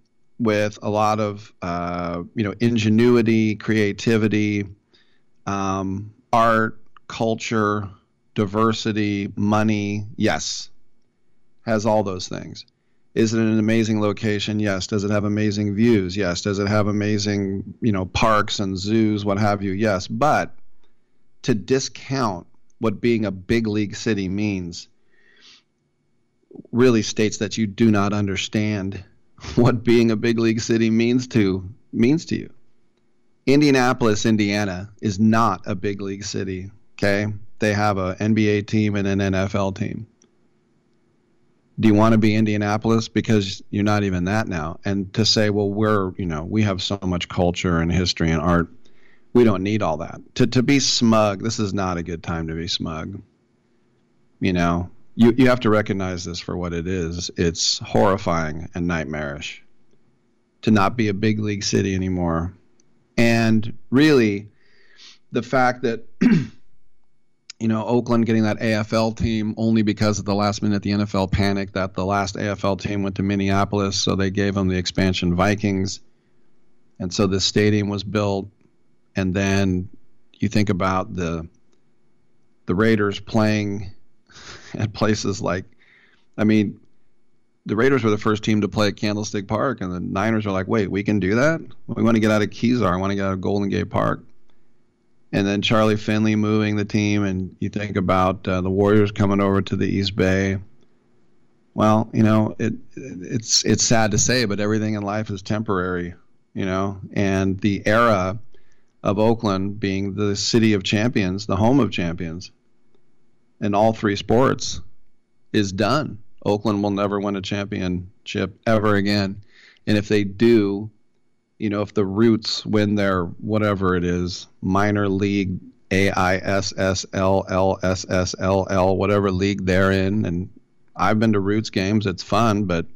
Speaker 2: with a lot of uh, you know ingenuity, creativity, um, art, culture, diversity, money. Yes, has all those things. Is it an amazing location? Yes. Does it have amazing views? Yes. Does it have amazing you know parks and zoos, what have you? Yes. But to discount what being a big league city means really states that you do not understand what being a big league city means to means to you. Indianapolis, Indiana is not a big league city, okay? They have a NBA team and an NFL team. Do you want to be Indianapolis because you're not even that now? And to say, well, we're, you know, we have so much culture and history and art. We don't need all that. To to be smug, this is not a good time to be smug. You know, you, you have to recognize this for what it is. It's horrifying and nightmarish to not be a big league city anymore. And really, the fact that, you know, Oakland getting that AFL team only because of the last minute the NFL panicked that the last AFL team went to Minneapolis, so they gave them the expansion Vikings. And so the stadium was built. And then you think about the the Raiders playing at places like, I mean, the Raiders were the first team to play at Candlestick Park, and the Niners are like, wait, we can do that? We want to get out of Kezar. I want to get out of Golden Gate Park. And then Charlie Finley moving the team, and you think about uh, the Warriors coming over to the East Bay. Well, you know, it it's it's sad to say, but everything in life is temporary, you know. And the era of Oakland being the city of champions, the home of champions in all three sports is done. Oakland will never win a championship ever again. And if they do, you know, if the Roots win their whatever it is, minor league A I S S L L S S L L, whatever league they're in, and I've been to Roots games, it's fun, but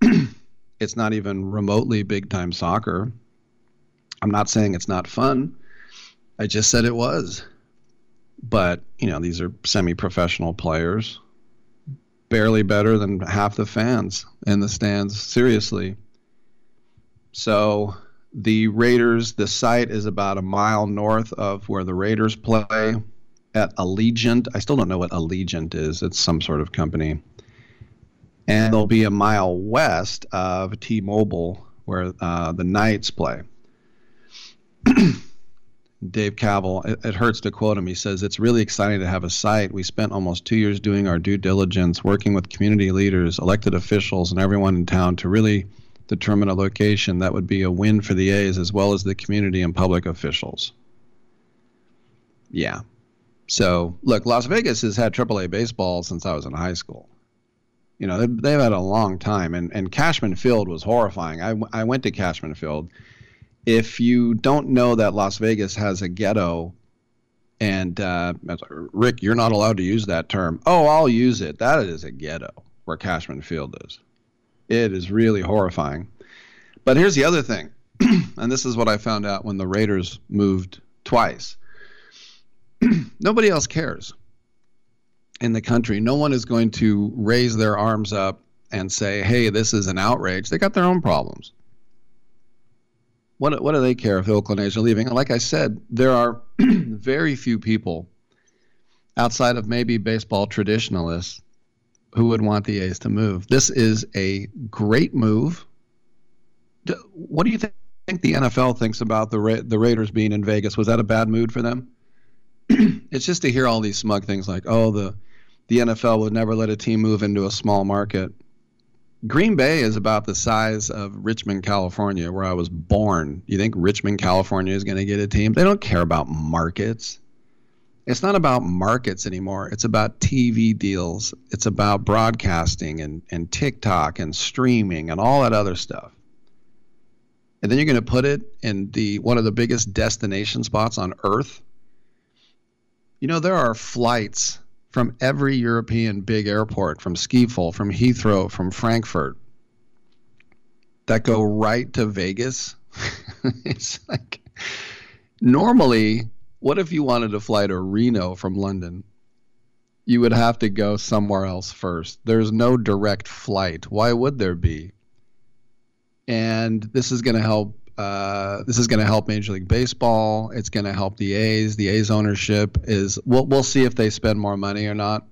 Speaker 2: it's not even remotely big time soccer. I'm not saying it's not fun. I just said it was. But, you know, these are semi professional players, barely better than half the fans in the stands, seriously. So the Raiders, the site is about a mile north of where the Raiders play at Allegiant. I still don't know what Allegiant is, it's some sort of company. And they'll be a mile west of T Mobile, where uh, the Knights play. Dave Kaval, it, it, hurts to quote him. He says, It's really exciting to have a site. We spent almost two years doing our due diligence, working with community leaders, elected officials, and everyone in town to really determine a location that would be a win for the A's as well as the community and public officials. Yeah. So, look, Las Vegas has had AAA baseball since I was in high school. You know, they've, they've had a long time, and, and Cashman Field was horrifying. I, I went to Cashman Field if you don't know that Las Vegas has a ghetto, and uh, Rick, you're not allowed to use that term. Oh, I'll use it. That is a ghetto where Cashman Field is. It is really horrifying. But here's the other thing, and this is what I found out when the Raiders moved twice. Nobody else cares in the country. No one is going to raise their arms up and say, hey, this is an outrage. They got their own problems what what do they care if the Oakland A's are leaving? And like I said, there are very few people outside of maybe baseball traditionalists who would want the A's to move. This is a great move. What do you think the NFL thinks about the Ra- the Raiders being in Vegas? Was that a bad mood for them? it's just to hear all these smug things like, "Oh, the the NFL would never let a team move into a small market." Green Bay is about the size of Richmond, California, where I was born. You think Richmond, California is going to get a team? They don't care about markets. It's not about markets anymore. It's about TV deals. It's about broadcasting and, and TikTok and streaming and all that other stuff. And then you're going to put it in the one of the biggest destination spots on earth. You know, there are flights from every European big airport, from Schiphol, from Heathrow, from Frankfurt, that go right to Vegas. it's like normally, what if you wanted to fly to Reno from London? You would have to go somewhere else first. There's no direct flight. Why would there be? And this is going to help uh, this is going to help Major League Baseball. It's going to help the A's. The A's ownership is we'll we'll see if they spend more money or not.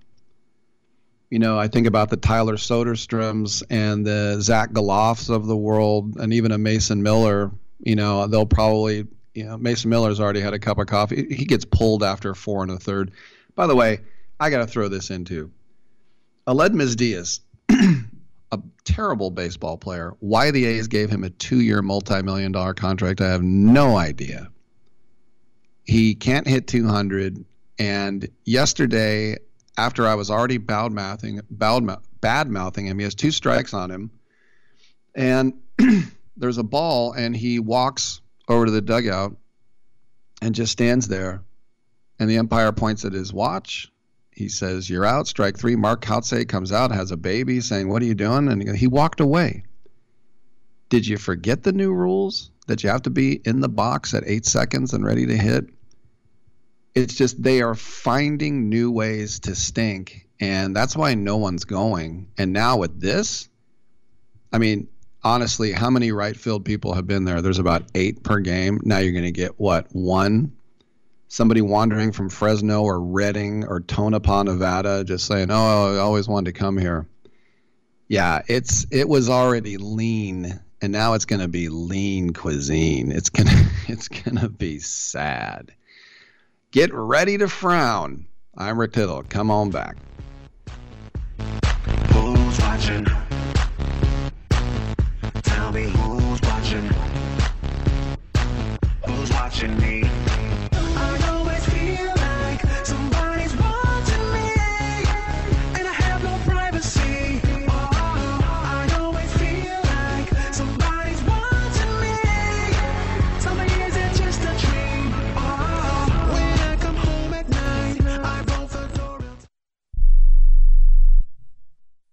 Speaker 2: You know, I think about the Tyler Soderstroms and the Zach Gelofs of the world, and even a Mason Miller. You know, they'll probably you know Mason Miller's already had a cup of coffee. He gets pulled after four and a third. By the way, I got to throw this into Aledmys Diaz terrible baseball player. Why the A's gave him a two-year, multi-million dollar contract, I have no idea. He can't hit 200, and yesterday, after I was already bad mouthing, bad mouthing him, he has two strikes on him, and there's a ball, and he walks over to the dugout and just stands there, and the umpire points at his watch he says, You're out, strike three. Mark Kotsay comes out, has a baby, saying, What are you doing? And he walked away. Did you forget the new rules that you have to be in the box at eight seconds and ready to hit? It's just they are finding new ways to stink. And that's why no one's going. And now with this, I mean, honestly, how many right field people have been there? There's about eight per game. Now you're going to get what, one somebody wandering from Fresno or Redding or Tonopah, Nevada, just saying, "Oh, I always wanted to come here." Yeah, it's it was already lean, and now it's going to be lean cuisine. It's gonna it's gonna be sad. Get ready to frown. I'm Rick Tittle. Come on back.
Speaker 58: Who's watching? Tell me who's watching? Who's watching?
Speaker 59: watching me.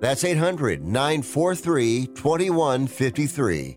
Speaker 10: That's 800 943 2153.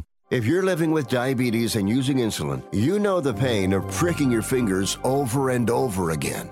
Speaker 10: If you're living with diabetes and using insulin, you know the pain of pricking your fingers over and over again.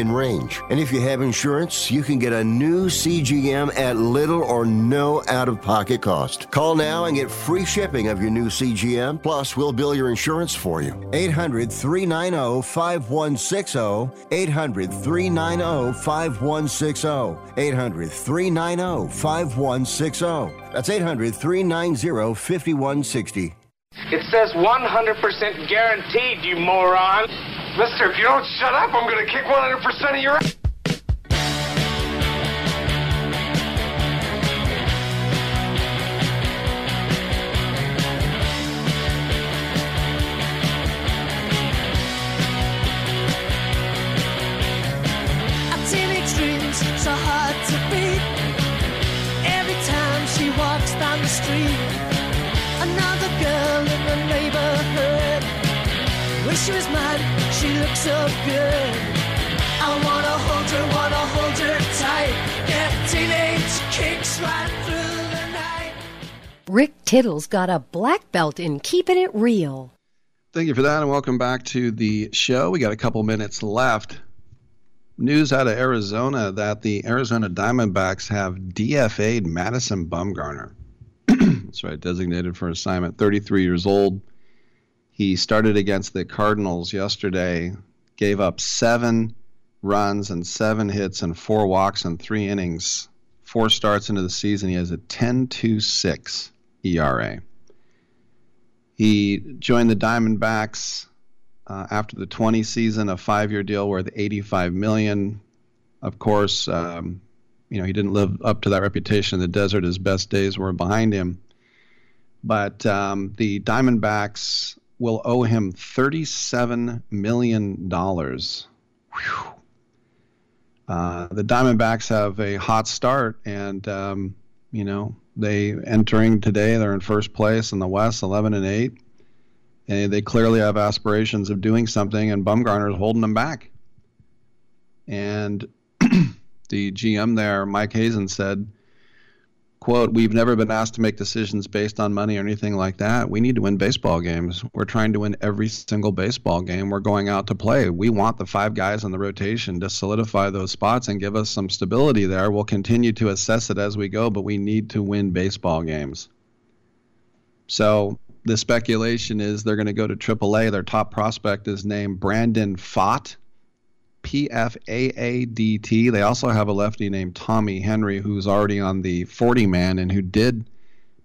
Speaker 10: in range. And if you have insurance, you can get a new CGM at little or no out of pocket cost. Call now and get free shipping of your new CGM. Plus, we'll bill your insurance for you. 800 390 5160. 800 390 5160. 800 390 5160. That's 800 390 5160.
Speaker 54: It says 100% guaranteed, you moron. Mister, if you don't shut up, I'm to kick 100% of your ass.
Speaker 59: The neighborhood. Wish she was mine, she looks so good. I wanna hold her, wanna hold her tight. Get teenage kicks right through the night.
Speaker 47: Rick Tittle's got a black belt in keeping it real.
Speaker 2: Thank you for that, and welcome back to the show. We got a couple minutes left. News out of Arizona that the Arizona Diamondbacks have DFA'd Madison Bumgarner. That's right, designated for assignment. 33 years old. He started against the Cardinals yesterday, gave up seven runs and seven hits and four walks in three innings. Four starts into the season. He has a 10 2 6 ERA. He joined the Diamondbacks uh, after the 20 season, a five-year deal worth 85 million. Of course, um, you know he didn't live up to that reputation in the desert. His best days were behind him. But um, the Diamondbacks will owe him 37 million dollars. uh, the Diamondbacks have a hot start, and um, you know they entering today. They're in first place in the West, 11 and eight, and they clearly have aspirations of doing something. And Bumgarner's holding them back. And the GM there, Mike Hazen, said quote, we've never been asked to make decisions based on money or anything like that. We need to win baseball games. We're trying to win every single baseball game we're going out to play. We want the five guys in the rotation to solidify those spots and give us some stability there. We'll continue to assess it as we go, but we need to win baseball games. So the speculation is they're going to go to AAA. Their top prospect is named Brandon Pfaadt. They also have a lefty named Tommy Henry, who's already on the 40 man and who did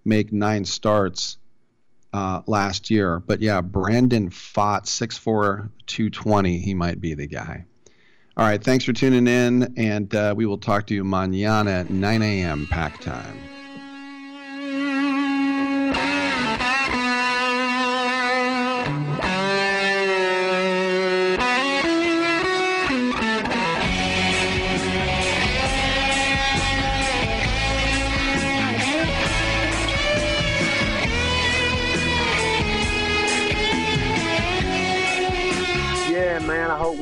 Speaker 2: make nine starts uh, last year. But yeah, Brandon Pfaadt, 6'4, 220. He might be the guy. All right, thanks for tuning in, and uh, we will talk to you mañana at 9 a.m. pack time.